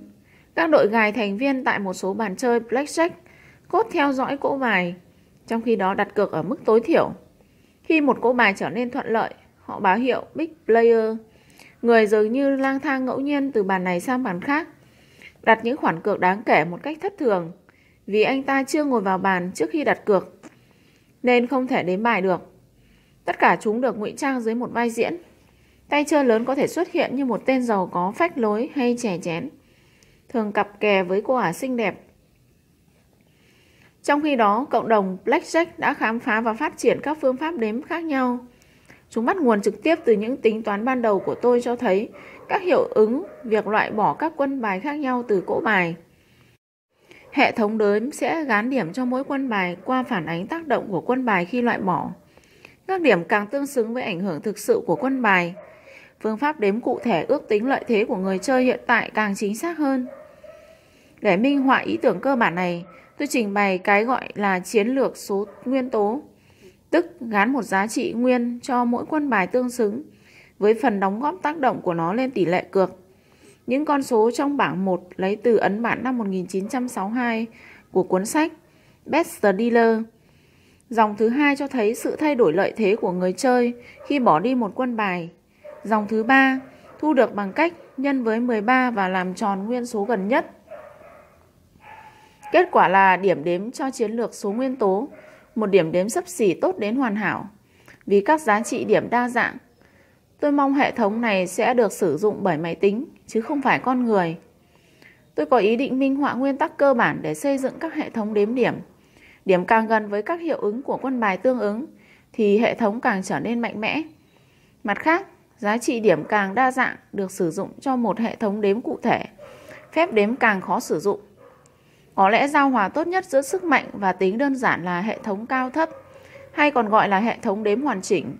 Các đội gài thành viên tại một số bàn chơi Blackjack cốt theo dõi cỗ bài, trong khi đó đặt cược ở mức tối thiểu. Khi một cỗ bài trở nên thuận lợi, họ báo hiệu Big Player. Người dường như lang thang ngẫu nhiên từ bàn này sang bàn khác, đặt những khoản cược đáng kể một cách thất thường, vì anh ta chưa ngồi vào bàn trước khi đặt cược, nên không thể đếm bài được. Tất cả chúng được ngụy trang dưới một vai diễn. Tay chơi lớn có thể xuất hiện như một tên giàu có phách lối hay trẻ chén, thường cặp kè với cô ả xinh đẹp. Trong khi đó, cộng đồng Blackjack đã khám phá và phát triển các phương pháp đếm khác nhau. Chúng bắt nguồn trực tiếp từ những tính toán ban đầu của tôi cho thấy các hiệu ứng việc loại bỏ các quân bài khác nhau từ cỗ bài. Hệ thống đếm sẽ gán điểm cho mỗi quân bài qua phản ánh tác động của quân bài khi loại bỏ. Các điểm càng tương xứng với ảnh hưởng thực sự của quân bài. Phương pháp đếm cụ thể ước tính lợi thế của người chơi hiện tại càng chính xác hơn. Để minh họa ý tưởng cơ bản này, tôi trình bày cái gọi là chiến lược số nguyên tố, tức gán một giá trị nguyên cho mỗi quân bài tương xứng với phần đóng góp tác động của nó lên tỷ lệ cược. Những con số trong bảng 1 lấy từ ấn bản năm 1962 của cuốn sách Best the Dealer. Dòng thứ hai cho thấy sự thay đổi lợi thế của người chơi khi bỏ đi một quân bài. Dòng thứ ba thu được bằng cách nhân với 13 và làm tròn nguyên số gần nhất. Kết quả là điểm đếm cho chiến lược số nguyên tố, một điểm đếm sấp xỉ tốt đến hoàn hảo. Vì các giá trị điểm đa dạng, tôi mong hệ thống này sẽ được sử dụng bởi máy tính chứ không phải con người. Tôi có ý định minh họa nguyên tắc cơ bản để xây dựng các hệ thống đếm điểm. Điểm càng gần với các hiệu ứng của quân bài tương ứng thì hệ thống càng trở nên mạnh mẽ. Mặt khác, giá trị điểm càng đa dạng được sử dụng cho một hệ thống đếm cụ thể. Phép đếm càng khó sử dụng. Có lẽ giao hòa tốt nhất giữa sức mạnh và tính đơn giản là hệ thống cao thấp, hay còn gọi là hệ thống đếm hoàn chỉnh.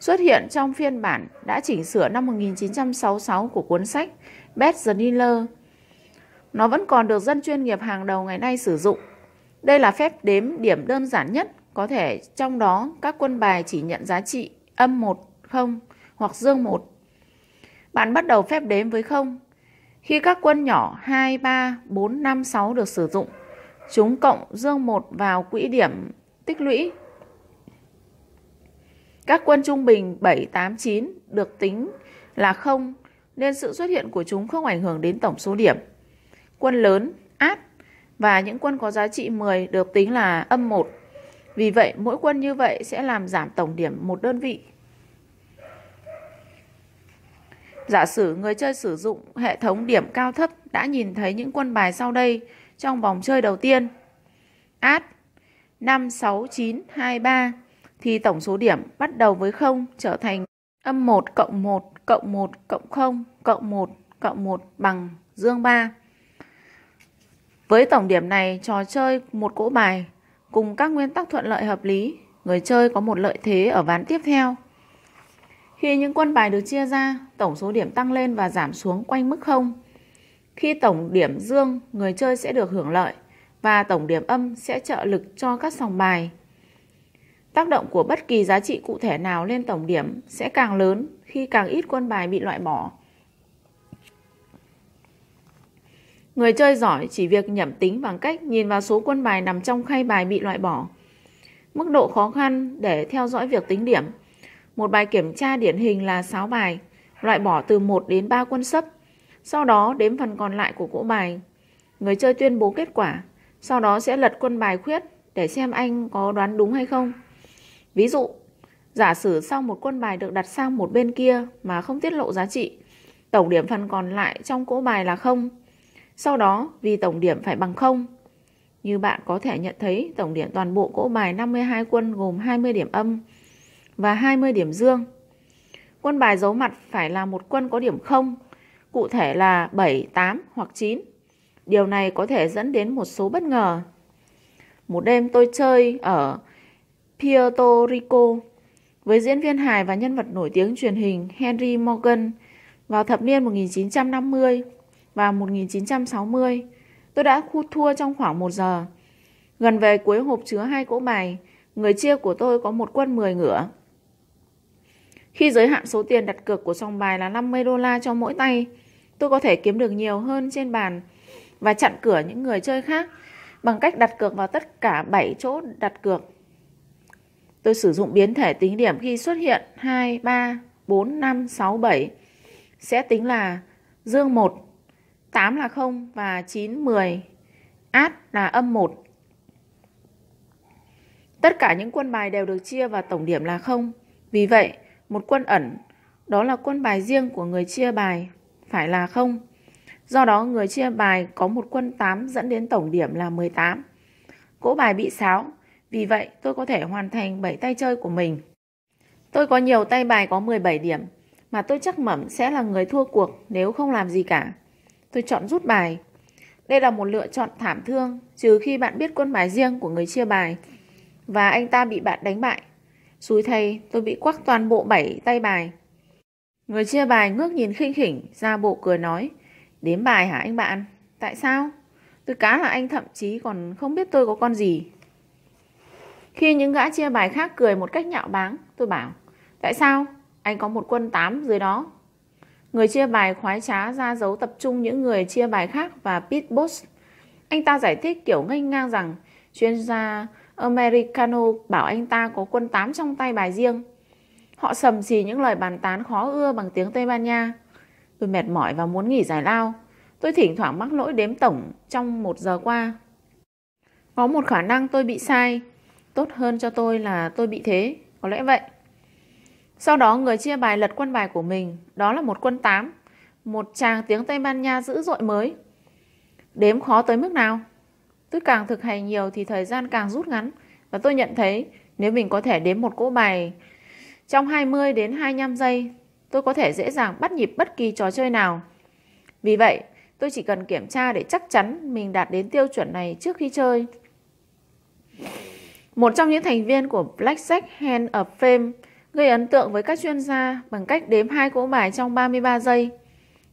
Xuất hiện trong phiên bản đã chỉnh sửa năm 1966 của cuốn sách Best the Dealer. Nó vẫn còn được dân chuyên nghiệp hàng đầu ngày nay sử dụng. Đây là phép đếm điểm đơn giản nhất, có thể trong đó các quân bài chỉ nhận giá trị âm 1, 0 hoặc dương 1. Bạn bắt đầu phép đếm với 0 khi các quân nhỏ 2, 3, 4, 5, 6 được sử dụng, chúng cộng dương 1 vào quỹ điểm tích lũy. Các quân trung bình 7, 8, 9 được tính là 0 nên sự xuất hiện của chúng không ảnh hưởng đến tổng số điểm. Quân lớn, át và những quân có giá trị 10 được tính là âm 1. Vì vậy, mỗi quân như vậy sẽ làm giảm tổng điểm một đơn vị. Giả sử người chơi sử dụng hệ thống điểm cao thấp đã nhìn thấy những quân bài sau đây trong vòng chơi đầu tiên. Át 5, 6, 9, 2, 3 thì tổng số điểm bắt đầu với 0 trở thành âm 1 cộng 1 cộng 1 cộng 0 cộng 1 cộng 1 bằng dương 3. Với tổng điểm này, trò chơi một cỗ bài cùng các nguyên tắc thuận lợi hợp lý người chơi có một lợi thế ở ván tiếp theo. Khi những quân bài được chia ra, tổng số điểm tăng lên và giảm xuống quanh mức 0. Khi tổng điểm dương, người chơi sẽ được hưởng lợi và tổng điểm âm sẽ trợ lực cho các sòng bài. Tác động của bất kỳ giá trị cụ thể nào lên tổng điểm sẽ càng lớn khi càng ít quân bài bị loại bỏ. Người chơi giỏi chỉ việc nhẩm tính bằng cách nhìn vào số quân bài nằm trong khay bài bị loại bỏ. Mức độ khó khăn để theo dõi việc tính điểm. Một bài kiểm tra điển hình là 6 bài, loại bỏ từ 1 đến 3 quân sấp. Sau đó đếm phần còn lại của cỗ bài. Người chơi tuyên bố kết quả, sau đó sẽ lật quân bài khuyết để xem anh có đoán đúng hay không. Ví dụ, giả sử sau một quân bài được đặt sang một bên kia mà không tiết lộ giá trị, tổng điểm phần còn lại trong cỗ bài là không. Sau đó, vì tổng điểm phải bằng không, như bạn có thể nhận thấy tổng điểm toàn bộ cỗ bài 52 quân gồm 20 điểm âm và 20 điểm dương. Quân bài giấu mặt phải là một quân có điểm 0, cụ thể là 7, 8 hoặc 9. Điều này có thể dẫn đến một số bất ngờ. Một đêm tôi chơi ở Puerto Rico với diễn viên hài và nhân vật nổi tiếng truyền hình Henry Morgan vào thập niên 1950 và 1960. Tôi đã khu thua trong khoảng 1 giờ. Gần về cuối hộp chứa hai cỗ bài, người chia của tôi có một quân 10 ngựa. Khi giới hạn số tiền đặt cược của sòng bài là 50 đô la cho mỗi tay, tôi có thể kiếm được nhiều hơn trên bàn và chặn cửa những người chơi khác bằng cách đặt cược vào tất cả 7 chỗ đặt cược. Tôi sử dụng biến thể tính điểm khi xuất hiện 2, 3, 4, 5, 6, 7 sẽ tính là dương 1, 8 là 0 và 9, 10. Át là âm 1. Tất cả những quân bài đều được chia và tổng điểm là 0. Vì vậy, một quân ẩn, đó là quân bài riêng của người chia bài, phải là không Do đó, người chia bài có một quân 8 dẫn đến tổng điểm là 18. Cỗ bài bị sáo, vì vậy tôi có thể hoàn thành 7 tay chơi của mình. Tôi có nhiều tay bài có 17 điểm, mà tôi chắc mẩm sẽ là người thua cuộc nếu không làm gì cả. Tôi chọn rút bài. Đây là một lựa chọn thảm thương, trừ khi bạn biết quân bài riêng của người chia bài và anh ta bị bạn đánh bại. Xúi thay tôi bị quắc toàn bộ bảy tay bài. Người chia bài ngước nhìn khinh khỉnh, ra bộ cười nói, đếm bài hả anh bạn? Tại sao? Tôi cá là anh thậm chí còn không biết tôi có con gì. Khi những gã chia bài khác cười một cách nhạo báng, tôi bảo, tại sao? Anh có một quân tám dưới đó. Người chia bài khoái trá ra dấu tập trung những người chia bài khác và Pete Boss. Anh ta giải thích kiểu ngây ngang rằng chuyên gia Americano bảo anh ta có quân 8 trong tay bài riêng. Họ sầm xì những lời bàn tán khó ưa bằng tiếng Tây Ban Nha. Tôi mệt mỏi và muốn nghỉ giải lao. Tôi thỉnh thoảng mắc lỗi đếm tổng trong một giờ qua. Có một khả năng tôi bị sai. Tốt hơn cho tôi là tôi bị thế. Có lẽ vậy. Sau đó người chia bài lật quân bài của mình, đó là một quân 8, một tràng tiếng Tây Ban Nha dữ dội mới. Đếm khó tới mức nào? Tôi càng thực hành nhiều thì thời gian càng rút ngắn và tôi nhận thấy nếu mình có thể đếm một cỗ bài trong 20 đến 25 giây, tôi có thể dễ dàng bắt nhịp bất kỳ trò chơi nào. Vì vậy, tôi chỉ cần kiểm tra để chắc chắn mình đạt đến tiêu chuẩn này trước khi chơi. Một trong những thành viên của Blackjack Hand of Fame gây ấn tượng với các chuyên gia bằng cách đếm hai cỗ bài trong 33 giây.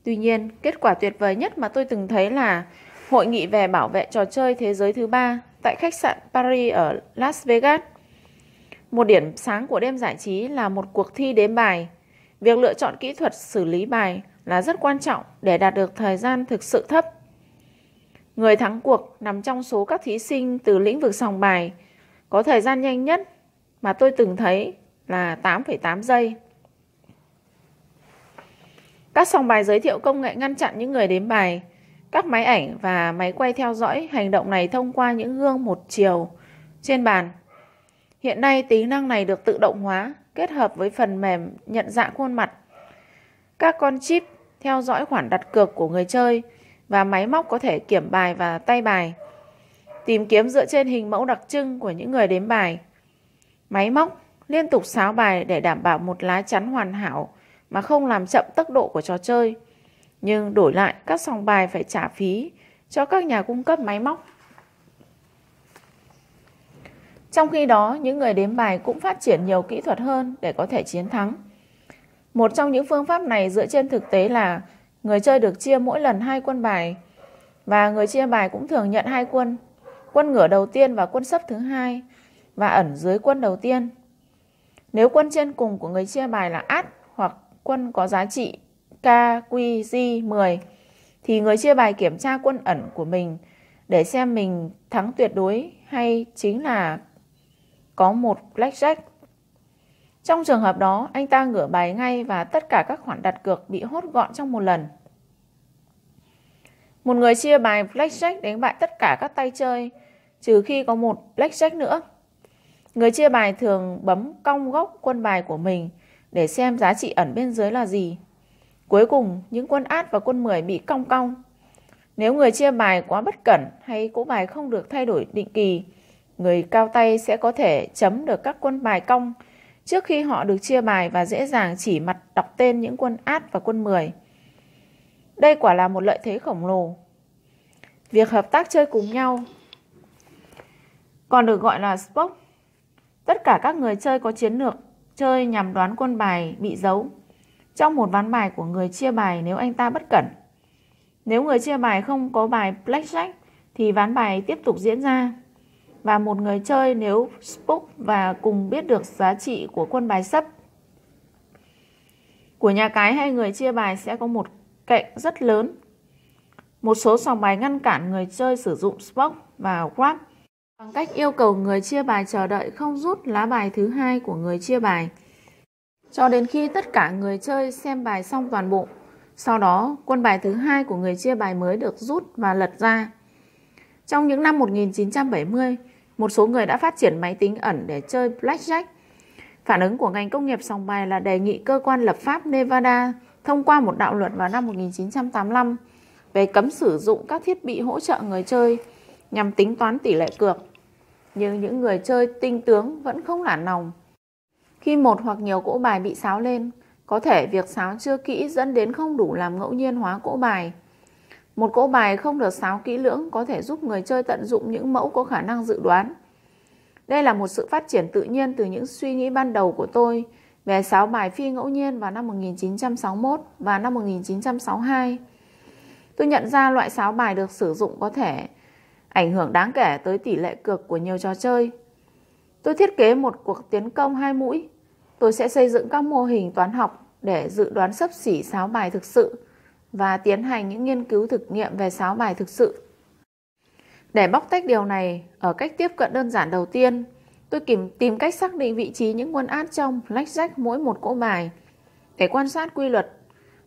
Tuy nhiên, kết quả tuyệt vời nhất mà tôi từng thấy là Hội nghị về bảo vệ trò chơi thế giới thứ ba tại khách sạn Paris ở Las Vegas. Một điểm sáng của đêm giải trí là một cuộc thi đếm bài. Việc lựa chọn kỹ thuật xử lý bài là rất quan trọng để đạt được thời gian thực sự thấp. Người thắng cuộc nằm trong số các thí sinh từ lĩnh vực sòng bài có thời gian nhanh nhất mà tôi từng thấy là 8,8 giây. Các sòng bài giới thiệu công nghệ ngăn chặn những người đếm bài. Các máy ảnh và máy quay theo dõi hành động này thông qua những gương một chiều trên bàn. Hiện nay tính năng này được tự động hóa, kết hợp với phần mềm nhận dạng khuôn mặt. Các con chip theo dõi khoản đặt cược của người chơi và máy móc có thể kiểm bài và tay bài. Tìm kiếm dựa trên hình mẫu đặc trưng của những người đếm bài. Máy móc liên tục sáo bài để đảm bảo một lá chắn hoàn hảo mà không làm chậm tốc độ của trò chơi. Nhưng đổi lại các sòng bài phải trả phí cho các nhà cung cấp máy móc. Trong khi đó, những người đếm bài cũng phát triển nhiều kỹ thuật hơn để có thể chiến thắng. Một trong những phương pháp này dựa trên thực tế là người chơi được chia mỗi lần hai quân bài và người chia bài cũng thường nhận hai quân, quân ngửa đầu tiên và quân sấp thứ hai và ẩn dưới quân đầu tiên. Nếu quân trên cùng của người chia bài là át hoặc quân có giá trị KQG10 thì người chia bài kiểm tra quân ẩn của mình để xem mình thắng tuyệt đối hay chính là có một blackjack. Trong trường hợp đó, anh ta ngửa bài ngay và tất cả các khoản đặt cược bị hốt gọn trong một lần. Một người chia bài blackjack đánh bại tất cả các tay chơi, trừ khi có một blackjack nữa. Người chia bài thường bấm cong góc quân bài của mình để xem giá trị ẩn bên dưới là gì. Cuối cùng, những quân át và quân 10 bị cong cong. Nếu người chia bài quá bất cẩn hay cỗ bài không được thay đổi định kỳ, người cao tay sẽ có thể chấm được các quân bài cong trước khi họ được chia bài và dễ dàng chỉ mặt đọc tên những quân át và quân 10. Đây quả là một lợi thế khổng lồ. Việc hợp tác chơi cùng nhau còn được gọi là spoke. Tất cả các người chơi có chiến lược chơi nhằm đoán quân bài bị giấu trong một ván bài của người chia bài, nếu anh ta bất cẩn. Nếu người chia bài không có bài blackjack thì ván bài tiếp tục diễn ra. Và một người chơi nếu spook và cùng biết được giá trị của quân bài sấp của nhà cái hay người chia bài sẽ có một cạnh rất lớn. Một số sòng bài ngăn cản người chơi sử dụng spook và grab bằng cách yêu cầu người chia bài chờ đợi không rút lá bài thứ hai của người chia bài cho đến khi tất cả người chơi xem bài xong toàn bộ. Sau đó, quân bài thứ hai của người chia bài mới được rút và lật ra. Trong những năm 1970, một số người đã phát triển máy tính ẩn để chơi blackjack. Phản ứng của ngành công nghiệp sòng bài là đề nghị cơ quan lập pháp Nevada thông qua một đạo luật vào năm 1985 về cấm sử dụng các thiết bị hỗ trợ người chơi nhằm tính toán tỷ lệ cược. Nhưng những người chơi tinh tướng vẫn không lả lòng khi một hoặc nhiều cỗ bài bị sáo lên, có thể việc sáo chưa kỹ dẫn đến không đủ làm ngẫu nhiên hóa cỗ bài. Một cỗ bài không được sáo kỹ lưỡng có thể giúp người chơi tận dụng những mẫu có khả năng dự đoán. Đây là một sự phát triển tự nhiên từ những suy nghĩ ban đầu của tôi về sáo bài phi ngẫu nhiên vào năm 1961 và năm 1962. Tôi nhận ra loại sáo bài được sử dụng có thể ảnh hưởng đáng kể tới tỷ lệ cược của nhiều trò chơi. Tôi thiết kế một cuộc tiến công hai mũi. Tôi sẽ xây dựng các mô hình toán học để dự đoán sấp xỉ sáo bài thực sự và tiến hành những nghiên cứu thực nghiệm về sáo bài thực sự. Để bóc tách điều này, ở cách tiếp cận đơn giản đầu tiên, tôi tìm, tìm cách xác định vị trí những quân át trong blackjack mỗi một cỗ bài. Để quan sát quy luật,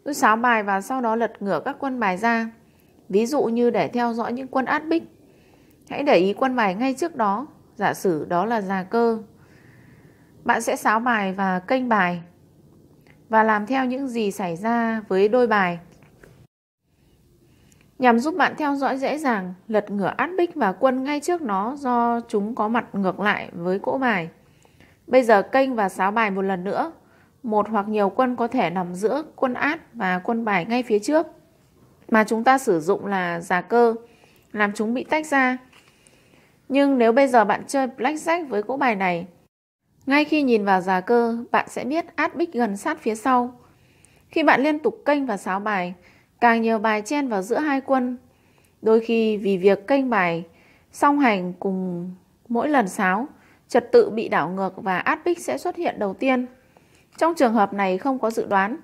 tôi sáo bài và sau đó lật ngửa các quân bài ra. Ví dụ như để theo dõi những quân át bích. Hãy để ý quân bài ngay trước đó giả sử đó là già cơ. Bạn sẽ sáo bài và kênh bài và làm theo những gì xảy ra với đôi bài. Nhằm giúp bạn theo dõi dễ dàng, lật ngửa át bích và quân ngay trước nó do chúng có mặt ngược lại với cỗ bài. Bây giờ kênh và sáo bài một lần nữa. Một hoặc nhiều quân có thể nằm giữa quân át và quân bài ngay phía trước. Mà chúng ta sử dụng là già cơ, làm chúng bị tách ra nhưng nếu bây giờ bạn chơi blackjack với cỗ bài này, ngay khi nhìn vào già cơ, bạn sẽ biết át bích gần sát phía sau. Khi bạn liên tục kênh và sáo bài, càng nhiều bài chen vào giữa hai quân. Đôi khi vì việc kênh bài song hành cùng mỗi lần sáo, trật tự bị đảo ngược và át bích sẽ xuất hiện đầu tiên. Trong trường hợp này không có dự đoán,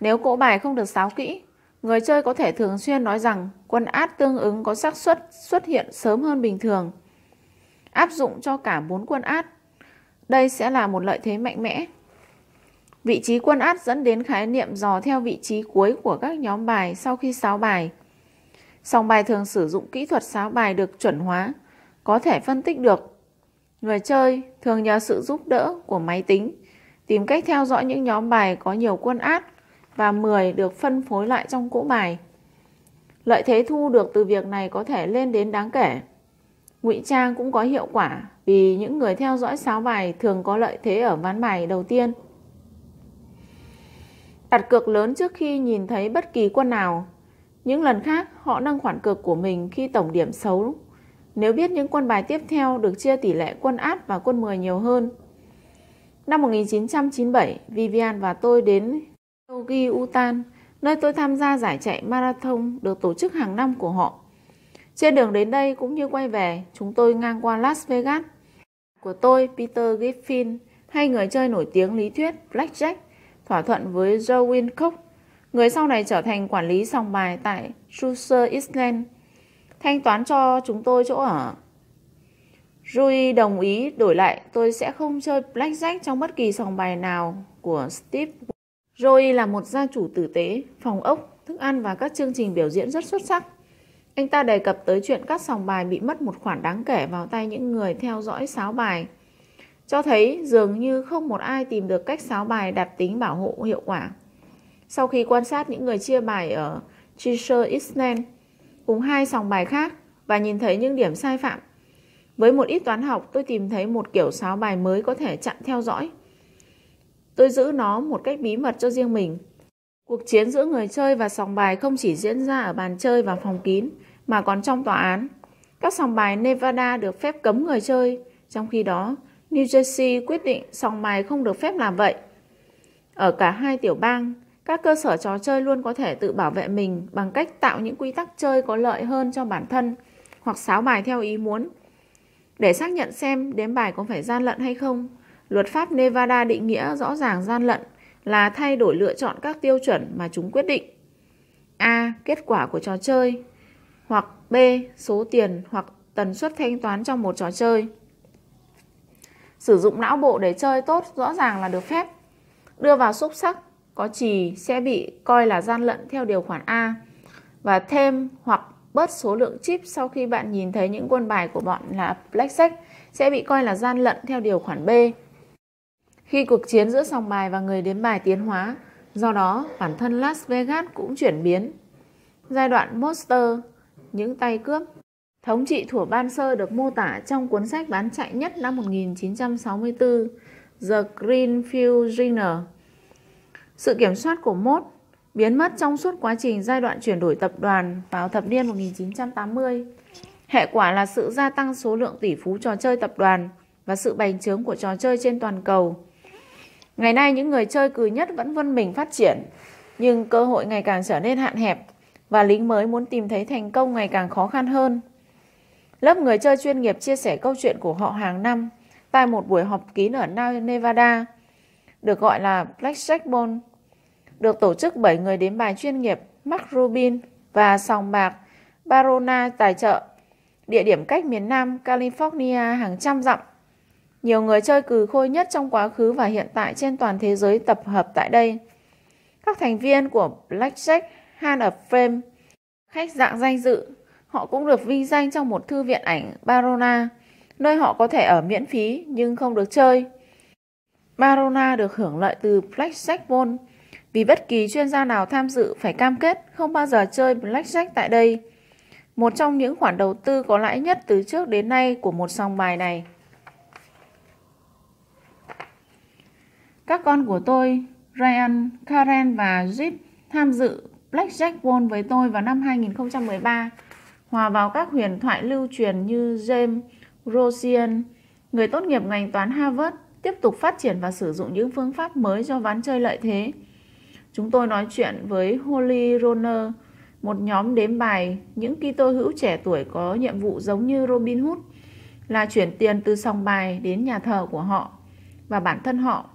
nếu cỗ bài không được sáo kỹ, người chơi có thể thường xuyên nói rằng quân át tương ứng có xác suất xuất hiện sớm hơn bình thường áp dụng cho cả bốn quân át. Đây sẽ là một lợi thế mạnh mẽ. Vị trí quân át dẫn đến khái niệm dò theo vị trí cuối của các nhóm bài sau khi sáo bài. Sòng bài thường sử dụng kỹ thuật sáo bài được chuẩn hóa, có thể phân tích được. Người chơi thường nhờ sự giúp đỡ của máy tính, tìm cách theo dõi những nhóm bài có nhiều quân át và 10 được phân phối lại trong cỗ bài. Lợi thế thu được từ việc này có thể lên đến đáng kể ngụy trang cũng có hiệu quả vì những người theo dõi sáo bài thường có lợi thế ở ván bài đầu tiên. Đặt cược lớn trước khi nhìn thấy bất kỳ quân nào. Những lần khác họ nâng khoản cược của mình khi tổng điểm xấu nếu biết những quân bài tiếp theo được chia tỷ lệ quân áp và quân 10 nhiều hơn. Năm 1997, Vivian và tôi đến Yogi Utan, nơi tôi tham gia giải chạy marathon được tổ chức hàng năm của họ. Trên đường đến đây cũng như quay về, chúng tôi ngang qua Las Vegas. Của tôi, Peter Griffin, hay người chơi nổi tiếng lý thuyết Blackjack, thỏa thuận với Joe Wincock, người sau này trở thành quản lý sòng bài tại Truser Island, thanh toán cho chúng tôi chỗ ở. Rui đồng ý đổi lại tôi sẽ không chơi blackjack trong bất kỳ sòng bài nào của Steve. Rui là một gia chủ tử tế, phòng ốc, thức ăn và các chương trình biểu diễn rất xuất sắc. Anh ta đề cập tới chuyện các sòng bài bị mất một khoản đáng kể vào tay những người theo dõi sáo bài. Cho thấy dường như không một ai tìm được cách sáo bài đạt tính bảo hộ hiệu quả. Sau khi quan sát những người chia bài ở Cheshire Island cùng hai sòng bài khác và nhìn thấy những điểm sai phạm, với một ít toán học tôi tìm thấy một kiểu sáo bài mới có thể chặn theo dõi. Tôi giữ nó một cách bí mật cho riêng mình Cuộc chiến giữa người chơi và sòng bài không chỉ diễn ra ở bàn chơi và phòng kín, mà còn trong tòa án. Các sòng bài Nevada được phép cấm người chơi, trong khi đó New Jersey quyết định sòng bài không được phép làm vậy. Ở cả hai tiểu bang, các cơ sở trò chơi luôn có thể tự bảo vệ mình bằng cách tạo những quy tắc chơi có lợi hơn cho bản thân hoặc sáo bài theo ý muốn. Để xác nhận xem đếm bài có phải gian lận hay không, luật pháp Nevada định nghĩa rõ ràng gian lận là thay đổi lựa chọn các tiêu chuẩn mà chúng quyết định. A. Kết quả của trò chơi hoặc B. Số tiền hoặc tần suất thanh toán trong một trò chơi. Sử dụng não bộ để chơi tốt rõ ràng là được phép. Đưa vào xúc sắc, có chì sẽ bị coi là gian lận theo điều khoản A và thêm hoặc bớt số lượng chip sau khi bạn nhìn thấy những quân bài của bọn là blackjack sẽ bị coi là gian lận theo điều khoản B. Khi cuộc chiến giữa sòng bài và người đếm bài tiến hóa, do đó bản thân Las Vegas cũng chuyển biến. Giai đoạn Monster, những tay cướp, thống trị thủa ban sơ được mô tả trong cuốn sách bán chạy nhất năm 1964, The Greenfield Journal. Sự kiểm soát của Mốt biến mất trong suốt quá trình giai đoạn chuyển đổi tập đoàn vào thập niên 1980. Hệ quả là sự gia tăng số lượng tỷ phú trò chơi tập đoàn và sự bành trướng của trò chơi trên toàn cầu Ngày nay những người chơi cừ nhất vẫn vươn mình phát triển, nhưng cơ hội ngày càng trở nên hạn hẹp và lính mới muốn tìm thấy thành công ngày càng khó khăn hơn. Lớp người chơi chuyên nghiệp chia sẻ câu chuyện của họ hàng năm tại một buổi họp kín ở Nevada, được gọi là Blackjack Bowl, được tổ chức bởi người đến bài chuyên nghiệp Mark Rubin và sòng bạc Barona tài trợ, địa điểm cách miền Nam California hàng trăm dặm nhiều người chơi cừ khôi nhất trong quá khứ và hiện tại trên toàn thế giới tập hợp tại đây. Các thành viên của Blackjack Hand of Fame, khách dạng danh dự, họ cũng được vinh danh trong một thư viện ảnh Barona, nơi họ có thể ở miễn phí nhưng không được chơi. Barona được hưởng lợi từ Blackjack Ball vì bất kỳ chuyên gia nào tham dự phải cam kết không bao giờ chơi Blackjack tại đây. Một trong những khoản đầu tư có lãi nhất từ trước đến nay của một sòng bài này. Các con của tôi, Ryan, Karen và Zip tham dự Blackjack Ball với tôi vào năm 2013, hòa vào các huyền thoại lưu truyền như James Rosian, người tốt nghiệp ngành toán Harvard, tiếp tục phát triển và sử dụng những phương pháp mới cho ván chơi lợi thế. Chúng tôi nói chuyện với Holly Roner, một nhóm đếm bài những Kitô hữu trẻ tuổi có nhiệm vụ giống như Robin Hood là chuyển tiền từ sòng bài đến nhà thờ của họ và bản thân họ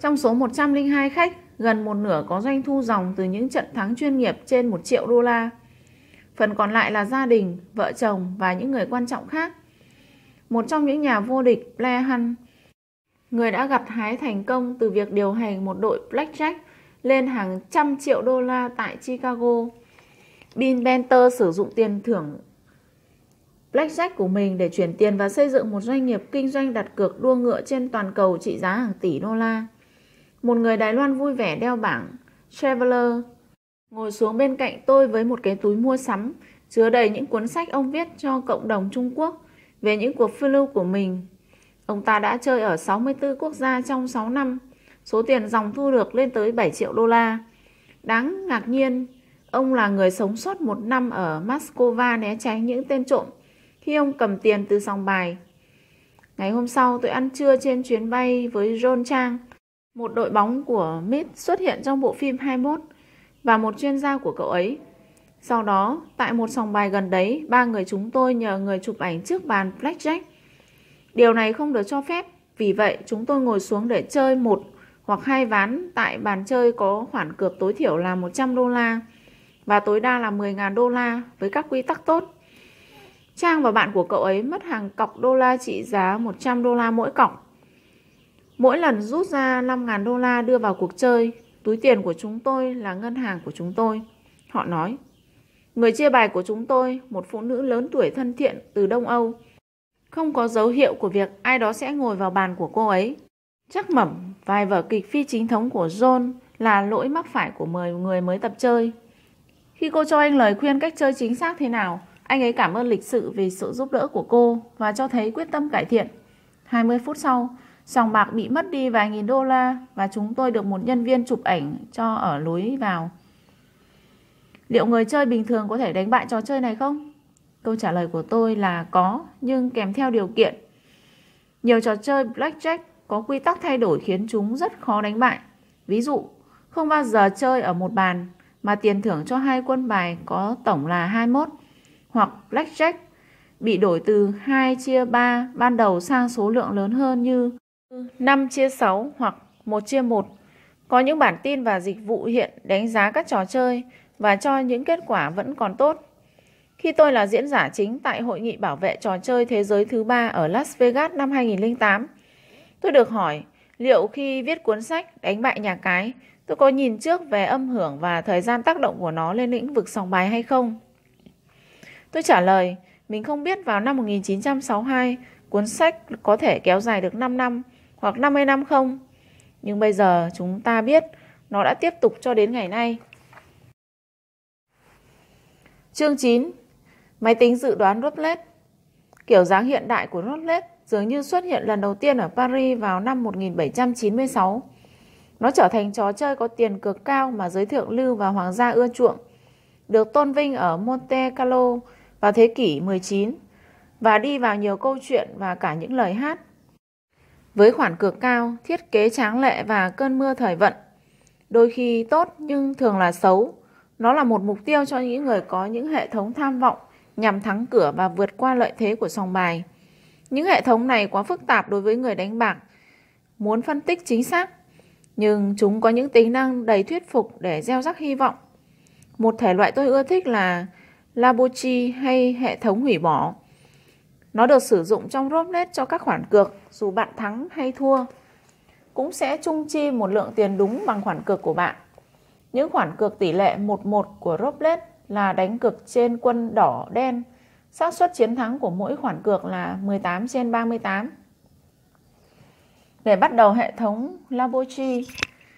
trong số 102 khách, gần một nửa có doanh thu dòng từ những trận thắng chuyên nghiệp trên 1 triệu đô la. Phần còn lại là gia đình, vợ chồng và những người quan trọng khác. Một trong những nhà vô địch Blair Hunt, người đã gặt hái thành công từ việc điều hành một đội blackjack lên hàng trăm triệu đô la tại Chicago. Bill Benter sử dụng tiền thưởng blackjack của mình để chuyển tiền và xây dựng một doanh nghiệp kinh doanh đặt cược đua ngựa trên toàn cầu trị giá hàng tỷ đô la. Một người Đài Loan vui vẻ đeo bảng Traveler ngồi xuống bên cạnh tôi với một cái túi mua sắm chứa đầy những cuốn sách ông viết cho cộng đồng Trung Quốc về những cuộc phiêu lưu của mình. Ông ta đã chơi ở 64 quốc gia trong 6 năm, số tiền dòng thu được lên tới 7 triệu đô la. Đáng ngạc nhiên, Ông là người sống sót một năm ở Moscow né tránh những tên trộm khi ông cầm tiền từ sòng bài. Ngày hôm sau tôi ăn trưa trên chuyến bay với John Chang. Một đội bóng của Mid xuất hiện trong bộ phim 21 và một chuyên gia của cậu ấy. Sau đó, tại một sòng bài gần đấy, ba người chúng tôi nhờ người chụp ảnh trước bàn blackjack. Điều này không được cho phép, vì vậy chúng tôi ngồi xuống để chơi một hoặc hai ván tại bàn chơi có khoản cược tối thiểu là 100 đô la và tối đa là 10.000 đô la với các quy tắc tốt. Trang và bạn của cậu ấy mất hàng cọc đô la trị giá 100 đô la mỗi cọc. Mỗi lần rút ra 5.000 đô la đưa vào cuộc chơi, túi tiền của chúng tôi là ngân hàng của chúng tôi. Họ nói, người chia bài của chúng tôi, một phụ nữ lớn tuổi thân thiện từ Đông Âu, không có dấu hiệu của việc ai đó sẽ ngồi vào bàn của cô ấy. Chắc mẩm vài vở kịch phi chính thống của John là lỗi mắc phải của mười người mới tập chơi. Khi cô cho anh lời khuyên cách chơi chính xác thế nào, anh ấy cảm ơn lịch sự vì sự giúp đỡ của cô và cho thấy quyết tâm cải thiện. 20 phút sau, sòng bạc bị mất đi vài nghìn đô la và chúng tôi được một nhân viên chụp ảnh cho ở lối vào. Liệu người chơi bình thường có thể đánh bại trò chơi này không? Câu trả lời của tôi là có, nhưng kèm theo điều kiện. Nhiều trò chơi blackjack có quy tắc thay đổi khiến chúng rất khó đánh bại. Ví dụ, không bao giờ chơi ở một bàn mà tiền thưởng cho hai quân bài có tổng là 21 hoặc blackjack bị đổi từ 2 chia 3 ban đầu sang số lượng lớn hơn như 5 chia 6 hoặc 1 chia 1. Có những bản tin và dịch vụ hiện đánh giá các trò chơi và cho những kết quả vẫn còn tốt. Khi tôi là diễn giả chính tại Hội nghị bảo vệ trò chơi thế giới thứ ba ở Las Vegas năm 2008, tôi được hỏi liệu khi viết cuốn sách Đánh bại nhà cái, tôi có nhìn trước về âm hưởng và thời gian tác động của nó lên lĩnh vực sòng bài hay không? Tôi trả lời, mình không biết vào năm 1962 cuốn sách có thể kéo dài được 5 năm hoặc 50 năm không. Nhưng bây giờ chúng ta biết nó đã tiếp tục cho đến ngày nay. Chương 9 Máy tính dự đoán roulette Kiểu dáng hiện đại của roulette dường như xuất hiện lần đầu tiên ở Paris vào năm 1796. Nó trở thành trò chơi có tiền cược cao mà giới thượng lưu và hoàng gia ưa chuộng, được tôn vinh ở Monte Carlo vào thế kỷ 19 và đi vào nhiều câu chuyện và cả những lời hát. Với khoản cược cao, thiết kế tráng lệ và cơn mưa thời vận, đôi khi tốt nhưng thường là xấu. Nó là một mục tiêu cho những người có những hệ thống tham vọng nhằm thắng cửa và vượt qua lợi thế của sòng bài. Những hệ thống này quá phức tạp đối với người đánh bạc, muốn phân tích chính xác, nhưng chúng có những tính năng đầy thuyết phục để gieo rắc hy vọng. Một thể loại tôi ưa thích là Labochi hay hệ thống hủy bỏ. Nó được sử dụng trong roulette cho các khoản cược, dù bạn thắng hay thua. Cũng sẽ chung chi một lượng tiền đúng bằng khoản cược của bạn. Những khoản cược tỷ lệ 1-1 của roulette là đánh cược trên quân đỏ đen. xác suất chiến thắng của mỗi khoản cược là 18 trên 38. Để bắt đầu hệ thống Labochi,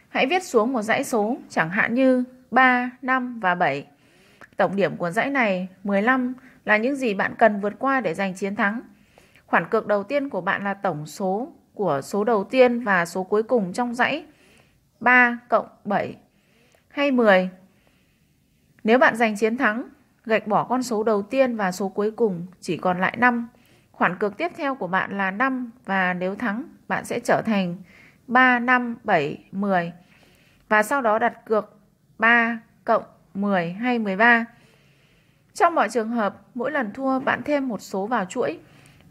hãy viết xuống một dãy số chẳng hạn như 3, 5 và 7. Tổng điểm của dãy này 15 là những gì bạn cần vượt qua để giành chiến thắng. Khoản cược đầu tiên của bạn là tổng số của số đầu tiên và số cuối cùng trong dãy 3 cộng 7 hay 10. Nếu bạn giành chiến thắng, gạch bỏ con số đầu tiên và số cuối cùng chỉ còn lại 5. Khoản cược tiếp theo của bạn là 5 và nếu thắng, bạn sẽ trở thành 3, 5, 7, 10. Và sau đó đặt cược 3 cộng 10 hay 13. Trong mọi trường hợp, mỗi lần thua bạn thêm một số vào chuỗi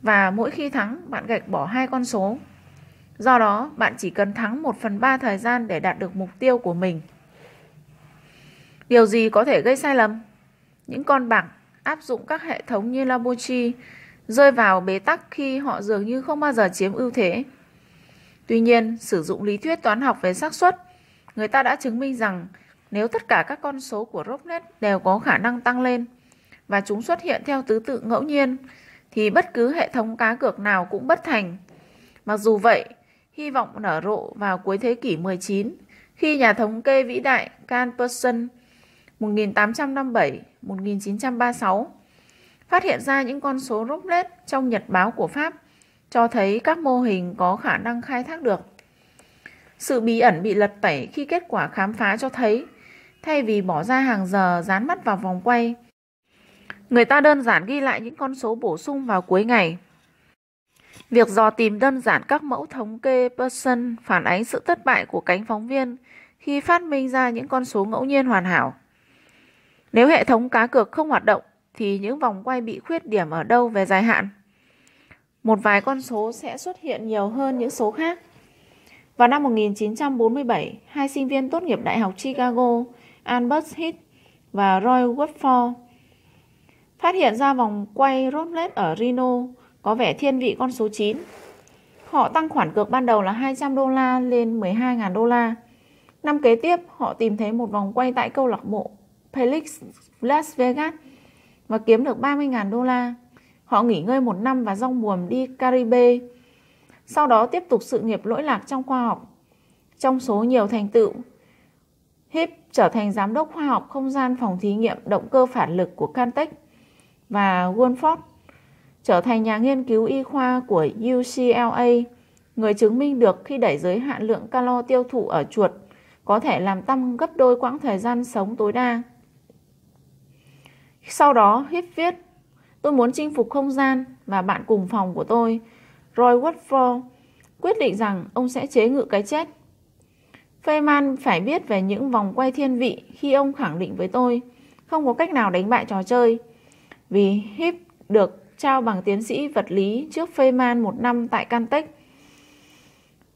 và mỗi khi thắng bạn gạch bỏ hai con số. Do đó, bạn chỉ cần thắng 1 phần 3 thời gian để đạt được mục tiêu của mình. Điều gì có thể gây sai lầm? Những con bạc áp dụng các hệ thống như Labochi rơi vào bế tắc khi họ dường như không bao giờ chiếm ưu thế. Tuy nhiên, sử dụng lý thuyết toán học về xác suất, người ta đã chứng minh rằng nếu tất cả các con số của Rocknet đều có khả năng tăng lên và chúng xuất hiện theo thứ tự ngẫu nhiên thì bất cứ hệ thống cá cược nào cũng bất thành. Mặc dù vậy, hy vọng nở rộ vào cuối thế kỷ 19 khi nhà thống kê vĩ đại Can Person 1857-1936 phát hiện ra những con số roulette trong nhật báo của Pháp cho thấy các mô hình có khả năng khai thác được. Sự bí ẩn bị lật tẩy khi kết quả khám phá cho thấy thay vì bỏ ra hàng giờ dán mắt vào vòng quay. Người ta đơn giản ghi lại những con số bổ sung vào cuối ngày. Việc dò tìm đơn giản các mẫu thống kê Pearson phản ánh sự thất bại của cánh phóng viên khi phát minh ra những con số ngẫu nhiên hoàn hảo. Nếu hệ thống cá cược không hoạt động thì những vòng quay bị khuyết điểm ở đâu về dài hạn? Một vài con số sẽ xuất hiện nhiều hơn những số khác. Vào năm 1947, hai sinh viên tốt nghiệp Đại học Chicago, Albert Heath và Roy Woodford, phát hiện ra vòng quay roulette ở Reno có vẻ thiên vị con số 9. Họ tăng khoản cược ban đầu là 200 đô la lên 12.000 đô la. Năm kế tiếp, họ tìm thấy một vòng quay tại câu lạc bộ Felix Las Vegas và kiếm được 30.000 đô la. Họ nghỉ ngơi một năm và rong buồm đi Caribe. Sau đó tiếp tục sự nghiệp lỗi lạc trong khoa học. Trong số nhiều thành tựu, Hip trở thành giám đốc khoa học không gian phòng thí nghiệm động cơ phản lực của Cantech và Wolford trở thành nhà nghiên cứu y khoa của UCLA, người chứng minh được khi đẩy giới hạn lượng calo tiêu thụ ở chuột có thể làm tăng gấp đôi quãng thời gian sống tối đa. Sau đó, Hip viết, tôi muốn chinh phục không gian và bạn cùng phòng của tôi, Roy Woodford, quyết định rằng ông sẽ chế ngự cái chết. Feynman phải biết về những vòng quay thiên vị khi ông khẳng định với tôi không có cách nào đánh bại trò chơi vì Hip được trao bằng tiến sĩ vật lý trước Feynman một năm tại Caltech.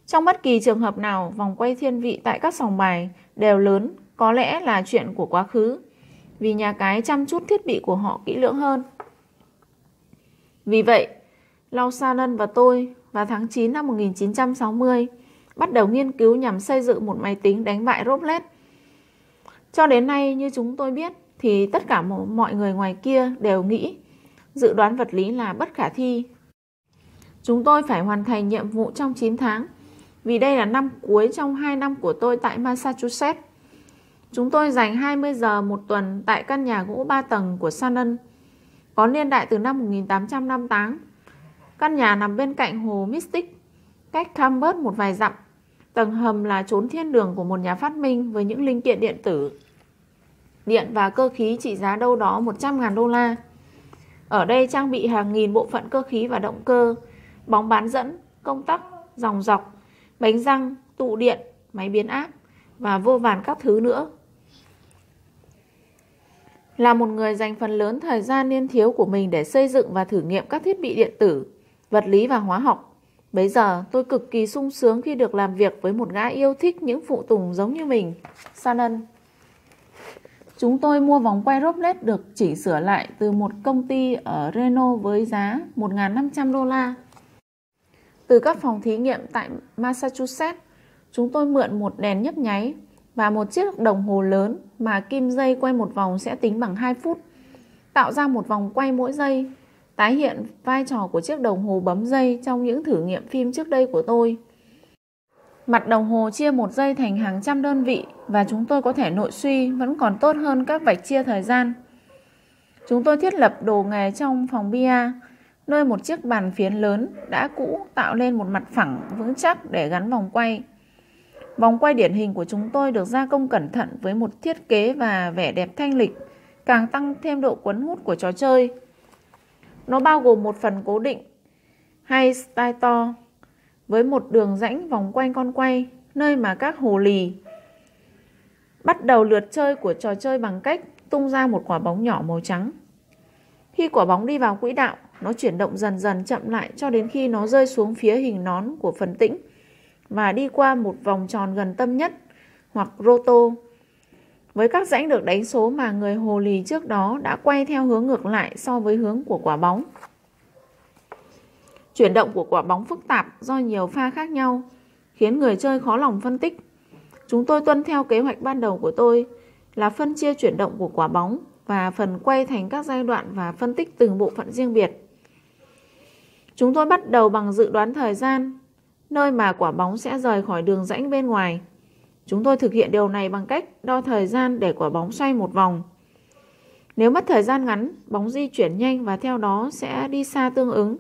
Trong bất kỳ trường hợp nào, vòng quay thiên vị tại các sòng bài đều lớn có lẽ là chuyện của quá khứ vì nhà cái chăm chút thiết bị của họ kỹ lưỡng hơn. Vì vậy, Lausanen và tôi vào tháng 9 năm 1960 bắt đầu nghiên cứu nhằm xây dựng một máy tính đánh bại Roblet. Cho đến nay, như chúng tôi biết, thì tất cả mọi người ngoài kia đều nghĩ dự đoán vật lý là bất khả thi. Chúng tôi phải hoàn thành nhiệm vụ trong 9 tháng, vì đây là năm cuối trong 2 năm của tôi tại Massachusetts. Chúng tôi dành 20 giờ một tuần tại căn nhà gỗ 3 tầng của Shannon, có niên đại từ năm 1858. Căn nhà nằm bên cạnh hồ Mystic, cách Cambridge một vài dặm. Tầng hầm là chốn thiên đường của một nhà phát minh với những linh kiện điện tử, điện và cơ khí trị giá đâu đó 100.000 đô la. Ở đây trang bị hàng nghìn bộ phận cơ khí và động cơ, bóng bán dẫn, công tắc, dòng dọc, bánh răng, tụ điện, máy biến áp và vô vàn các thứ nữa. Là một người dành phần lớn thời gian niên thiếu của mình để xây dựng và thử nghiệm các thiết bị điện tử, vật lý và hóa học, bây giờ tôi cực kỳ sung sướng khi được làm việc với một gã yêu thích những phụ tùng giống như mình, Sanan. Chúng tôi mua vòng quay Roblet được chỉnh sửa lại từ một công ty ở Reno với giá 1.500 đô la. Từ các phòng thí nghiệm tại Massachusetts, chúng tôi mượn một đèn nhấp nháy và một chiếc đồng hồ lớn mà kim dây quay một vòng sẽ tính bằng 2 phút, tạo ra một vòng quay mỗi giây, tái hiện vai trò của chiếc đồng hồ bấm dây trong những thử nghiệm phim trước đây của tôi. Mặt đồng hồ chia một giây thành hàng trăm đơn vị và chúng tôi có thể nội suy vẫn còn tốt hơn các vạch chia thời gian. Chúng tôi thiết lập đồ nghề trong phòng bia, nơi một chiếc bàn phiến lớn đã cũ tạo lên một mặt phẳng vững chắc để gắn vòng quay. Vòng quay điển hình của chúng tôi được gia công cẩn thận với một thiết kế và vẻ đẹp thanh lịch, càng tăng thêm độ cuốn hút của trò chơi. Nó bao gồm một phần cố định hay style to với một đường rãnh vòng quanh con quay, nơi mà các hồ lì bắt đầu lượt chơi của trò chơi bằng cách tung ra một quả bóng nhỏ màu trắng. Khi quả bóng đi vào quỹ đạo, nó chuyển động dần dần chậm lại cho đến khi nó rơi xuống phía hình nón của phần tĩnh và đi qua một vòng tròn gần tâm nhất hoặc roto với các rãnh được đánh số mà người hồ lì trước đó đã quay theo hướng ngược lại so với hướng của quả bóng. Chuyển động của quả bóng phức tạp do nhiều pha khác nhau, khiến người chơi khó lòng phân tích. Chúng tôi tuân theo kế hoạch ban đầu của tôi là phân chia chuyển động của quả bóng và phần quay thành các giai đoạn và phân tích từng bộ phận riêng biệt. Chúng tôi bắt đầu bằng dự đoán thời gian, nơi mà quả bóng sẽ rời khỏi đường rãnh bên ngoài. Chúng tôi thực hiện điều này bằng cách đo thời gian để quả bóng xoay một vòng. Nếu mất thời gian ngắn, bóng di chuyển nhanh và theo đó sẽ đi xa tương ứng.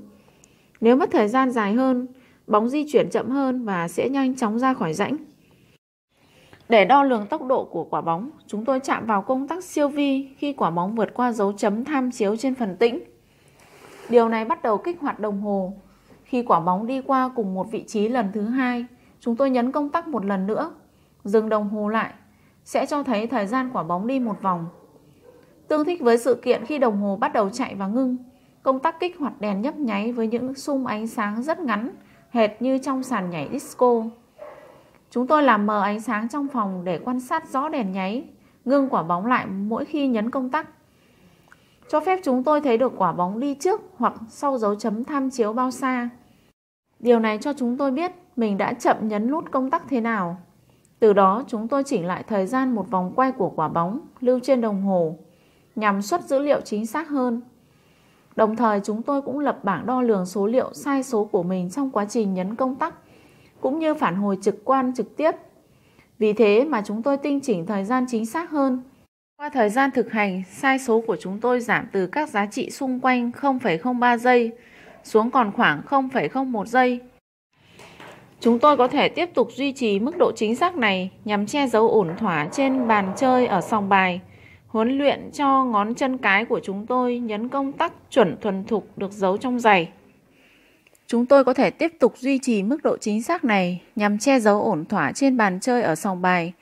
Nếu mất thời gian dài hơn, bóng di chuyển chậm hơn và sẽ nhanh chóng ra khỏi rãnh. Để đo lường tốc độ của quả bóng, chúng tôi chạm vào công tắc siêu vi khi quả bóng vượt qua dấu chấm tham chiếu trên phần tĩnh. Điều này bắt đầu kích hoạt đồng hồ. Khi quả bóng đi qua cùng một vị trí lần thứ hai, chúng tôi nhấn công tắc một lần nữa, dừng đồng hồ lại, sẽ cho thấy thời gian quả bóng đi một vòng. Tương thích với sự kiện khi đồng hồ bắt đầu chạy và ngưng, công tắc kích hoạt đèn nhấp nháy với những xung ánh sáng rất ngắn, hệt như trong sàn nhảy disco. Chúng tôi làm mờ ánh sáng trong phòng để quan sát rõ đèn nháy, ngưng quả bóng lại mỗi khi nhấn công tắc. Cho phép chúng tôi thấy được quả bóng đi trước hoặc sau dấu chấm tham chiếu bao xa. Điều này cho chúng tôi biết mình đã chậm nhấn nút công tắc thế nào. Từ đó chúng tôi chỉnh lại thời gian một vòng quay của quả bóng lưu trên đồng hồ nhằm xuất dữ liệu chính xác hơn. Đồng thời chúng tôi cũng lập bảng đo lường số liệu sai số của mình trong quá trình nhấn công tắc cũng như phản hồi trực quan trực tiếp. Vì thế mà chúng tôi tinh chỉnh thời gian chính xác hơn. Qua thời gian thực hành, sai số của chúng tôi giảm từ các giá trị xung quanh 0,03 giây xuống còn khoảng 0,01 giây. Chúng tôi có thể tiếp tục duy trì mức độ chính xác này nhằm che giấu ổn thỏa trên bàn chơi ở sòng bài, huấn luyện cho ngón chân cái của chúng tôi nhấn công tắc chuẩn thuần thục được giấu trong giày. Chúng tôi có thể tiếp tục duy trì mức độ chính xác này nhằm che giấu ổn thỏa trên bàn chơi ở sòng bài,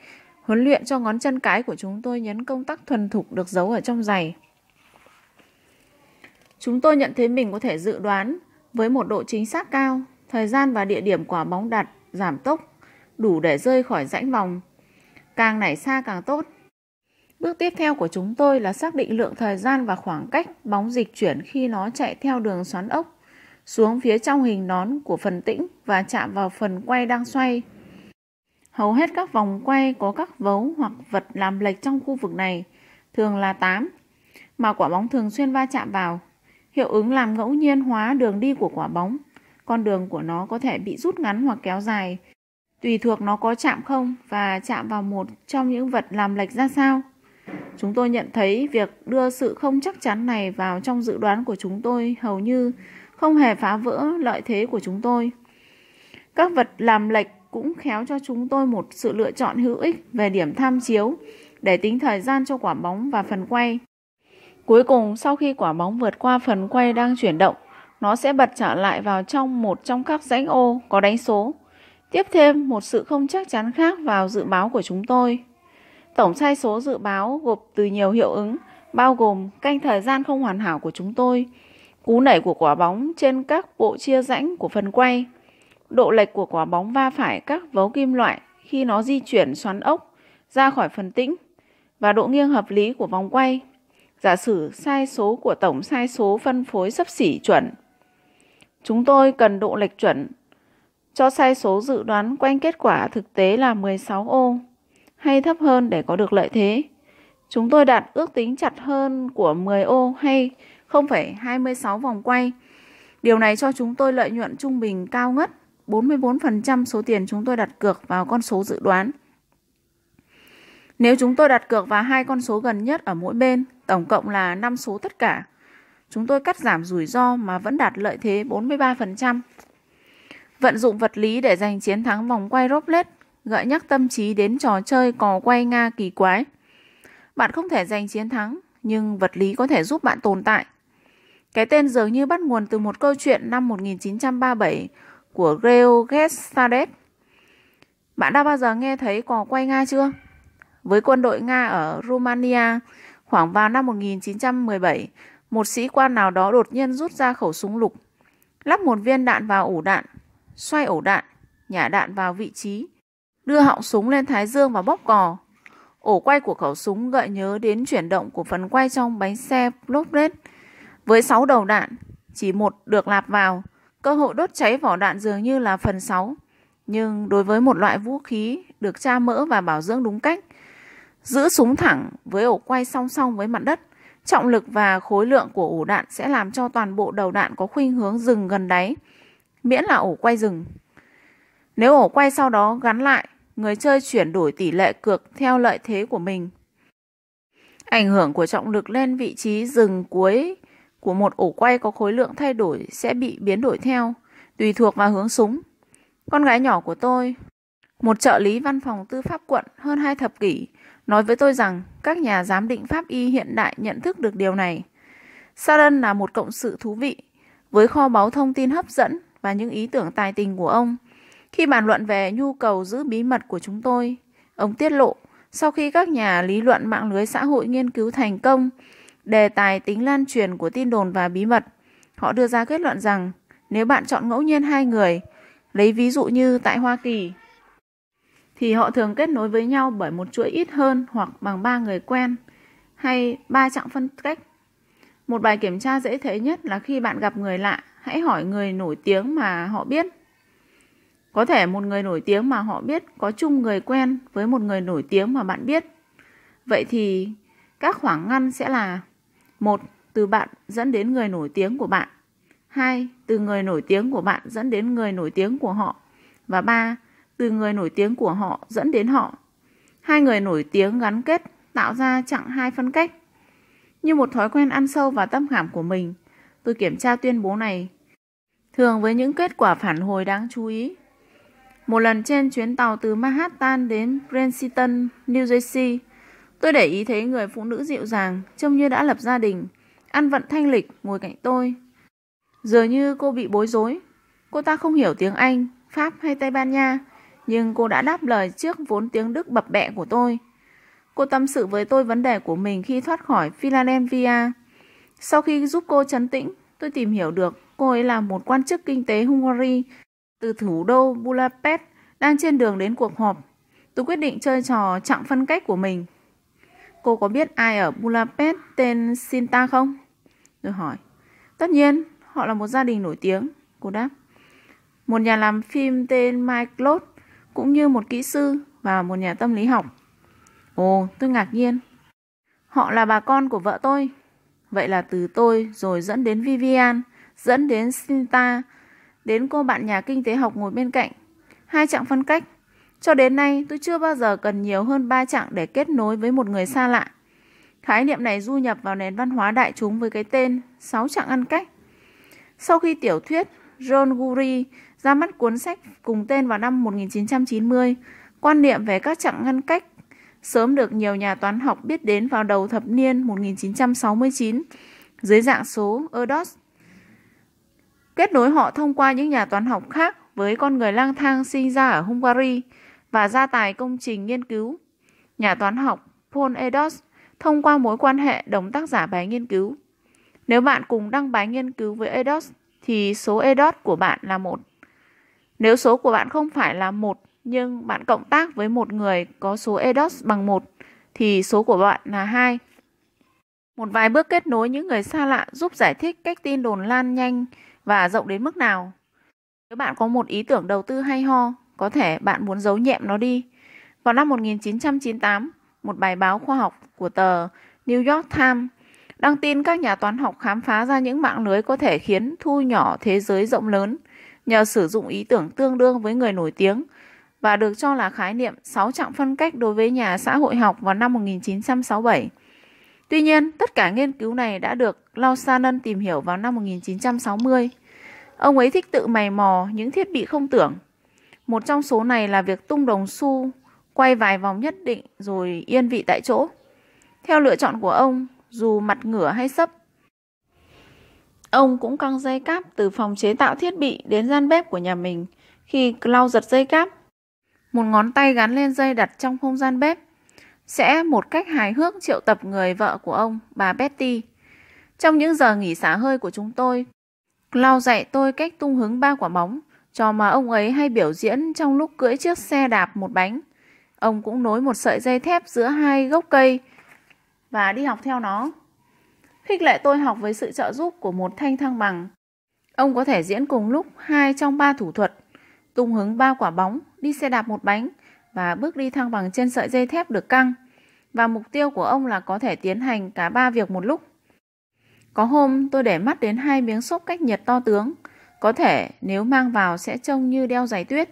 huấn luyện cho ngón chân cái của chúng tôi nhấn công tắc thuần thục được giấu ở trong giày. Chúng tôi nhận thấy mình có thể dự đoán với một độ chính xác cao thời gian và địa điểm quả bóng đặt giảm tốc đủ để rơi khỏi rãnh vòng. Càng nảy xa càng tốt. Bước tiếp theo của chúng tôi là xác định lượng thời gian và khoảng cách bóng dịch chuyển khi nó chạy theo đường xoắn ốc xuống phía trong hình nón của phần tĩnh và chạm vào phần quay đang xoay. Hầu hết các vòng quay có các vấu hoặc vật làm lệch trong khu vực này, thường là 8, mà quả bóng thường xuyên va chạm vào. Hiệu ứng làm ngẫu nhiên hóa đường đi của quả bóng. Con đường của nó có thể bị rút ngắn hoặc kéo dài, tùy thuộc nó có chạm không và chạm vào một trong những vật làm lệch ra sao. Chúng tôi nhận thấy việc đưa sự không chắc chắn này vào trong dự đoán của chúng tôi hầu như không hề phá vỡ lợi thế của chúng tôi. Các vật làm lệch cũng khéo cho chúng tôi một sự lựa chọn hữu ích về điểm tham chiếu để tính thời gian cho quả bóng và phần quay. Cuối cùng, sau khi quả bóng vượt qua phần quay đang chuyển động, nó sẽ bật trở lại vào trong một trong các rãnh ô có đánh số. Tiếp thêm một sự không chắc chắn khác vào dự báo của chúng tôi. Tổng sai số dự báo gộp từ nhiều hiệu ứng, bao gồm canh thời gian không hoàn hảo của chúng tôi, cú nảy của quả bóng trên các bộ chia rãnh của phần quay, độ lệch của quả bóng va phải các vấu kim loại khi nó di chuyển xoắn ốc ra khỏi phần tĩnh và độ nghiêng hợp lý của vòng quay. Giả sử sai số của tổng sai số phân phối sấp xỉ chuẩn. Chúng tôi cần độ lệch chuẩn cho sai số dự đoán quanh kết quả thực tế là 16 ô hay thấp hơn để có được lợi thế. Chúng tôi đặt ước tính chặt hơn của 10 ô hay 0,26 vòng quay. Điều này cho chúng tôi lợi nhuận trung bình cao ngất 44% số tiền chúng tôi đặt cược vào con số dự đoán. Nếu chúng tôi đặt cược vào hai con số gần nhất ở mỗi bên, tổng cộng là 5 số tất cả, chúng tôi cắt giảm rủi ro mà vẫn đạt lợi thế 43%. Vận dụng vật lý để giành chiến thắng vòng quay Roblet gợi nhắc tâm trí đến trò chơi cò quay Nga kỳ quái. Bạn không thể giành chiến thắng, nhưng vật lý có thể giúp bạn tồn tại. Cái tên dường như bắt nguồn từ một câu chuyện năm 1937 của Geo Gestades. Bạn đã bao giờ nghe thấy cò quay Nga chưa? Với quân đội Nga ở Romania, khoảng vào năm 1917, một sĩ quan nào đó đột nhiên rút ra khẩu súng lục, lắp một viên đạn vào ổ đạn, xoay ổ đạn, nhả đạn vào vị trí, đưa họng súng lên thái dương và bóp cò. Ổ quay của khẩu súng gợi nhớ đến chuyển động của phần quay trong bánh xe Floplet với 6 đầu đạn, chỉ một được lạp vào, cơ hội đốt cháy vỏ đạn dường như là phần 6. Nhưng đối với một loại vũ khí được tra mỡ và bảo dưỡng đúng cách, giữ súng thẳng với ổ quay song song với mặt đất, trọng lực và khối lượng của ổ đạn sẽ làm cho toàn bộ đầu đạn có khuynh hướng dừng gần đáy, miễn là ổ quay dừng. Nếu ổ quay sau đó gắn lại, người chơi chuyển đổi tỷ lệ cược theo lợi thế của mình. Ảnh hưởng của trọng lực lên vị trí dừng cuối của một ổ quay có khối lượng thay đổi sẽ bị biến đổi theo, tùy thuộc vào hướng súng. Con gái nhỏ của tôi, Một trợ lý văn phòng tư pháp quận hơn hai thập kỷ nói với tôi rằng các nhà giám định pháp y hiện đại nhận thức được điều này. Saran là một cộng sự thú vị, với kho báu thông tin hấp dẫn và những ý tưởng tài tình của ông. Khi bàn luận về nhu cầu giữ bí mật của chúng tôi, ông tiết lộ sau khi các nhà lý luận mạng lưới xã hội nghiên cứu thành công đề tài tính lan truyền của tin đồn và bí mật, họ đưa ra kết luận rằng nếu bạn chọn ngẫu nhiên hai người, lấy ví dụ như tại Hoa Kỳ, thì họ thường kết nối với nhau bởi một chuỗi ít hơn hoặc bằng ba người quen hay ba chặng phân cách. Một bài kiểm tra dễ thấy nhất là khi bạn gặp người lạ, hãy hỏi người nổi tiếng mà họ biết. Có thể một người nổi tiếng mà họ biết có chung người quen với một người nổi tiếng mà bạn biết. Vậy thì các khoảng ngăn sẽ là một Từ bạn dẫn đến người nổi tiếng của bạn. 2. Từ người nổi tiếng của bạn dẫn đến người nổi tiếng của họ. Và 3 từ người nổi tiếng của họ dẫn đến họ. Hai người nổi tiếng gắn kết tạo ra chặng hai phân cách. Như một thói quen ăn sâu vào tâm khảm của mình, tôi kiểm tra tuyên bố này. Thường với những kết quả phản hồi đáng chú ý. Một lần trên chuyến tàu từ Manhattan đến Princeton, New Jersey, tôi để ý thấy người phụ nữ dịu dàng, trông như đã lập gia đình, ăn vận thanh lịch ngồi cạnh tôi. Dường như cô bị bối rối. Cô ta không hiểu tiếng Anh, Pháp hay Tây Ban Nha, nhưng cô đã đáp lời trước vốn tiếng Đức bập bẹ của tôi. Cô tâm sự với tôi vấn đề của mình khi thoát khỏi Philadelphia. Sau khi giúp cô chấn tĩnh, tôi tìm hiểu được cô ấy là một quan chức kinh tế Hungary từ thủ đô Budapest đang trên đường đến cuộc họp. Tôi quyết định chơi trò chặng phân cách của mình. Cô có biết ai ở Budapest tên Sinta không? Tôi hỏi. Tất nhiên, họ là một gia đình nổi tiếng. Cô đáp. Một nhà làm phim tên Mike Lott cũng như một kỹ sư và một nhà tâm lý học. Ồ, tôi ngạc nhiên. Họ là bà con của vợ tôi. Vậy là từ tôi rồi dẫn đến Vivian, dẫn đến Sinta, đến cô bạn nhà kinh tế học ngồi bên cạnh. Hai chặng phân cách. Cho đến nay, tôi chưa bao giờ cần nhiều hơn ba chặng để kết nối với một người xa lạ. Khái niệm này du nhập vào nền văn hóa đại chúng với cái tên sáu chặng ăn cách. Sau khi tiểu thuyết John Guri ra mắt cuốn sách cùng tên vào năm 1990, quan niệm về các chặng ngăn cách sớm được nhiều nhà toán học biết đến vào đầu thập niên 1969 dưới dạng số ERDOS. Kết nối họ thông qua những nhà toán học khác với con người lang thang sinh ra ở Hungary và gia tài công trình nghiên cứu. Nhà toán học Paul Edos thông qua mối quan hệ đồng tác giả bài nghiên cứu. Nếu bạn cùng đăng bài nghiên cứu với Edos, thì số Edos của bạn là một. Nếu số của bạn không phải là một, nhưng bạn cộng tác với một người có số EDOS bằng 1 thì số của bạn là 2. Một vài bước kết nối những người xa lạ giúp giải thích cách tin đồn lan nhanh và rộng đến mức nào. Nếu bạn có một ý tưởng đầu tư hay ho, có thể bạn muốn giấu nhẹm nó đi. Vào năm 1998, một bài báo khoa học của tờ New York Times đăng tin các nhà toán học khám phá ra những mạng lưới có thể khiến thu nhỏ thế giới rộng lớn nhờ sử dụng ý tưởng tương đương với người nổi tiếng và được cho là khái niệm sáu trạng phân cách đối với nhà xã hội học vào năm 1967. Tuy nhiên, tất cả nghiên cứu này đã được Lausanen tìm hiểu vào năm 1960. Ông ấy thích tự mày mò những thiết bị không tưởng. Một trong số này là việc tung đồng xu quay vài vòng nhất định rồi yên vị tại chỗ. Theo lựa chọn của ông, dù mặt ngửa hay sấp. Ông cũng căng dây cáp từ phòng chế tạo thiết bị đến gian bếp của nhà mình khi lau giật dây cáp. Một ngón tay gắn lên dây đặt trong không gian bếp sẽ một cách hài hước triệu tập người vợ của ông, bà Betty. Trong những giờ nghỉ xả hơi của chúng tôi, lau dạy tôi cách tung hứng ba quả bóng, trò mà ông ấy hay biểu diễn trong lúc cưỡi chiếc xe đạp một bánh. Ông cũng nối một sợi dây thép giữa hai gốc cây và đi học theo nó. Khích lệ tôi học với sự trợ giúp của một thanh thăng bằng. Ông có thể diễn cùng lúc hai trong ba thủ thuật, tung hứng ba quả bóng, đi xe đạp một bánh và bước đi thăng bằng trên sợi dây thép được căng. Và mục tiêu của ông là có thể tiến hành cả ba việc một lúc. Có hôm tôi để mắt đến hai miếng xốp cách nhiệt to tướng, có thể nếu mang vào sẽ trông như đeo giày tuyết.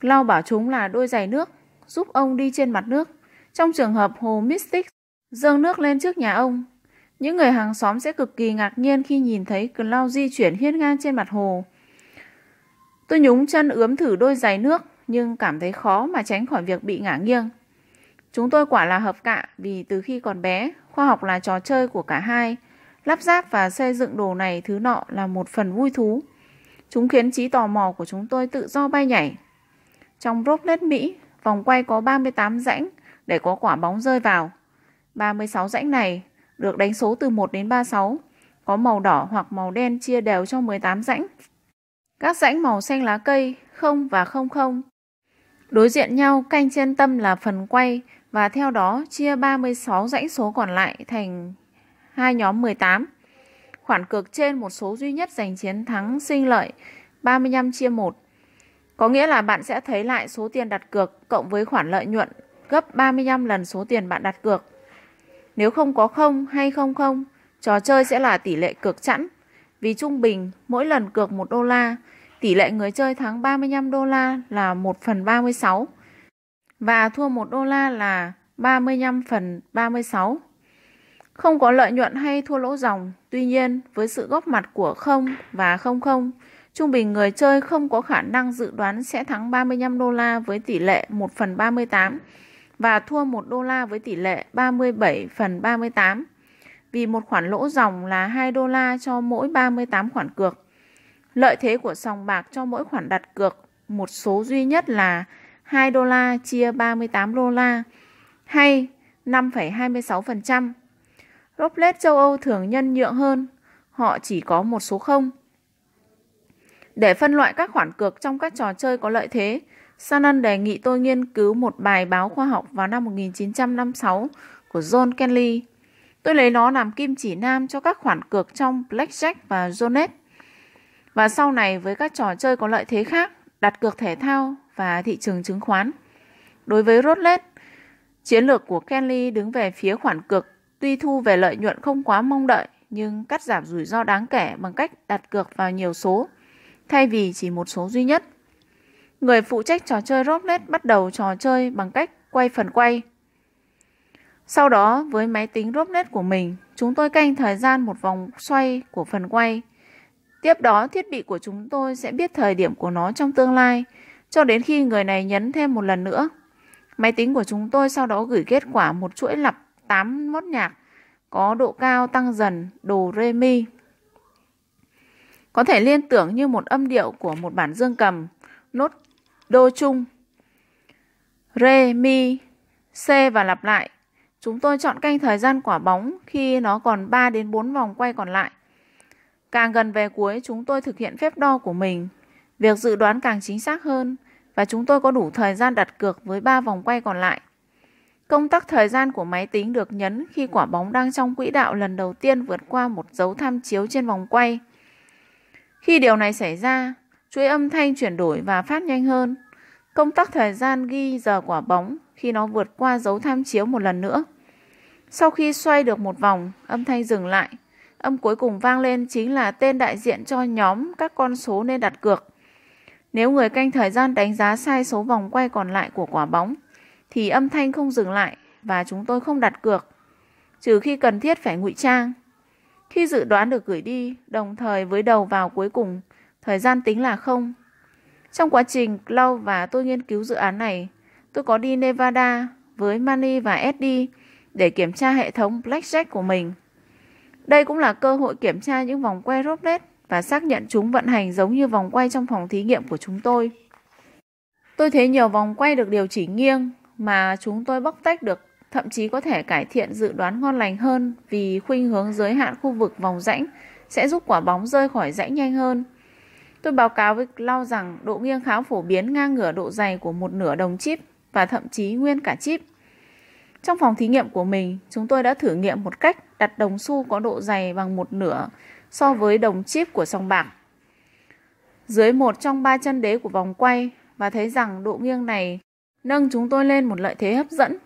Lau bảo chúng là đôi giày nước, giúp ông đi trên mặt nước. Trong trường hợp hồ Mystic dâng nước lên trước nhà ông. Những người hàng xóm sẽ cực kỳ ngạc nhiên khi nhìn thấy Cloud di chuyển hiên ngang trên mặt hồ. Tôi nhúng chân ướm thử đôi giày nước nhưng cảm thấy khó mà tránh khỏi việc bị ngả nghiêng. Chúng tôi quả là hợp cạ vì từ khi còn bé, khoa học là trò chơi của cả hai. Lắp ráp và xây dựng đồ này thứ nọ là một phần vui thú. Chúng khiến trí tò mò của chúng tôi tự do bay nhảy. Trong Rocklet Mỹ, vòng quay có 38 rãnh để có quả bóng rơi vào. 36 rãnh này được đánh số từ 1 đến 36, có màu đỏ hoặc màu đen chia đều cho 18 rãnh. Các rãnh màu xanh lá cây, 0 và 00. Đối diện nhau canh trên tâm là phần quay và theo đó chia 36 dãy số còn lại thành hai nhóm 18. Khoản cược trên một số duy nhất giành chiến thắng sinh lợi 35 chia 1. Có nghĩa là bạn sẽ thấy lại số tiền đặt cược cộng với khoản lợi nhuận gấp 35 lần số tiền bạn đặt cược. Nếu không có 0 hay 00, trò chơi sẽ là tỷ lệ cược chẵn. Vì trung bình, mỗi lần cược 1 đô la, tỷ lệ người chơi thắng 35 đô la là 1 phần 36 và thua 1 đô la là 35 phần 36. Không có lợi nhuận hay thua lỗ dòng, tuy nhiên với sự góp mặt của 0 và 00, trung bình người chơi không có khả năng dự đoán sẽ thắng 35 đô la với tỷ lệ 1 phần 38 và thua 1 đô la với tỷ lệ 37 phần 38 vì một khoản lỗ dòng là 2 đô la cho mỗi 38 khoản cược. Lợi thế của sòng bạc cho mỗi khoản đặt cược một số duy nhất là 2 đô la chia 38 đô la hay 5,26%. Roulette châu Âu thường nhân nhượng hơn, họ chỉ có một số không. Để phân loại các khoản cược trong các trò chơi có lợi thế, Sanan đề nghị tôi nghiên cứu một bài báo khoa học vào năm 1956 của John Kelly. Tôi lấy nó làm kim chỉ nam cho các khoản cược trong Blackjack và Jonet. Và sau này với các trò chơi có lợi thế khác, đặt cược thể thao và thị trường chứng khoán. Đối với roulette, chiến lược của Kelly đứng về phía khoản cược tuy thu về lợi nhuận không quá mong đợi nhưng cắt giảm rủi ro đáng kể bằng cách đặt cược vào nhiều số thay vì chỉ một số duy nhất. Người phụ trách trò chơi roulette bắt đầu trò chơi bằng cách quay phần quay. Sau đó, với máy tính roulette của mình, chúng tôi canh thời gian một vòng xoay của phần quay. Tiếp đó, thiết bị của chúng tôi sẽ biết thời điểm của nó trong tương lai, cho đến khi người này nhấn thêm một lần nữa. Máy tính của chúng tôi sau đó gửi kết quả một chuỗi lặp 8 nốt nhạc có độ cao tăng dần đồ rê mi. Có thể liên tưởng như một âm điệu của một bản dương cầm, nốt đô chung, rê mi, c và lặp lại. Chúng tôi chọn canh thời gian quả bóng khi nó còn 3 đến 4 vòng quay còn lại. Càng gần về cuối, chúng tôi thực hiện phép đo của mình. Việc dự đoán càng chính xác hơn và chúng tôi có đủ thời gian đặt cược với 3 vòng quay còn lại. Công tắc thời gian của máy tính được nhấn khi quả bóng đang trong quỹ đạo lần đầu tiên vượt qua một dấu tham chiếu trên vòng quay. Khi điều này xảy ra, chuỗi âm thanh chuyển đổi và phát nhanh hơn. Công tắc thời gian ghi giờ quả bóng khi nó vượt qua dấu tham chiếu một lần nữa. Sau khi xoay được một vòng, âm thanh dừng lại. Âm cuối cùng vang lên chính là tên đại diện cho nhóm các con số nên đặt cược. Nếu người canh thời gian đánh giá sai số vòng quay còn lại của quả bóng, thì âm thanh không dừng lại và chúng tôi không đặt cược, trừ khi cần thiết phải ngụy trang. Khi dự đoán được gửi đi, đồng thời với đầu vào cuối cùng, thời gian tính là không. Trong quá trình lâu và tôi nghiên cứu dự án này, tôi có đi Nevada với Manny và Eddie để kiểm tra hệ thống Blackjack của mình. Đây cũng là cơ hội kiểm tra những vòng quay roulette và xác nhận chúng vận hành giống như vòng quay trong phòng thí nghiệm của chúng tôi. Tôi thấy nhiều vòng quay được điều chỉnh nghiêng mà chúng tôi bóc tách được, thậm chí có thể cải thiện dự đoán ngon lành hơn vì khuynh hướng giới hạn khu vực vòng rãnh sẽ giúp quả bóng rơi khỏi rãnh nhanh hơn. Tôi báo cáo với Lau rằng độ nghiêng khá phổ biến ngang ngửa độ dày của một nửa đồng chip và thậm chí nguyên cả chip. Trong phòng thí nghiệm của mình, chúng tôi đã thử nghiệm một cách đặt đồng xu có độ dày bằng một nửa so với đồng chip của sòng bạc. Dưới một trong ba chân đế của vòng quay và thấy rằng độ nghiêng này nâng chúng tôi lên một lợi thế hấp dẫn.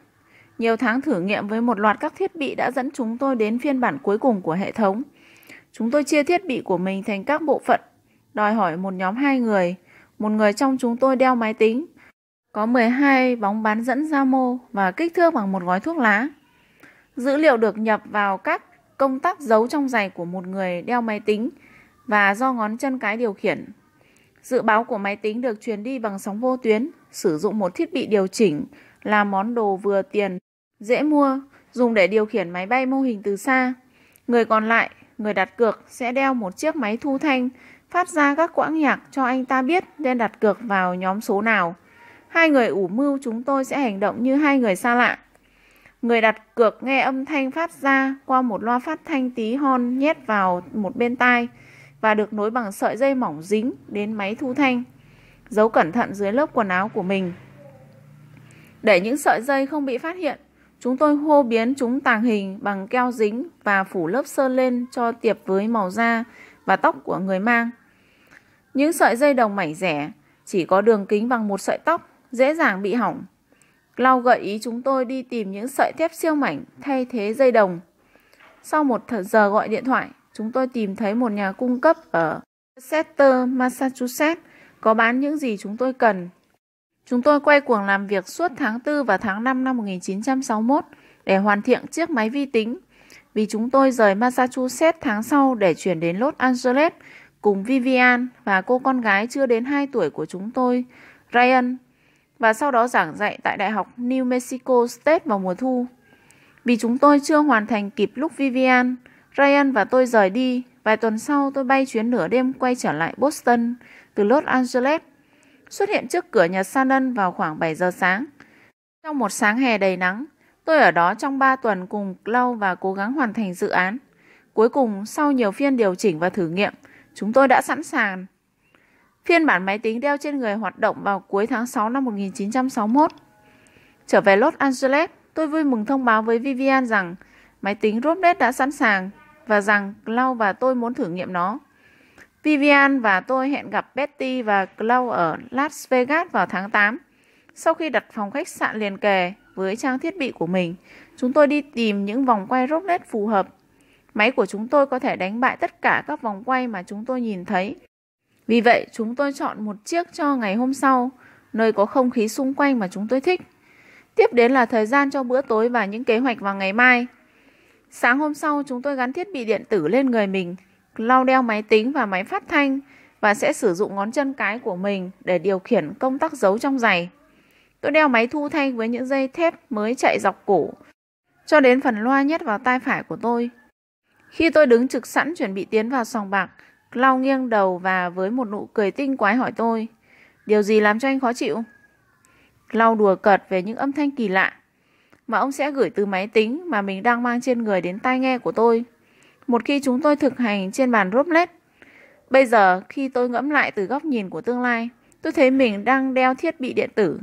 Nhiều tháng thử nghiệm với một loạt các thiết bị đã dẫn chúng tôi đến phiên bản cuối cùng của hệ thống. Chúng tôi chia thiết bị của mình thành các bộ phận, đòi hỏi một nhóm hai người, một người trong chúng tôi đeo máy tính, có 12 bóng bán dẫn ra mô và kích thước bằng một gói thuốc lá. Dữ liệu được nhập vào các công tắc giấu trong giày của một người đeo máy tính và do ngón chân cái điều khiển. Dự báo của máy tính được truyền đi bằng sóng vô tuyến, sử dụng một thiết bị điều chỉnh là món đồ vừa tiền, dễ mua, dùng để điều khiển máy bay mô hình từ xa. Người còn lại, người đặt cược sẽ đeo một chiếc máy thu thanh phát ra các quãng nhạc cho anh ta biết nên đặt cược vào nhóm số nào. Hai người ủ mưu chúng tôi sẽ hành động như hai người xa lạ. Người đặt cược nghe âm thanh phát ra qua một loa phát thanh tí hon nhét vào một bên tai và được nối bằng sợi dây mỏng dính đến máy thu thanh, giấu cẩn thận dưới lớp quần áo của mình. Để những sợi dây không bị phát hiện, chúng tôi hô biến chúng tàng hình bằng keo dính và phủ lớp sơn lên cho tiệp với màu da và tóc của người mang. Những sợi dây đồng mảnh rẻ chỉ có đường kính bằng một sợi tóc, dễ dàng bị hỏng. Lau gợi ý chúng tôi đi tìm những sợi thép siêu mảnh thay thế dây đồng. Sau một giờ gọi điện thoại, chúng tôi tìm thấy một nhà cung cấp ở Chester, Massachusetts có bán những gì chúng tôi cần. Chúng tôi quay cuồng làm việc suốt tháng 4 và tháng 5 năm 1961 để hoàn thiện chiếc máy vi tính vì chúng tôi rời Massachusetts tháng sau để chuyển đến Los Angeles cùng Vivian và cô con gái chưa đến 2 tuổi của chúng tôi, Ryan, và sau đó giảng dạy tại Đại học New Mexico State vào mùa thu. Vì chúng tôi chưa hoàn thành kịp lúc Vivian, Ryan và tôi rời đi, vài tuần sau tôi bay chuyến nửa đêm quay trở lại Boston từ Los Angeles, xuất hiện trước cửa nhà Shannon vào khoảng 7 giờ sáng. Trong một sáng hè đầy nắng, tôi ở đó trong 3 tuần cùng Clau và cố gắng hoàn thành dự án. Cuối cùng, sau nhiều phiên điều chỉnh và thử nghiệm, Chúng tôi đã sẵn sàng. Phiên bản máy tính đeo trên người hoạt động vào cuối tháng 6 năm 1961. Trở về Los Angeles, tôi vui mừng thông báo với Vivian rằng máy tính Robnet đã sẵn sàng và rằng Clau và tôi muốn thử nghiệm nó. Vivian và tôi hẹn gặp Betty và Clau ở Las Vegas vào tháng 8. Sau khi đặt phòng khách sạn liền kề với trang thiết bị của mình, chúng tôi đi tìm những vòng quay Robnet phù hợp Máy của chúng tôi có thể đánh bại tất cả các vòng quay mà chúng tôi nhìn thấy. Vì vậy, chúng tôi chọn một chiếc cho ngày hôm sau, nơi có không khí xung quanh mà chúng tôi thích. Tiếp đến là thời gian cho bữa tối và những kế hoạch vào ngày mai. Sáng hôm sau, chúng tôi gắn thiết bị điện tử lên người mình, lau đeo máy tính và máy phát thanh và sẽ sử dụng ngón chân cái của mình để điều khiển công tắc giấu trong giày. Tôi đeo máy thu thanh với những dây thép mới chạy dọc cổ, cho đến phần loa nhét vào tai phải của tôi. Khi tôi đứng trực sẵn chuẩn bị tiến vào sòng bạc, Lau nghiêng đầu và với một nụ cười tinh quái hỏi tôi, điều gì làm cho anh khó chịu? Lau đùa cợt về những âm thanh kỳ lạ mà ông sẽ gửi từ máy tính mà mình đang mang trên người đến tai nghe của tôi. Một khi chúng tôi thực hành trên bàn Roblet, bây giờ khi tôi ngẫm lại từ góc nhìn của tương lai, tôi thấy mình đang đeo thiết bị điện tử.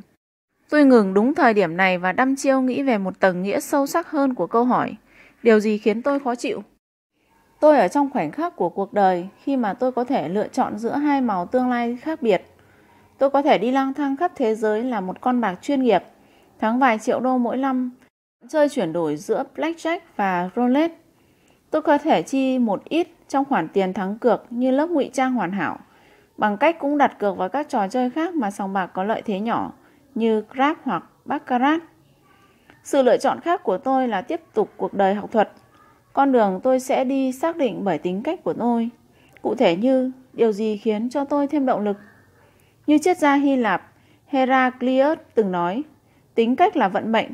Tôi ngừng đúng thời điểm này và đăm chiêu nghĩ về một tầng nghĩa sâu sắc hơn của câu hỏi. Điều gì khiến tôi khó chịu? Tôi ở trong khoảnh khắc của cuộc đời khi mà tôi có thể lựa chọn giữa hai màu tương lai khác biệt. Tôi có thể đi lang thang khắp thế giới là một con bạc chuyên nghiệp, thắng vài triệu đô mỗi năm, chơi chuyển đổi giữa blackjack và roulette. Tôi có thể chi một ít trong khoản tiền thắng cược như lớp ngụy trang hoàn hảo, bằng cách cũng đặt cược vào các trò chơi khác mà sòng bạc có lợi thế nhỏ như Grab hoặc Baccarat. Sự lựa chọn khác của tôi là tiếp tục cuộc đời học thuật con đường tôi sẽ đi xác định bởi tính cách của tôi. Cụ thể như điều gì khiến cho tôi thêm động lực. Như triết gia Hy Lạp Heraclius từng nói, tính cách là vận mệnh.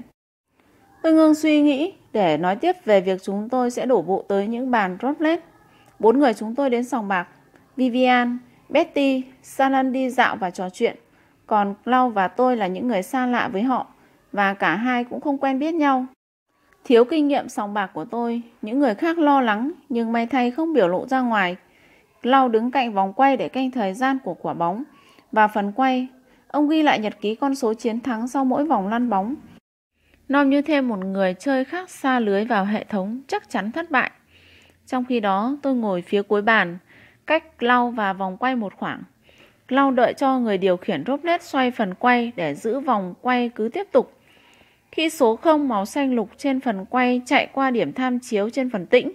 Tôi ngưng suy nghĩ để nói tiếp về việc chúng tôi sẽ đổ bộ tới những bàn roulette. Bốn người chúng tôi đến sòng bạc. Vivian, Betty, Salan đi dạo và trò chuyện. Còn Clau và tôi là những người xa lạ với họ và cả hai cũng không quen biết nhau. Thiếu kinh nghiệm sòng bạc của tôi, những người khác lo lắng nhưng may thay không biểu lộ ra ngoài. Lau đứng cạnh vòng quay để canh thời gian của quả bóng. Và phần quay, ông ghi lại nhật ký con số chiến thắng sau mỗi vòng lăn bóng. Nom như thêm một người chơi khác xa lưới vào hệ thống chắc chắn thất bại. Trong khi đó tôi ngồi phía cuối bàn, cách lau và vòng quay một khoảng. Lau đợi cho người điều khiển roulette xoay phần quay để giữ vòng quay cứ tiếp tục. Khi số 0 màu xanh lục trên phần quay chạy qua điểm tham chiếu trên phần tĩnh,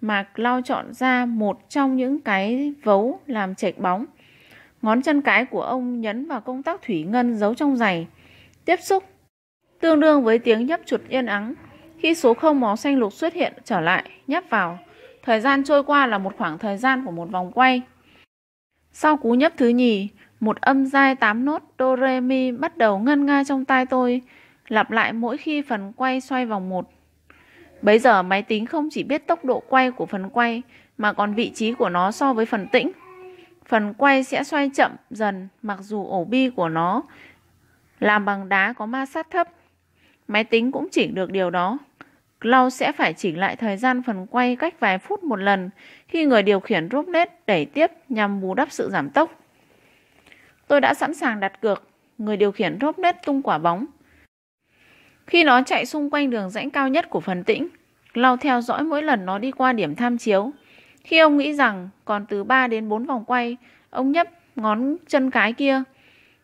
mạc lao chọn ra một trong những cái vấu làm chệch bóng. Ngón chân cái của ông nhấn vào công tắc thủy ngân giấu trong giày. Tiếp xúc tương đương với tiếng nhấp chuột yên ắng. Khi số 0 màu xanh lục xuất hiện trở lại, nhấp vào. Thời gian trôi qua là một khoảng thời gian của một vòng quay. Sau cú nhấp thứ nhì, một âm giai 8 nốt do re mi bắt đầu ngân nga trong tai tôi, lặp lại mỗi khi phần quay xoay vòng một. Bây giờ máy tính không chỉ biết tốc độ quay của phần quay mà còn vị trí của nó so với phần tĩnh. Phần quay sẽ xoay chậm dần mặc dù ổ bi của nó làm bằng đá có ma sát thấp. Máy tính cũng chỉnh được điều đó. Cloud sẽ phải chỉnh lại thời gian phần quay cách vài phút một lần khi người điều khiển Robnet đẩy tiếp nhằm bù đắp sự giảm tốc. Tôi đã sẵn sàng đặt cược, người điều khiển Robnet tung quả bóng. Khi nó chạy xung quanh đường rãnh cao nhất của phần tĩnh, lau theo dõi mỗi lần nó đi qua điểm tham chiếu. Khi ông nghĩ rằng còn từ 3 đến 4 vòng quay, ông nhấp ngón chân cái kia.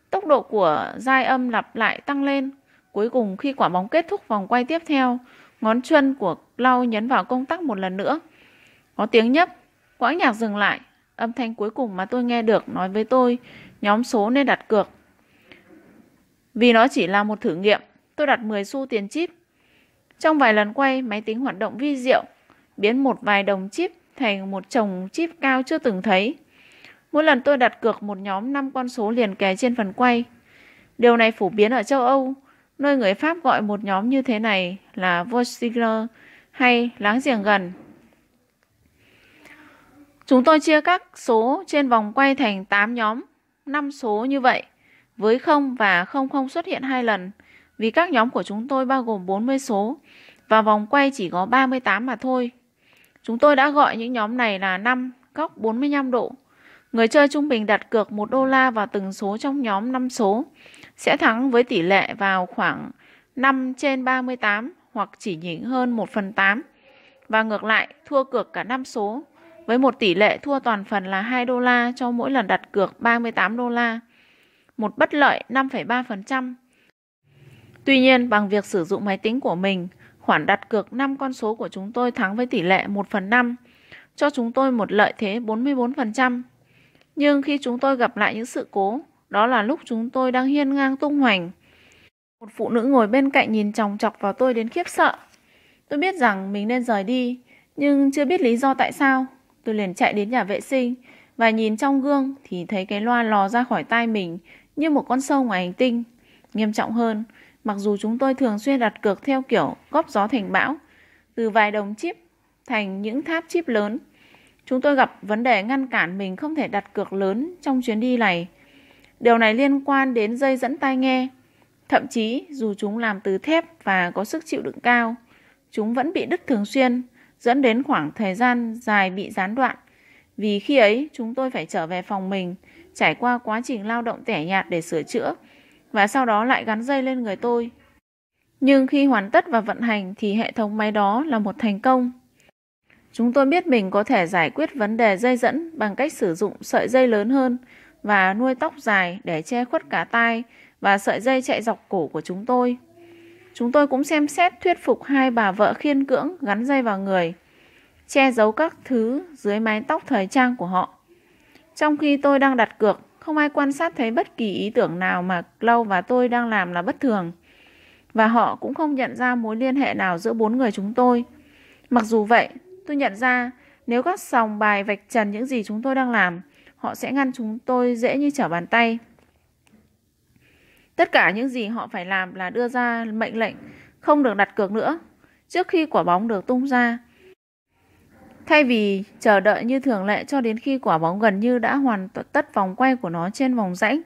Tốc độ của giai âm lặp lại tăng lên. Cuối cùng khi quả bóng kết thúc vòng quay tiếp theo, Ngón chân của lau nhấn vào công tắc một lần nữa. Có tiếng nhấp, quãng nhạc dừng lại. Âm thanh cuối cùng mà tôi nghe được nói với tôi, nhóm số nên đặt cược. Vì nó chỉ là một thử nghiệm, tôi đặt 10 xu tiền chip. Trong vài lần quay, máy tính hoạt động vi diệu, biến một vài đồng chip thành một chồng chip cao chưa từng thấy. Mỗi lần tôi đặt cược một nhóm 5 con số liền kề trên phần quay. Điều này phổ biến ở châu Âu, Nơi người Pháp gọi một nhóm như thế này là Voisigler hay láng giềng gần. Chúng tôi chia các số trên vòng quay thành 8 nhóm, 5 số như vậy, với 0 và 00 xuất hiện hai lần, vì các nhóm của chúng tôi bao gồm 40 số và vòng quay chỉ có 38 mà thôi. Chúng tôi đã gọi những nhóm này là 5 góc 45 độ. Người chơi trung bình đặt cược 1 đô la vào từng số trong nhóm 5 số sẽ thắng với tỷ lệ vào khoảng 5 trên 38 hoặc chỉ nhỉnh hơn 1 phần 8 và ngược lại thua cược cả 5 số với một tỷ lệ thua toàn phần là 2 đô la cho mỗi lần đặt cược 38 đô la, một bất lợi 5,3%. Tuy nhiên, bằng việc sử dụng máy tính của mình, khoản đặt cược 5 con số của chúng tôi thắng với tỷ lệ 1 phần 5, cho chúng tôi một lợi thế 44%. Nhưng khi chúng tôi gặp lại những sự cố đó là lúc chúng tôi đang hiên ngang tung hoành. Một phụ nữ ngồi bên cạnh nhìn chòng chọc vào tôi đến khiếp sợ. Tôi biết rằng mình nên rời đi, nhưng chưa biết lý do tại sao. Tôi liền chạy đến nhà vệ sinh và nhìn trong gương thì thấy cái loa lò ra khỏi tai mình như một con sâu ngoài hành tinh. Nghiêm trọng hơn, mặc dù chúng tôi thường xuyên đặt cược theo kiểu góp gió thành bão, từ vài đồng chip thành những tháp chip lớn. Chúng tôi gặp vấn đề ngăn cản mình không thể đặt cược lớn trong chuyến đi này. Điều này liên quan đến dây dẫn tai nghe. Thậm chí dù chúng làm từ thép và có sức chịu đựng cao, chúng vẫn bị đứt thường xuyên, dẫn đến khoảng thời gian dài bị gián đoạn. Vì khi ấy chúng tôi phải trở về phòng mình, trải qua quá trình lao động tẻ nhạt để sửa chữa và sau đó lại gắn dây lên người tôi. Nhưng khi hoàn tất và vận hành thì hệ thống máy đó là một thành công. Chúng tôi biết mình có thể giải quyết vấn đề dây dẫn bằng cách sử dụng sợi dây lớn hơn và nuôi tóc dài để che khuất cả tai và sợi dây chạy dọc cổ của chúng tôi. Chúng tôi cũng xem xét thuyết phục hai bà vợ khiên cưỡng gắn dây vào người, che giấu các thứ dưới mái tóc thời trang của họ. Trong khi tôi đang đặt cược, không ai quan sát thấy bất kỳ ý tưởng nào mà Lâu và tôi đang làm là bất thường. Và họ cũng không nhận ra mối liên hệ nào giữa bốn người chúng tôi. Mặc dù vậy, tôi nhận ra nếu các sòng bài vạch trần những gì chúng tôi đang làm, họ sẽ ngăn chúng tôi dễ như trở bàn tay. Tất cả những gì họ phải làm là đưa ra mệnh lệnh không được đặt cược nữa trước khi quả bóng được tung ra. Thay vì chờ đợi như thường lệ cho đến khi quả bóng gần như đã hoàn tất vòng quay của nó trên vòng rãnh.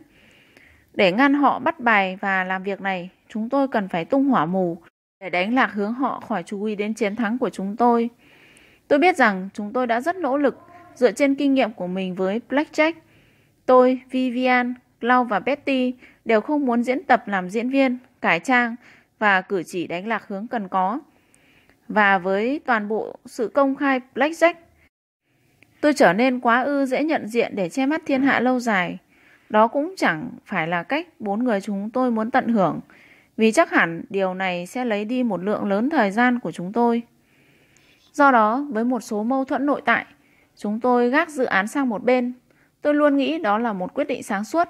Để ngăn họ bắt bài và làm việc này, chúng tôi cần phải tung hỏa mù để đánh lạc hướng họ khỏi chú ý đến chiến thắng của chúng tôi. Tôi biết rằng chúng tôi đã rất nỗ lực dựa trên kinh nghiệm của mình với Blackjack. Tôi, Vivian, Clau và Betty đều không muốn diễn tập làm diễn viên, cải trang và cử chỉ đánh lạc hướng cần có. Và với toàn bộ sự công khai Blackjack, tôi trở nên quá ư dễ nhận diện để che mắt thiên hạ lâu dài. Đó cũng chẳng phải là cách bốn người chúng tôi muốn tận hưởng, vì chắc hẳn điều này sẽ lấy đi một lượng lớn thời gian của chúng tôi. Do đó, với một số mâu thuẫn nội tại, Chúng tôi gác dự án sang một bên. Tôi luôn nghĩ đó là một quyết định sáng suốt.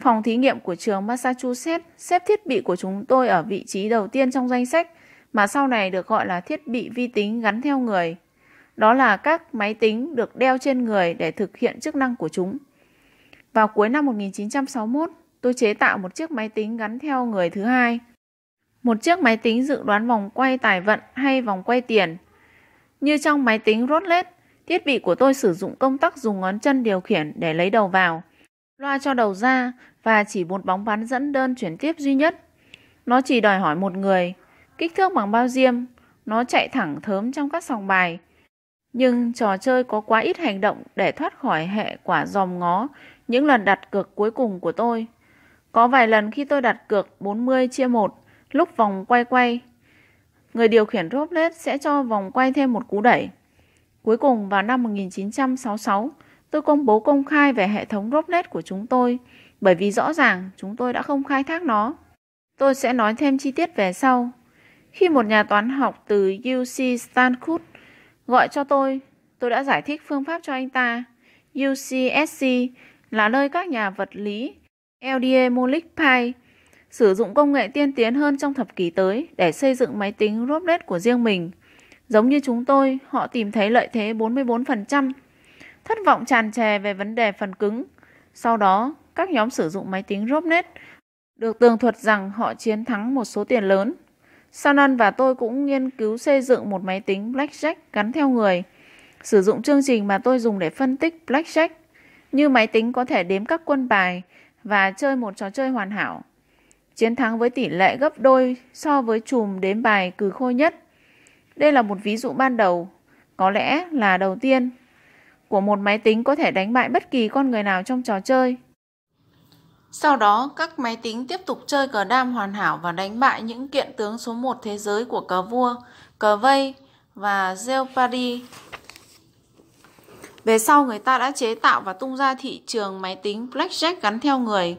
Phòng thí nghiệm của trường Massachusetts xếp thiết bị của chúng tôi ở vị trí đầu tiên trong danh sách mà sau này được gọi là thiết bị vi tính gắn theo người. Đó là các máy tính được đeo trên người để thực hiện chức năng của chúng. Vào cuối năm 1961, tôi chế tạo một chiếc máy tính gắn theo người thứ hai. Một chiếc máy tính dự đoán vòng quay tài vận hay vòng quay tiền. Như trong máy tính Rolex, thiết bị của tôi sử dụng công tắc dùng ngón chân điều khiển để lấy đầu vào, loa cho đầu ra và chỉ một bóng bán dẫn đơn chuyển tiếp duy nhất. Nó chỉ đòi hỏi một người, kích thước bằng bao diêm, nó chạy thẳng thớm trong các sòng bài. Nhưng trò chơi có quá ít hành động để thoát khỏi hệ quả dòm ngó những lần đặt cược cuối cùng của tôi. Có vài lần khi tôi đặt cược 40 chia 1, lúc vòng quay quay, người điều khiển Robles sẽ cho vòng quay thêm một cú đẩy. Cuối cùng vào năm 1966, tôi công bố công khai về hệ thống Robles của chúng tôi, bởi vì rõ ràng chúng tôi đã không khai thác nó. Tôi sẽ nói thêm chi tiết về sau. Khi một nhà toán học từ UC Stanford gọi cho tôi, tôi đã giải thích phương pháp cho anh ta. UCSC là nơi các nhà vật lý LDA Molik Pi sử dụng công nghệ tiên tiến hơn trong thập kỷ tới để xây dựng máy tính Roblet của riêng mình. Giống như chúng tôi, họ tìm thấy lợi thế 44%, thất vọng tràn trề về vấn đề phần cứng. Sau đó, các nhóm sử dụng máy tính Robnet được tường thuật rằng họ chiến thắng một số tiền lớn. Sanon và tôi cũng nghiên cứu xây dựng một máy tính Blackjack gắn theo người, sử dụng chương trình mà tôi dùng để phân tích Blackjack. Như máy tính có thể đếm các quân bài và chơi một trò chơi hoàn hảo. Chiến thắng với tỷ lệ gấp đôi so với chùm đếm bài cừ khôi nhất. Đây là một ví dụ ban đầu, có lẽ là đầu tiên, của một máy tính có thể đánh bại bất kỳ con người nào trong trò chơi. Sau đó, các máy tính tiếp tục chơi cờ đam hoàn hảo và đánh bại những kiện tướng số 1 thế giới của cờ vua, cờ vây và Jeopardy. Về sau, người ta đã chế tạo và tung ra thị trường máy tính Blackjack gắn theo người.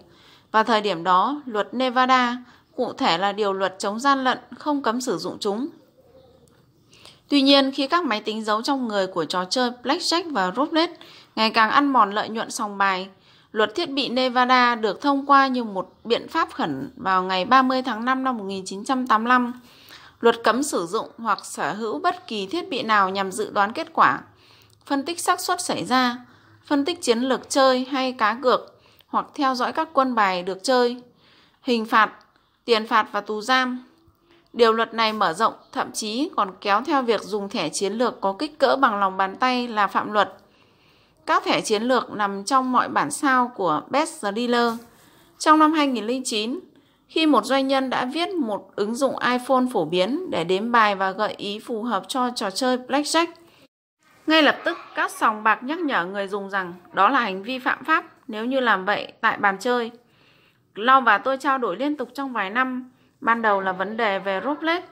Và thời điểm đó, luật Nevada, cụ thể là điều luật chống gian lận, không cấm sử dụng chúng. Tuy nhiên, khi các máy tính giấu trong người của trò chơi Blackjack và Roulette ngày càng ăn mòn lợi nhuận sòng bài, Luật thiết bị Nevada được thông qua như một biện pháp khẩn vào ngày 30 tháng 5 năm 1985. Luật cấm sử dụng hoặc sở hữu bất kỳ thiết bị nào nhằm dự đoán kết quả, phân tích xác suất xảy ra, phân tích chiến lược chơi hay cá cược hoặc theo dõi các quân bài được chơi, hình phạt, tiền phạt và tù giam. Điều luật này mở rộng, thậm chí còn kéo theo việc dùng thẻ chiến lược có kích cỡ bằng lòng bàn tay là phạm luật. Các thẻ chiến lược nằm trong mọi bản sao của Best Dealer. Trong năm 2009, khi một doanh nhân đã viết một ứng dụng iPhone phổ biến để đếm bài và gợi ý phù hợp cho trò chơi Blackjack, ngay lập tức các sòng bạc nhắc nhở người dùng rằng đó là hành vi phạm pháp nếu như làm vậy tại bàn chơi. Lau và tôi trao đổi liên tục trong vài năm, ban đầu là vấn đề về roulette,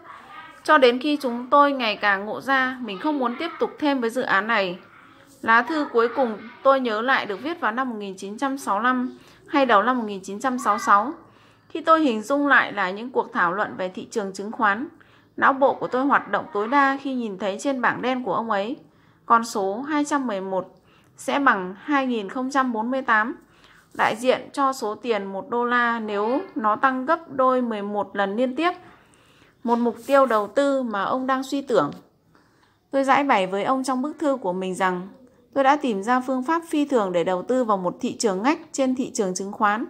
cho đến khi chúng tôi ngày càng ngộ ra mình không muốn tiếp tục thêm với dự án này Lá thư cuối cùng tôi nhớ lại được viết vào năm 1965 hay đầu năm 1966. Khi tôi hình dung lại là những cuộc thảo luận về thị trường chứng khoán, não bộ của tôi hoạt động tối đa khi nhìn thấy trên bảng đen của ông ấy. Con số 211 sẽ bằng 2048, đại diện cho số tiền 1 đô la nếu nó tăng gấp đôi 11 lần liên tiếp. Một mục tiêu đầu tư mà ông đang suy tưởng. Tôi giải bày với ông trong bức thư của mình rằng tôi đã tìm ra phương pháp phi thường để đầu tư vào một thị trường ngách trên thị trường chứng khoán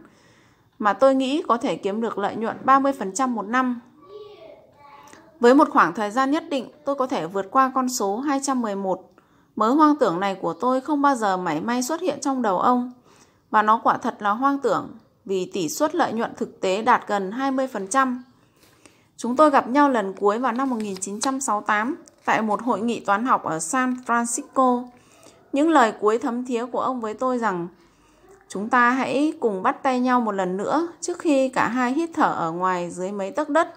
mà tôi nghĩ có thể kiếm được lợi nhuận 30% một năm. Với một khoảng thời gian nhất định, tôi có thể vượt qua con số 211. Mớ hoang tưởng này của tôi không bao giờ mảy may xuất hiện trong đầu ông. Và nó quả thật là hoang tưởng, vì tỷ suất lợi nhuận thực tế đạt gần 20%. Chúng tôi gặp nhau lần cuối vào năm 1968 tại một hội nghị toán học ở San Francisco. Những lời cuối thấm thía của ông với tôi rằng chúng ta hãy cùng bắt tay nhau một lần nữa trước khi cả hai hít thở ở ngoài dưới mấy tấc đất.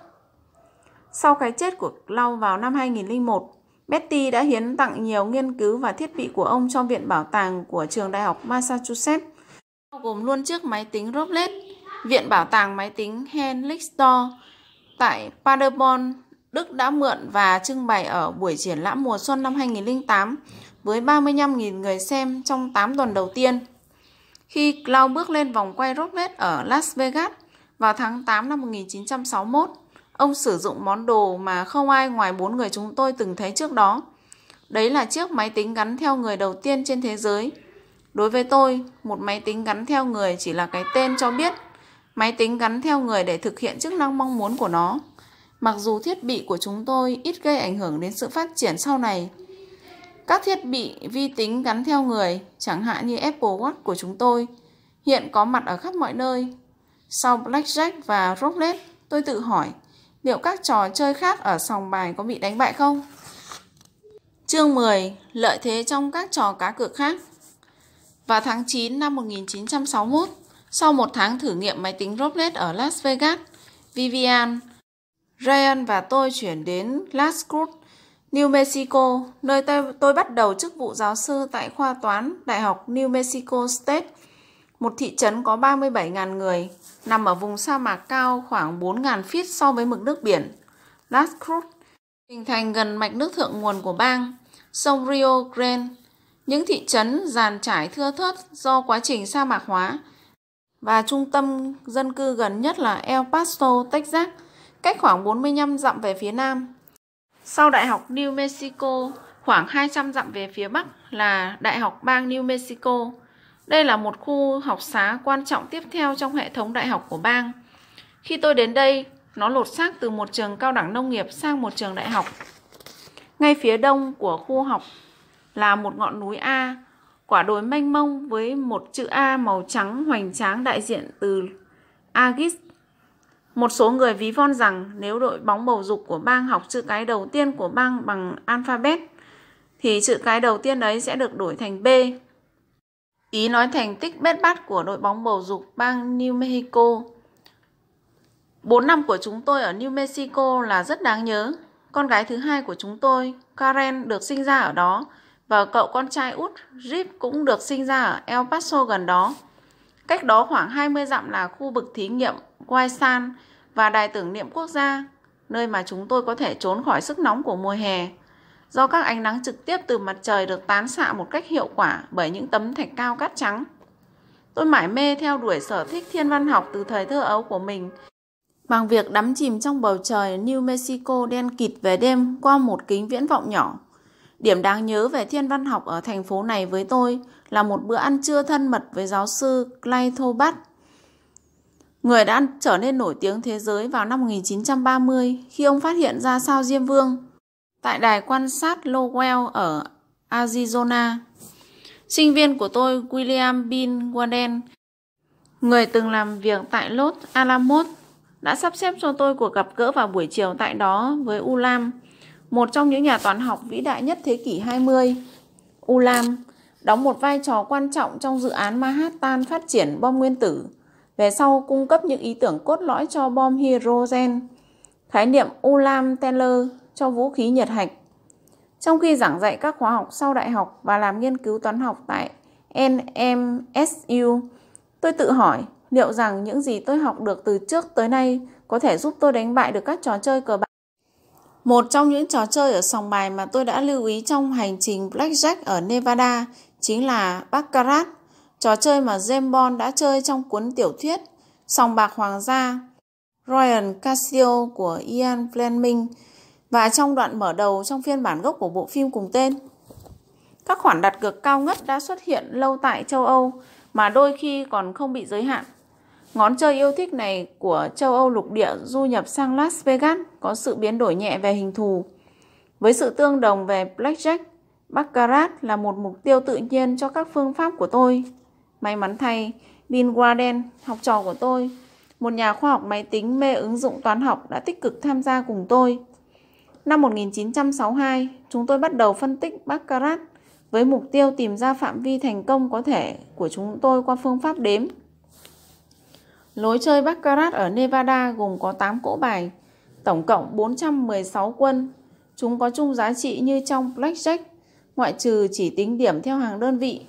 Sau cái chết của Lau vào năm 2001, Betty đã hiến tặng nhiều nghiên cứu và thiết bị của ông cho Viện Bảo tàng của trường đại học Massachusetts, bao gồm luôn chiếc máy tính Roblet, Viện Bảo tàng máy tính Henlichtor tại Paderborn, Đức đã mượn và trưng bày ở buổi triển lãm mùa xuân năm 2008 với 35.000 người xem trong 8 tuần đầu tiên. Khi Cloud bước lên vòng quay roulette ở Las Vegas vào tháng 8 năm 1961, ông sử dụng món đồ mà không ai ngoài bốn người chúng tôi từng thấy trước đó. Đấy là chiếc máy tính gắn theo người đầu tiên trên thế giới. Đối với tôi, một máy tính gắn theo người chỉ là cái tên cho biết máy tính gắn theo người để thực hiện chức năng mong muốn của nó. Mặc dù thiết bị của chúng tôi ít gây ảnh hưởng đến sự phát triển sau này, các thiết bị vi tính gắn theo người, chẳng hạn như Apple Watch của chúng tôi, hiện có mặt ở khắp mọi nơi. Sau Blackjack và Roulette, tôi tự hỏi, liệu các trò chơi khác ở sòng bài có bị đánh bại không? Chương 10. Lợi thế trong các trò cá cược khác Vào tháng 9 năm 1961, sau một tháng thử nghiệm máy tính Roulette ở Las Vegas, Vivian, Ryan và tôi chuyển đến Las Cruz, New Mexico, nơi tôi, tôi bắt đầu chức vụ giáo sư tại khoa toán Đại học New Mexico State, một thị trấn có 37.000 người, nằm ở vùng sa mạc cao khoảng 4.000 feet so với mực nước biển. Las Cruz hình thành gần mạch nước thượng nguồn của bang, sông Rio Grande. Những thị trấn dàn trải thưa thớt do quá trình sa mạc hóa và trung tâm dân cư gần nhất là El Paso, Texas, cách khoảng 45 dặm về phía nam. Sau Đại học New Mexico, khoảng 200 dặm về phía bắc là Đại học bang New Mexico. Đây là một khu học xá quan trọng tiếp theo trong hệ thống đại học của bang. Khi tôi đến đây, nó lột xác từ một trường cao đẳng nông nghiệp sang một trường đại học. Ngay phía đông của khu học là một ngọn núi A, quả đồi mênh mông với một chữ A màu trắng hoành tráng đại diện từ Agis. Một số người ví von rằng nếu đội bóng bầu dục của bang học chữ cái đầu tiên của bang bằng alphabet, thì chữ cái đầu tiên ấy sẽ được đổi thành B. Ý nói thành tích bết bát của đội bóng bầu dục bang New Mexico. 4 năm của chúng tôi ở New Mexico là rất đáng nhớ. Con gái thứ hai của chúng tôi, Karen, được sinh ra ở đó và cậu con trai út Rip cũng được sinh ra ở El Paso gần đó. Cách đó khoảng 20 dặm là khu vực thí nghiệm Quai San và đài tưởng niệm quốc gia, nơi mà chúng tôi có thể trốn khỏi sức nóng của mùa hè. Do các ánh nắng trực tiếp từ mặt trời được tán xạ một cách hiệu quả bởi những tấm thạch cao cát trắng. Tôi mải mê theo đuổi sở thích thiên văn học từ thời thơ ấu của mình bằng việc đắm chìm trong bầu trời New Mexico đen kịt về đêm qua một kính viễn vọng nhỏ. Điểm đáng nhớ về thiên văn học ở thành phố này với tôi là một bữa ăn trưa thân mật với giáo sư Clay Thobat, người đã trở nên nổi tiếng thế giới vào năm 1930 khi ông phát hiện ra sao Diêm Vương tại đài quan sát Lowell ở Arizona. Sinh viên của tôi William Bean Warden, người từng làm việc tại Los Alamos, đã sắp xếp cho tôi cuộc gặp gỡ vào buổi chiều tại đó với Ulam, một trong những nhà toán học vĩ đại nhất thế kỷ 20. Ulam đóng một vai trò quan trọng trong dự án Manhattan phát triển bom nguyên tử, về sau cung cấp những ý tưởng cốt lõi cho bom hydrogen, khái niệm Ulam Teller cho vũ khí nhiệt hạch. Trong khi giảng dạy các khóa học sau đại học và làm nghiên cứu toán học tại NMSU, tôi tự hỏi liệu rằng những gì tôi học được từ trước tới nay có thể giúp tôi đánh bại được các trò chơi cờ bạc. Một trong những trò chơi ở sòng bài mà tôi đã lưu ý trong hành trình Blackjack ở Nevada chính là Baccarat, trò chơi mà James Bond đã chơi trong cuốn tiểu thuyết Sòng bạc hoàng gia Royal Casino của Ian Fleming và trong đoạn mở đầu trong phiên bản gốc của bộ phim cùng tên. Các khoản đặt cược cao ngất đã xuất hiện lâu tại châu Âu mà đôi khi còn không bị giới hạn. Ngón chơi yêu thích này của châu Âu lục địa du nhập sang Las Vegas có sự biến đổi nhẹ về hình thù. Với sự tương đồng về Blackjack, Baccarat là một mục tiêu tự nhiên cho các phương pháp của tôi. May mắn thay, Bill Warden, học trò của tôi, một nhà khoa học máy tính mê ứng dụng toán học đã tích cực tham gia cùng tôi. Năm 1962, chúng tôi bắt đầu phân tích Baccarat với mục tiêu tìm ra phạm vi thành công có thể của chúng tôi qua phương pháp đếm. Lối chơi Baccarat ở Nevada gồm có 8 cỗ bài, tổng cộng 416 quân. Chúng có chung giá trị như trong Blackjack, ngoại trừ chỉ tính điểm theo hàng đơn vị.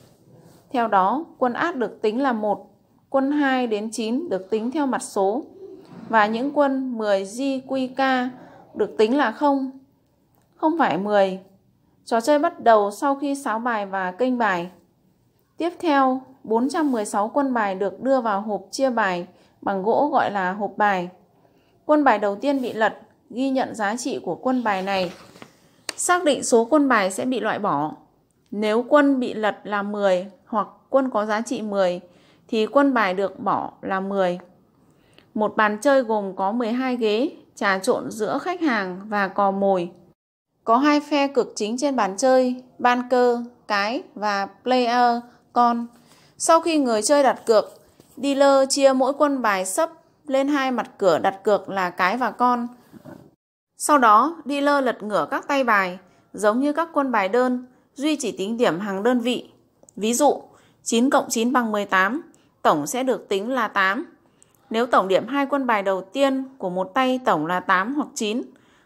Theo đó, quân át được tính là 1, quân 2 đến 9 được tính theo mặt số, và những quân 10 JQK được tính là 0, không phải 10. Trò chơi bắt đầu sau khi sáo bài và kênh bài. Tiếp theo, 416 quân bài được đưa vào hộp chia bài bằng gỗ gọi là hộp bài. Quân bài đầu tiên bị lật, ghi nhận giá trị của quân bài này Xác định số quân bài sẽ bị loại bỏ. Nếu quân bị lật là 10 quân có giá trị 10 thì quân bài được bỏ là 10. Một bàn chơi gồm có 12 ghế, trà trộn giữa khách hàng và cò mồi. Có hai phe cực chính trên bàn chơi, ban cơ, cái và player, con. Sau khi người chơi đặt cược, dealer chia mỗi quân bài sấp lên hai mặt cửa đặt cược là cái và con. Sau đó, dealer lật ngửa các tay bài, giống như các quân bài đơn, duy chỉ tính điểm hàng đơn vị. Ví dụ, 9 cộng 9 bằng 18, tổng sẽ được tính là 8. Nếu tổng điểm hai quân bài đầu tiên của một tay tổng là 8 hoặc 9,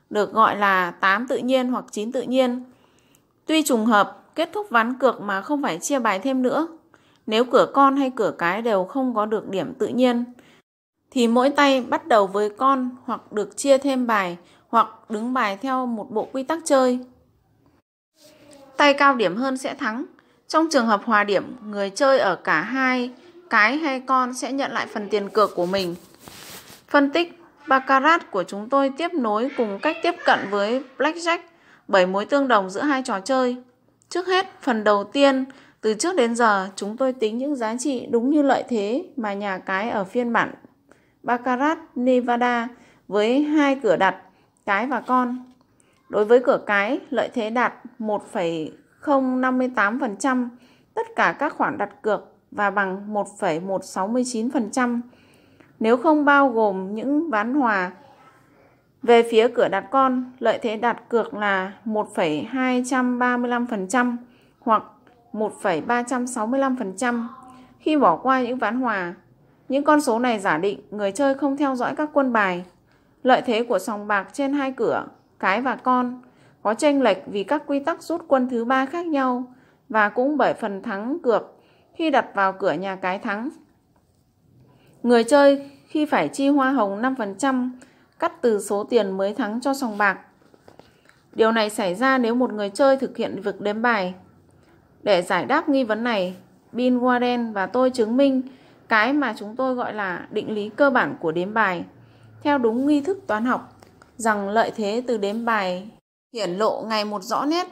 được gọi là 8 tự nhiên hoặc 9 tự nhiên. Tuy trùng hợp, kết thúc ván cược mà không phải chia bài thêm nữa. Nếu cửa con hay cửa cái đều không có được điểm tự nhiên, thì mỗi tay bắt đầu với con hoặc được chia thêm bài hoặc đứng bài theo một bộ quy tắc chơi. Tay cao điểm hơn sẽ thắng. Trong trường hợp hòa điểm, người chơi ở cả hai cái hay con sẽ nhận lại phần tiền cược của mình. Phân tích Baccarat của chúng tôi tiếp nối cùng cách tiếp cận với Blackjack bởi mối tương đồng giữa hai trò chơi. Trước hết, phần đầu tiên, từ trước đến giờ chúng tôi tính những giá trị đúng như lợi thế mà nhà cái ở phiên bản Baccarat Nevada với hai cửa đặt cái và con. Đối với cửa cái, lợi thế đạt 1,058% tất cả các khoản đặt cược và bằng 1,169% nếu không bao gồm những ván hòa. Về phía cửa đặt con, lợi thế đặt cược là 1,235% hoặc 1,365%. Khi bỏ qua những ván hòa, những con số này giả định người chơi không theo dõi các quân bài. Lợi thế của sòng bạc trên hai cửa, cái và con, có tranh lệch vì các quy tắc rút quân thứ ba khác nhau và cũng bởi phần thắng cược khi đặt vào cửa nhà cái thắng. Người chơi khi phải chi hoa hồng 5% cắt từ số tiền mới thắng cho sòng bạc. Điều này xảy ra nếu một người chơi thực hiện việc đếm bài. Để giải đáp nghi vấn này, Bin Warden và tôi chứng minh cái mà chúng tôi gọi là định lý cơ bản của đếm bài theo đúng nghi thức toán học rằng lợi thế từ đếm bài hiển lộ ngày một rõ nét.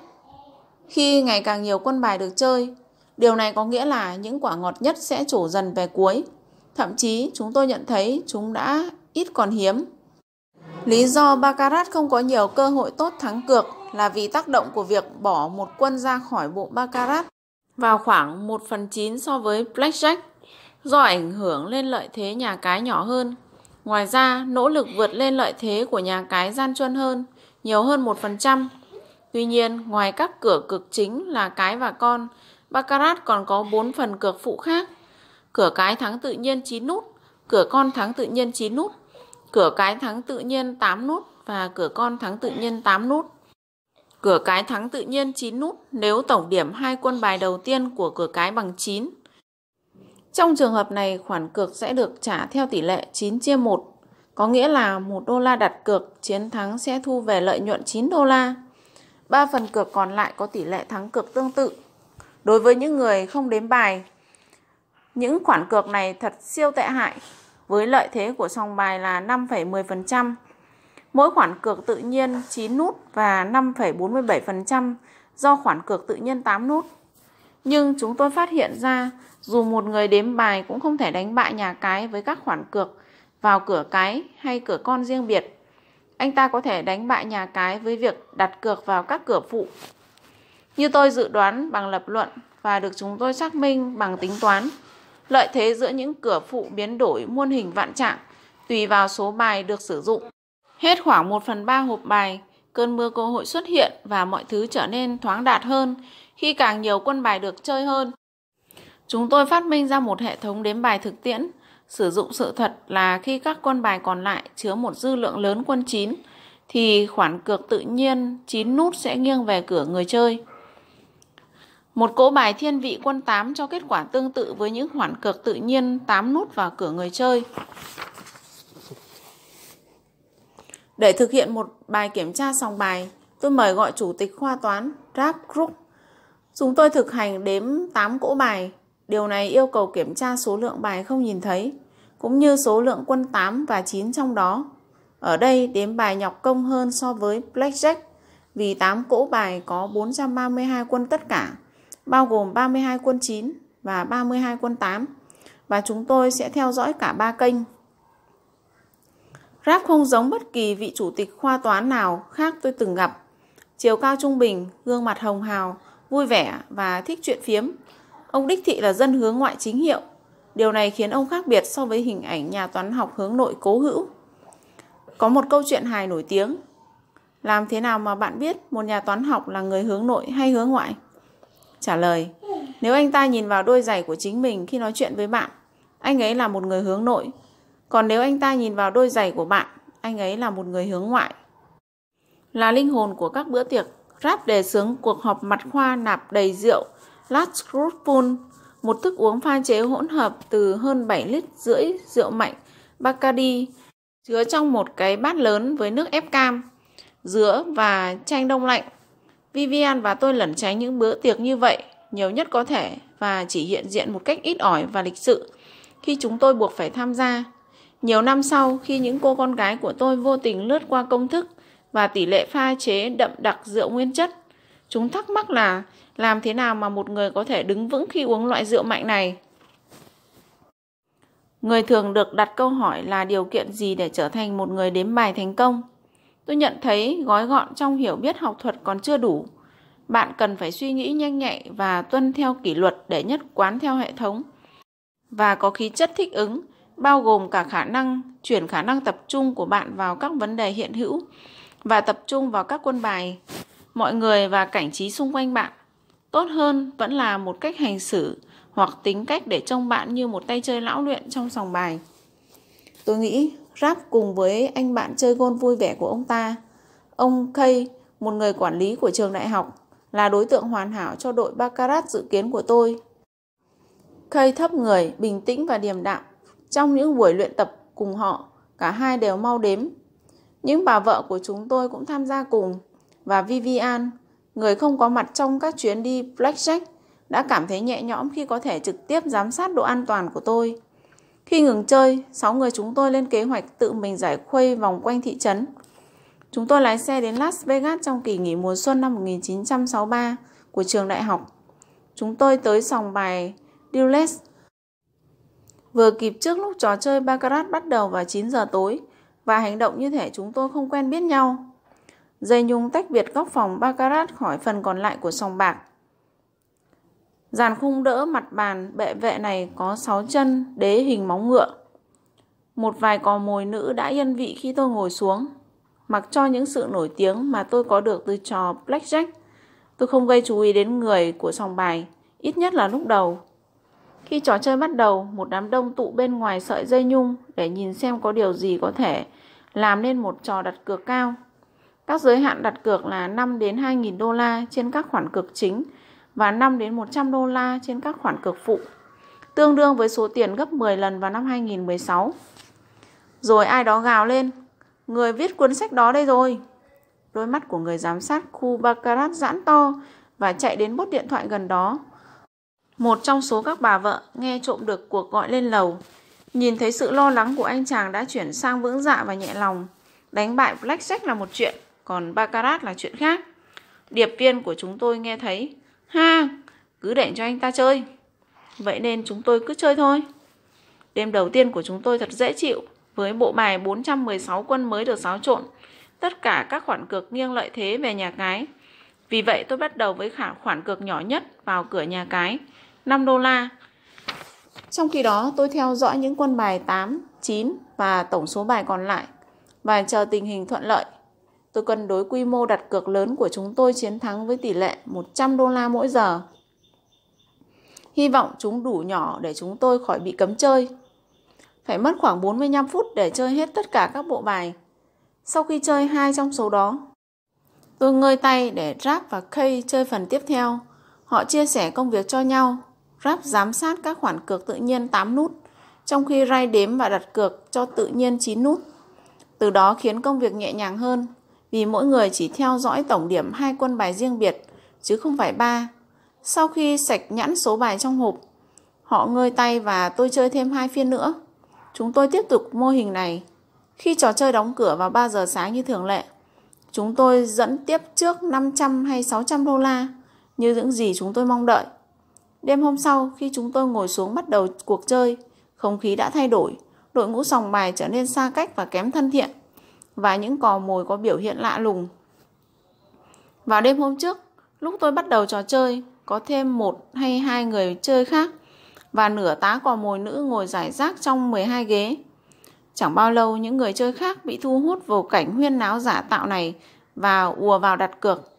Khi ngày càng nhiều quân bài được chơi điều này có nghĩa là những quả ngọt nhất sẽ trổ dần về cuối. Thậm chí chúng tôi nhận thấy chúng đã ít còn hiếm. Lý do baccarat không có nhiều cơ hội tốt thắng cược là vì tác động của việc bỏ một quân ra khỏi bộ baccarat vào khoảng 1 phần 9 so với blackjack do ảnh hưởng lên lợi thế nhà cái nhỏ hơn. Ngoài ra, nỗ lực vượt lên lợi thế của nhà cái gian truân hơn, nhiều hơn 1%. Tuy nhiên, ngoài các cửa cực chính là cái và con, Baccarat còn có 4 phần cược phụ khác. Cửa cái thắng tự nhiên 9 nút, cửa con thắng tự nhiên 9 nút, cửa cái thắng tự nhiên 8 nút và cửa con thắng tự nhiên 8 nút. Cửa cái thắng tự nhiên 9 nút nếu tổng điểm hai quân bài đầu tiên của cửa cái bằng 9 trong trường hợp này, khoản cược sẽ được trả theo tỷ lệ 9 chia 1, có nghĩa là 1 đô la đặt cược, chiến thắng sẽ thu về lợi nhuận 9 đô la. 3 phần cược còn lại có tỷ lệ thắng cược tương tự. Đối với những người không đếm bài, những khoản cược này thật siêu tệ hại, với lợi thế của sòng bài là 5,10%. Mỗi khoản cược tự nhiên 9 nút và 5,47% do khoản cược tự nhiên 8 nút. Nhưng chúng tôi phát hiện ra dù một người đếm bài cũng không thể đánh bại nhà cái với các khoản cược vào cửa cái hay cửa con riêng biệt. Anh ta có thể đánh bại nhà cái với việc đặt cược vào các cửa phụ. Như tôi dự đoán bằng lập luận và được chúng tôi xác minh bằng tính toán, lợi thế giữa những cửa phụ biến đổi muôn hình vạn trạng tùy vào số bài được sử dụng. Hết khoảng 1 phần 3 hộp bài, cơn mưa cơ hội xuất hiện và mọi thứ trở nên thoáng đạt hơn khi càng nhiều quân bài được chơi hơn. Chúng tôi phát minh ra một hệ thống đếm bài thực tiễn, sử dụng sự thật là khi các quân bài còn lại chứa một dư lượng lớn quân 9 thì khoản cược tự nhiên 9 nút sẽ nghiêng về cửa người chơi. Một cỗ bài thiên vị quân 8 cho kết quả tương tự với những khoản cược tự nhiên 8 nút vào cửa người chơi. Để thực hiện một bài kiểm tra sòng bài, tôi mời gọi chủ tịch khoa toán Rap Group. Chúng tôi thực hành đếm 8 cỗ bài Điều này yêu cầu kiểm tra số lượng bài không nhìn thấy, cũng như số lượng quân 8 và 9 trong đó. Ở đây đếm bài nhọc công hơn so với Blackjack vì 8 cỗ bài có 432 quân tất cả, bao gồm 32 quân 9 và 32 quân 8 và chúng tôi sẽ theo dõi cả ba kênh. Rap không giống bất kỳ vị chủ tịch khoa toán nào khác tôi từng gặp. Chiều cao trung bình, gương mặt hồng hào, vui vẻ và thích chuyện phiếm. Ông đích thị là dân hướng ngoại chính hiệu. Điều này khiến ông khác biệt so với hình ảnh nhà toán học hướng nội cố hữu. Có một câu chuyện hài nổi tiếng. Làm thế nào mà bạn biết một nhà toán học là người hướng nội hay hướng ngoại? Trả lời, nếu anh ta nhìn vào đôi giày của chính mình khi nói chuyện với bạn, anh ấy là một người hướng nội. Còn nếu anh ta nhìn vào đôi giày của bạn, anh ấy là một người hướng ngoại. Là linh hồn của các bữa tiệc, Rap đề xướng cuộc họp mặt khoa nạp đầy rượu Last một thức uống pha chế hỗn hợp từ hơn 7 lít rưỡi rượu mạnh Bacardi chứa trong một cái bát lớn với nước ép cam, dứa và chanh đông lạnh. Vivian và tôi lẩn tránh những bữa tiệc như vậy nhiều nhất có thể và chỉ hiện diện một cách ít ỏi và lịch sự khi chúng tôi buộc phải tham gia. Nhiều năm sau, khi những cô con gái của tôi vô tình lướt qua công thức và tỷ lệ pha chế đậm đặc rượu nguyên chất, chúng thắc mắc là làm thế nào mà một người có thể đứng vững khi uống loại rượu mạnh này. Người thường được đặt câu hỏi là điều kiện gì để trở thành một người đếm bài thành công. Tôi nhận thấy gói gọn trong hiểu biết học thuật còn chưa đủ. Bạn cần phải suy nghĩ nhanh nhạy và tuân theo kỷ luật để nhất quán theo hệ thống. Và có khí chất thích ứng, bao gồm cả khả năng chuyển khả năng tập trung của bạn vào các vấn đề hiện hữu và tập trung vào các quân bài, mọi người và cảnh trí xung quanh bạn. Tốt hơn vẫn là một cách hành xử hoặc tính cách để trông bạn như một tay chơi lão luyện trong sòng bài. Tôi nghĩ Rap cùng với anh bạn chơi gôn vui vẻ của ông ta, ông Kay, một người quản lý của trường đại học, là đối tượng hoàn hảo cho đội Baccarat dự kiến của tôi. Kay thấp người, bình tĩnh và điềm đạm. Trong những buổi luyện tập cùng họ, cả hai đều mau đếm. Những bà vợ của chúng tôi cũng tham gia cùng và Vivian, người không có mặt trong các chuyến đi Blackjack, đã cảm thấy nhẹ nhõm khi có thể trực tiếp giám sát độ an toàn của tôi. Khi ngừng chơi, 6 người chúng tôi lên kế hoạch tự mình giải khuây vòng quanh thị trấn. Chúng tôi lái xe đến Las Vegas trong kỳ nghỉ mùa xuân năm 1963 của trường đại học. Chúng tôi tới sòng bài Dulles. Vừa kịp trước lúc trò chơi Baccarat bắt đầu vào 9 giờ tối và hành động như thể chúng tôi không quen biết nhau. Dây nhung tách biệt góc phòng Baccarat khỏi phần còn lại của sòng bạc. Giàn khung đỡ mặt bàn bệ vệ này có 6 chân đế hình móng ngựa. Một vài cò mồi nữ đã yên vị khi tôi ngồi xuống. Mặc cho những sự nổi tiếng mà tôi có được từ trò blackjack, tôi không gây chú ý đến người của sòng bài, ít nhất là lúc đầu. Khi trò chơi bắt đầu, một đám đông tụ bên ngoài sợi dây nhung để nhìn xem có điều gì có thể làm nên một trò đặt cược cao. Các giới hạn đặt cược là 5 đến 2.000 đô la trên các khoản cược chính và 5 đến 100 đô la trên các khoản cược phụ, tương đương với số tiền gấp 10 lần vào năm 2016. Rồi ai đó gào lên, người viết cuốn sách đó đây rồi. Đôi mắt của người giám sát khu Baccarat giãn to và chạy đến bốt điện thoại gần đó. Một trong số các bà vợ nghe trộm được cuộc gọi lên lầu. Nhìn thấy sự lo lắng của anh chàng đã chuyển sang vững dạ và nhẹ lòng. Đánh bại Blackjack là một chuyện, còn Baccarat là chuyện khác. Điệp viên của chúng tôi nghe thấy Ha, cứ để cho anh ta chơi. Vậy nên chúng tôi cứ chơi thôi. Đêm đầu tiên của chúng tôi thật dễ chịu, với bộ bài 416 quân mới được xáo trộn. Tất cả các khoản cược nghiêng lợi thế về nhà cái. Vì vậy tôi bắt đầu với khả khoản cược nhỏ nhất vào cửa nhà cái, 5 đô la. Trong khi đó tôi theo dõi những quân bài 8, 9 và tổng số bài còn lại và chờ tình hình thuận lợi Tôi cân đối quy mô đặt cược lớn của chúng tôi chiến thắng với tỷ lệ 100 đô la mỗi giờ. Hy vọng chúng đủ nhỏ để chúng tôi khỏi bị cấm chơi. Phải mất khoảng 45 phút để chơi hết tất cả các bộ bài. Sau khi chơi hai trong số đó, tôi ngơi tay để Rap và Kay chơi phần tiếp theo. Họ chia sẻ công việc cho nhau. Rap giám sát các khoản cược tự nhiên 8 nút, trong khi Ray đếm và đặt cược cho tự nhiên 9 nút. Từ đó khiến công việc nhẹ nhàng hơn vì mỗi người chỉ theo dõi tổng điểm hai quân bài riêng biệt, chứ không phải ba. Sau khi sạch nhãn số bài trong hộp, họ ngơi tay và tôi chơi thêm hai phiên nữa. Chúng tôi tiếp tục mô hình này. Khi trò chơi đóng cửa vào 3 giờ sáng như thường lệ, chúng tôi dẫn tiếp trước 500 hay 600 đô la, như những gì chúng tôi mong đợi. Đêm hôm sau, khi chúng tôi ngồi xuống bắt đầu cuộc chơi, không khí đã thay đổi, đội ngũ sòng bài trở nên xa cách và kém thân thiện, và những cò mồi có biểu hiện lạ lùng. Vào đêm hôm trước, lúc tôi bắt đầu trò chơi, có thêm một hay hai người chơi khác, và nửa tá cò mồi nữ ngồi giải rác trong 12 ghế. Chẳng bao lâu những người chơi khác bị thu hút vào cảnh huyên náo giả tạo này và ùa vào đặt cược.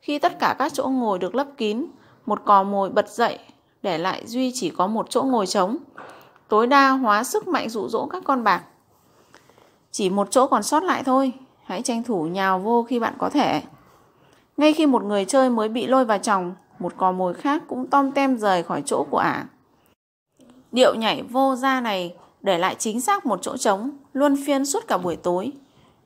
Khi tất cả các chỗ ngồi được lấp kín, một cò mồi bật dậy, để lại Duy chỉ có một chỗ ngồi trống. Tối đa hóa sức mạnh dụ dỗ các con bạc. Chỉ một chỗ còn sót lại thôi, hãy tranh thủ nhào vô khi bạn có thể. Ngay khi một người chơi mới bị lôi vào chồng, một cò mồi khác cũng tom tem rời khỏi chỗ của ả. Điệu nhảy vô ra này để lại chính xác một chỗ trống, luôn phiên suốt cả buổi tối.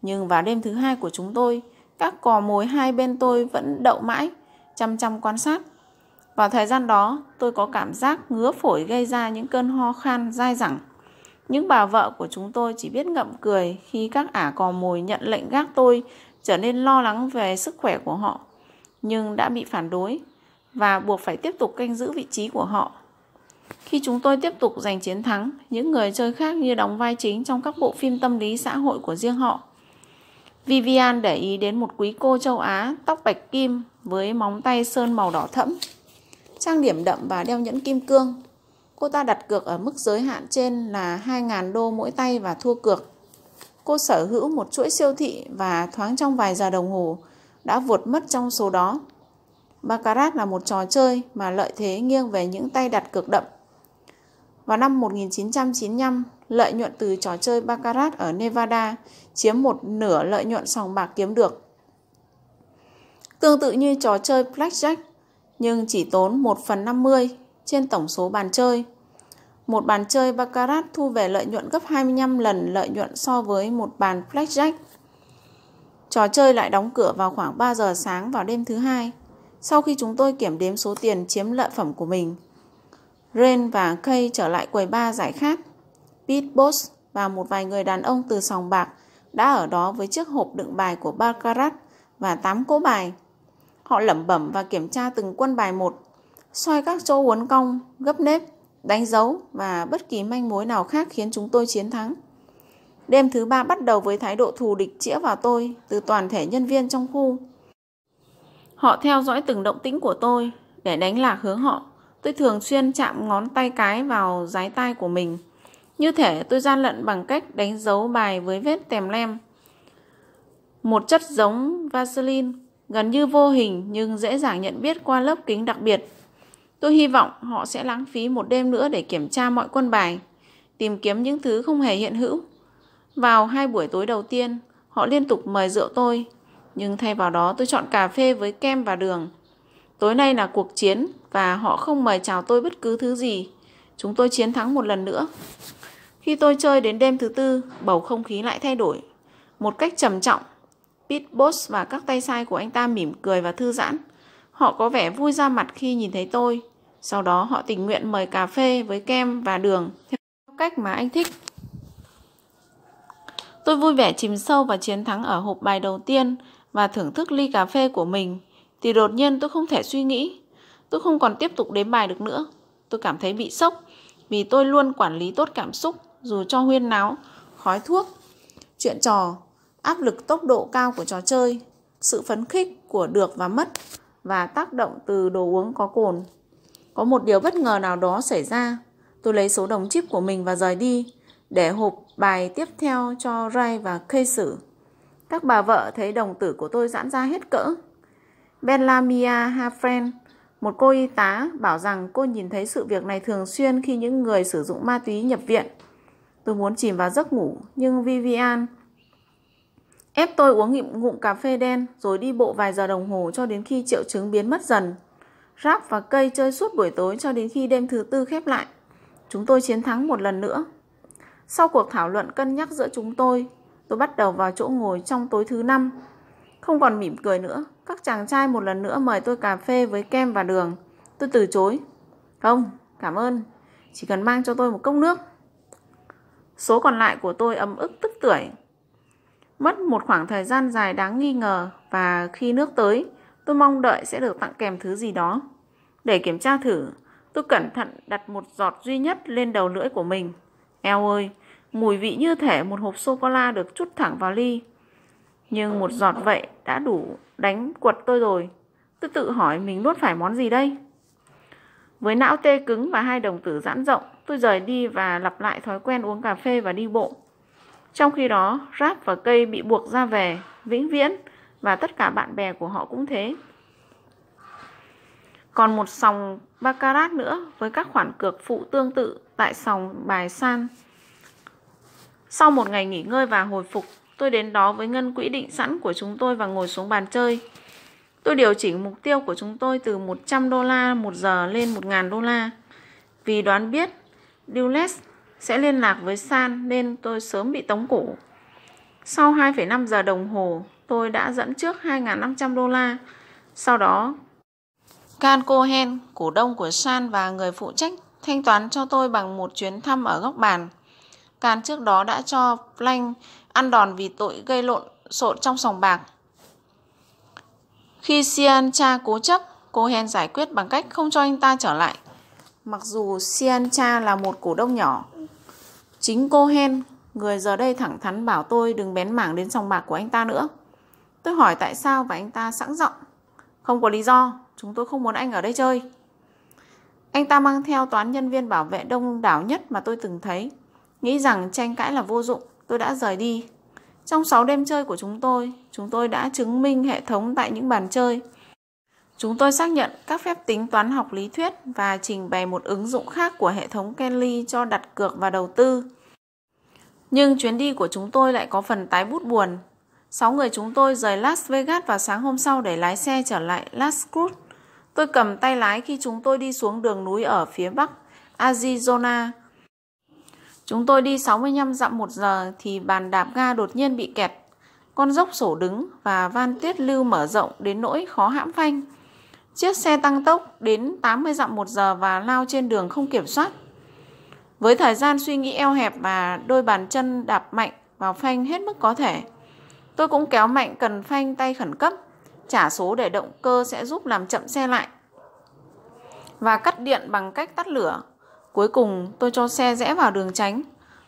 Nhưng vào đêm thứ hai của chúng tôi, các cò mồi hai bên tôi vẫn đậu mãi, chăm chăm quan sát. Vào thời gian đó, tôi có cảm giác ngứa phổi gây ra những cơn ho khan dai dẳng. Những bà vợ của chúng tôi chỉ biết ngậm cười khi các ả cò mồi nhận lệnh gác tôi trở nên lo lắng về sức khỏe của họ, nhưng đã bị phản đối và buộc phải tiếp tục canh giữ vị trí của họ. Khi chúng tôi tiếp tục giành chiến thắng, những người chơi khác như đóng vai chính trong các bộ phim tâm lý xã hội của riêng họ. Vivian để ý đến một quý cô châu Á tóc bạch kim với móng tay sơn màu đỏ thẫm, trang điểm đậm và đeo nhẫn kim cương. Cô ta đặt cược ở mức giới hạn trên là 2.000 đô mỗi tay và thua cược. Cô sở hữu một chuỗi siêu thị và thoáng trong vài giờ đồng hồ đã vụt mất trong số đó. Baccarat là một trò chơi mà lợi thế nghiêng về những tay đặt cược đậm. Vào năm 1995, lợi nhuận từ trò chơi Baccarat ở Nevada chiếm một nửa lợi nhuận sòng bạc kiếm được. Tương tự như trò chơi Blackjack, nhưng chỉ tốn 1 phần 50 trên tổng số bàn chơi. Một bàn chơi Baccarat thu về lợi nhuận gấp 25 lần lợi nhuận so với một bàn Blackjack. Trò chơi lại đóng cửa vào khoảng 3 giờ sáng vào đêm thứ hai, sau khi chúng tôi kiểm đếm số tiền chiếm lợi phẩm của mình. Ren và Kay trở lại quầy ba giải khát. Pete Boss và một vài người đàn ông từ sòng bạc đã ở đó với chiếc hộp đựng bài của Baccarat và 8 cỗ bài. Họ lẩm bẩm và kiểm tra từng quân bài một, soi các chỗ uốn cong, gấp nếp, đánh dấu và bất kỳ manh mối nào khác khiến chúng tôi chiến thắng. Đêm thứ ba bắt đầu với thái độ thù địch chĩa vào tôi từ toàn thể nhân viên trong khu. Họ theo dõi từng động tĩnh của tôi để đánh lạc hướng họ. Tôi thường xuyên chạm ngón tay cái vào giái tay của mình. Như thể tôi gian lận bằng cách đánh dấu bài với vết tèm lem. Một chất giống Vaseline, gần như vô hình nhưng dễ dàng nhận biết qua lớp kính đặc biệt. Tôi hy vọng họ sẽ lãng phí một đêm nữa để kiểm tra mọi quân bài, tìm kiếm những thứ không hề hiện hữu. Vào hai buổi tối đầu tiên, họ liên tục mời rượu tôi, nhưng thay vào đó tôi chọn cà phê với kem và đường. Tối nay là cuộc chiến và họ không mời chào tôi bất cứ thứ gì. Chúng tôi chiến thắng một lần nữa. Khi tôi chơi đến đêm thứ tư, bầu không khí lại thay đổi. Một cách trầm trọng, Pete Boss và các tay sai của anh ta mỉm cười và thư giãn. Họ có vẻ vui ra mặt khi nhìn thấy tôi. Sau đó họ tình nguyện mời cà phê với kem và đường theo cách mà anh thích. Tôi vui vẻ chìm sâu vào chiến thắng ở hộp bài đầu tiên và thưởng thức ly cà phê của mình. Thì đột nhiên tôi không thể suy nghĩ. Tôi không còn tiếp tục đếm bài được nữa. Tôi cảm thấy bị sốc vì tôi luôn quản lý tốt cảm xúc dù cho huyên náo, khói thuốc, chuyện trò, áp lực tốc độ cao của trò chơi, sự phấn khích của được và mất và tác động từ đồ uống có cồn. Có một điều bất ngờ nào đó xảy ra. Tôi lấy số đồng chip của mình và rời đi để hộp bài tiếp theo cho Ray và Kay xử. Các bà vợ thấy đồng tử của tôi giãn ra hết cỡ. Bellamia Hafren, một cô y tá, bảo rằng cô nhìn thấy sự việc này thường xuyên khi những người sử dụng ma túy nhập viện. Tôi muốn chìm vào giấc ngủ, nhưng Vivian ép tôi uống ngụm ngụm cà phê đen rồi đi bộ vài giờ đồng hồ cho đến khi triệu chứng biến mất dần. Rap và cây chơi suốt buổi tối cho đến khi đêm thứ tư khép lại. Chúng tôi chiến thắng một lần nữa. Sau cuộc thảo luận cân nhắc giữa chúng tôi, tôi bắt đầu vào chỗ ngồi trong tối thứ năm. Không còn mỉm cười nữa, các chàng trai một lần nữa mời tôi cà phê với kem và đường. Tôi từ chối. Không, cảm ơn. Chỉ cần mang cho tôi một cốc nước. Số còn lại của tôi ấm ức tức tưởi. Mất một khoảng thời gian dài đáng nghi ngờ và khi nước tới, tôi mong đợi sẽ được tặng kèm thứ gì đó. Để kiểm tra thử, tôi cẩn thận đặt một giọt duy nhất lên đầu lưỡi của mình. Eo ơi, mùi vị như thể một hộp sô-cô-la được chút thẳng vào ly. Nhưng một giọt vậy đã đủ đánh quật tôi rồi. Tôi tự hỏi mình nuốt phải món gì đây? Với não tê cứng và hai đồng tử giãn rộng, tôi rời đi và lặp lại thói quen uống cà phê và đi bộ. Trong khi đó, rác và Cây bị buộc ra về, vĩnh viễn, và tất cả bạn bè của họ cũng thế. Còn một sòng Baccarat nữa với các khoản cược phụ tương tự tại sòng bài San. Sau một ngày nghỉ ngơi và hồi phục, tôi đến đó với ngân quỹ định sẵn của chúng tôi và ngồi xuống bàn chơi. Tôi điều chỉnh mục tiêu của chúng tôi từ 100 đô la một giờ lên 1.000 đô la. Vì đoán biết Dulles sẽ liên lạc với San nên tôi sớm bị tống cổ. Sau 2,5 giờ đồng hồ, tôi đã dẫn trước 2.500 đô la. Sau đó, Can Cohen, cổ đông của San và người phụ trách thanh toán cho tôi bằng một chuyến thăm ở góc bàn. Can trước đó đã cho Plank ăn đòn vì tội gây lộn xộn trong sòng bạc. Khi Sian cha cố chấp, Cohen giải quyết bằng cách không cho anh ta trở lại. Mặc dù Sian cha là một cổ đông nhỏ, chính Cohen, người giờ đây thẳng thắn bảo tôi đừng bén mảng đến sòng bạc của anh ta nữa. Tôi hỏi tại sao và anh ta sẵn giọng. Không có lý do, chúng tôi không muốn anh ở đây chơi. Anh ta mang theo toán nhân viên bảo vệ đông đảo nhất mà tôi từng thấy. Nghĩ rằng tranh cãi là vô dụng, tôi đã rời đi. Trong 6 đêm chơi của chúng tôi, chúng tôi đã chứng minh hệ thống tại những bàn chơi. Chúng tôi xác nhận các phép tính toán học lý thuyết và trình bày một ứng dụng khác của hệ thống Kelly cho đặt cược và đầu tư. Nhưng chuyến đi của chúng tôi lại có phần tái bút buồn. Sáu người chúng tôi rời Las Vegas vào sáng hôm sau để lái xe trở lại Las Cruz. Tôi cầm tay lái khi chúng tôi đi xuống đường núi ở phía bắc Arizona. Chúng tôi đi 65 dặm một giờ thì bàn đạp ga đột nhiên bị kẹt. Con dốc sổ đứng và van tiết lưu mở rộng đến nỗi khó hãm phanh. Chiếc xe tăng tốc đến 80 dặm một giờ và lao trên đường không kiểm soát. Với thời gian suy nghĩ eo hẹp và đôi bàn chân đạp mạnh vào phanh hết mức có thể, tôi cũng kéo mạnh cần phanh tay khẩn cấp, trả số để động cơ sẽ giúp làm chậm xe lại. Và cắt điện bằng cách tắt lửa. Cuối cùng tôi cho xe rẽ vào đường tránh.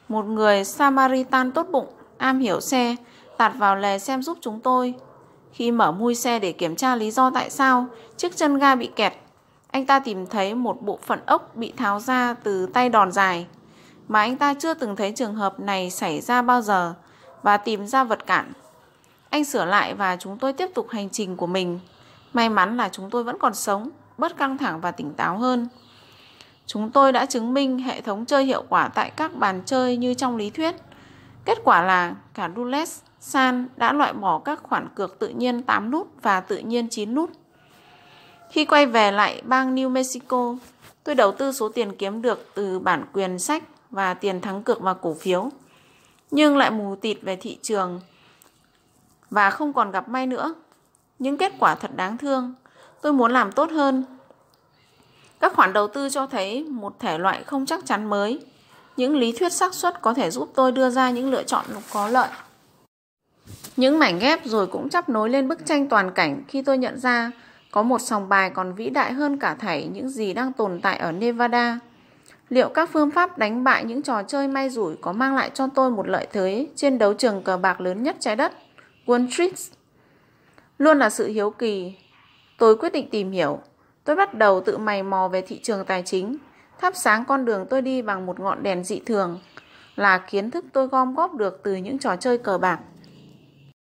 Một người Samaritan tốt bụng, am hiểu xe, tạt vào lề xem giúp chúng tôi. Khi mở mui xe để kiểm tra lý do tại sao chiếc chân ga bị kẹt, anh ta tìm thấy một bộ phận ốc bị tháo ra từ tay đòn dài mà anh ta chưa từng thấy trường hợp này xảy ra bao giờ và tìm ra vật cản. Anh sửa lại và chúng tôi tiếp tục hành trình của mình. May mắn là chúng tôi vẫn còn sống, bớt căng thẳng và tỉnh táo hơn. Chúng tôi đã chứng minh hệ thống chơi hiệu quả tại các bàn chơi như trong lý thuyết. Kết quả là cả Dulles, San đã loại bỏ các khoản cược tự nhiên 8 nút và tự nhiên 9 nút. Khi quay về lại bang New Mexico, tôi đầu tư số tiền kiếm được từ bản quyền sách và tiền thắng cược vào cổ phiếu. Nhưng lại mù tịt về thị trường và không còn gặp may nữa. Những kết quả thật đáng thương. Tôi muốn làm tốt hơn. Các khoản đầu tư cho thấy một thể loại không chắc chắn mới. Những lý thuyết xác suất có thể giúp tôi đưa ra những lựa chọn có lợi. Những mảnh ghép rồi cũng chắp nối lên bức tranh toàn cảnh khi tôi nhận ra có một sòng bài còn vĩ đại hơn cả thảy những gì đang tồn tại ở Nevada. Liệu các phương pháp đánh bại những trò chơi may rủi có mang lại cho tôi một lợi thế trên đấu trường cờ bạc lớn nhất trái đất, Wall Street? Luôn là sự hiếu kỳ. Tôi quyết định tìm hiểu. Tôi bắt đầu tự mày mò về thị trường tài chính, thắp sáng con đường tôi đi bằng một ngọn đèn dị thường, là kiến thức tôi gom góp được từ những trò chơi cờ bạc.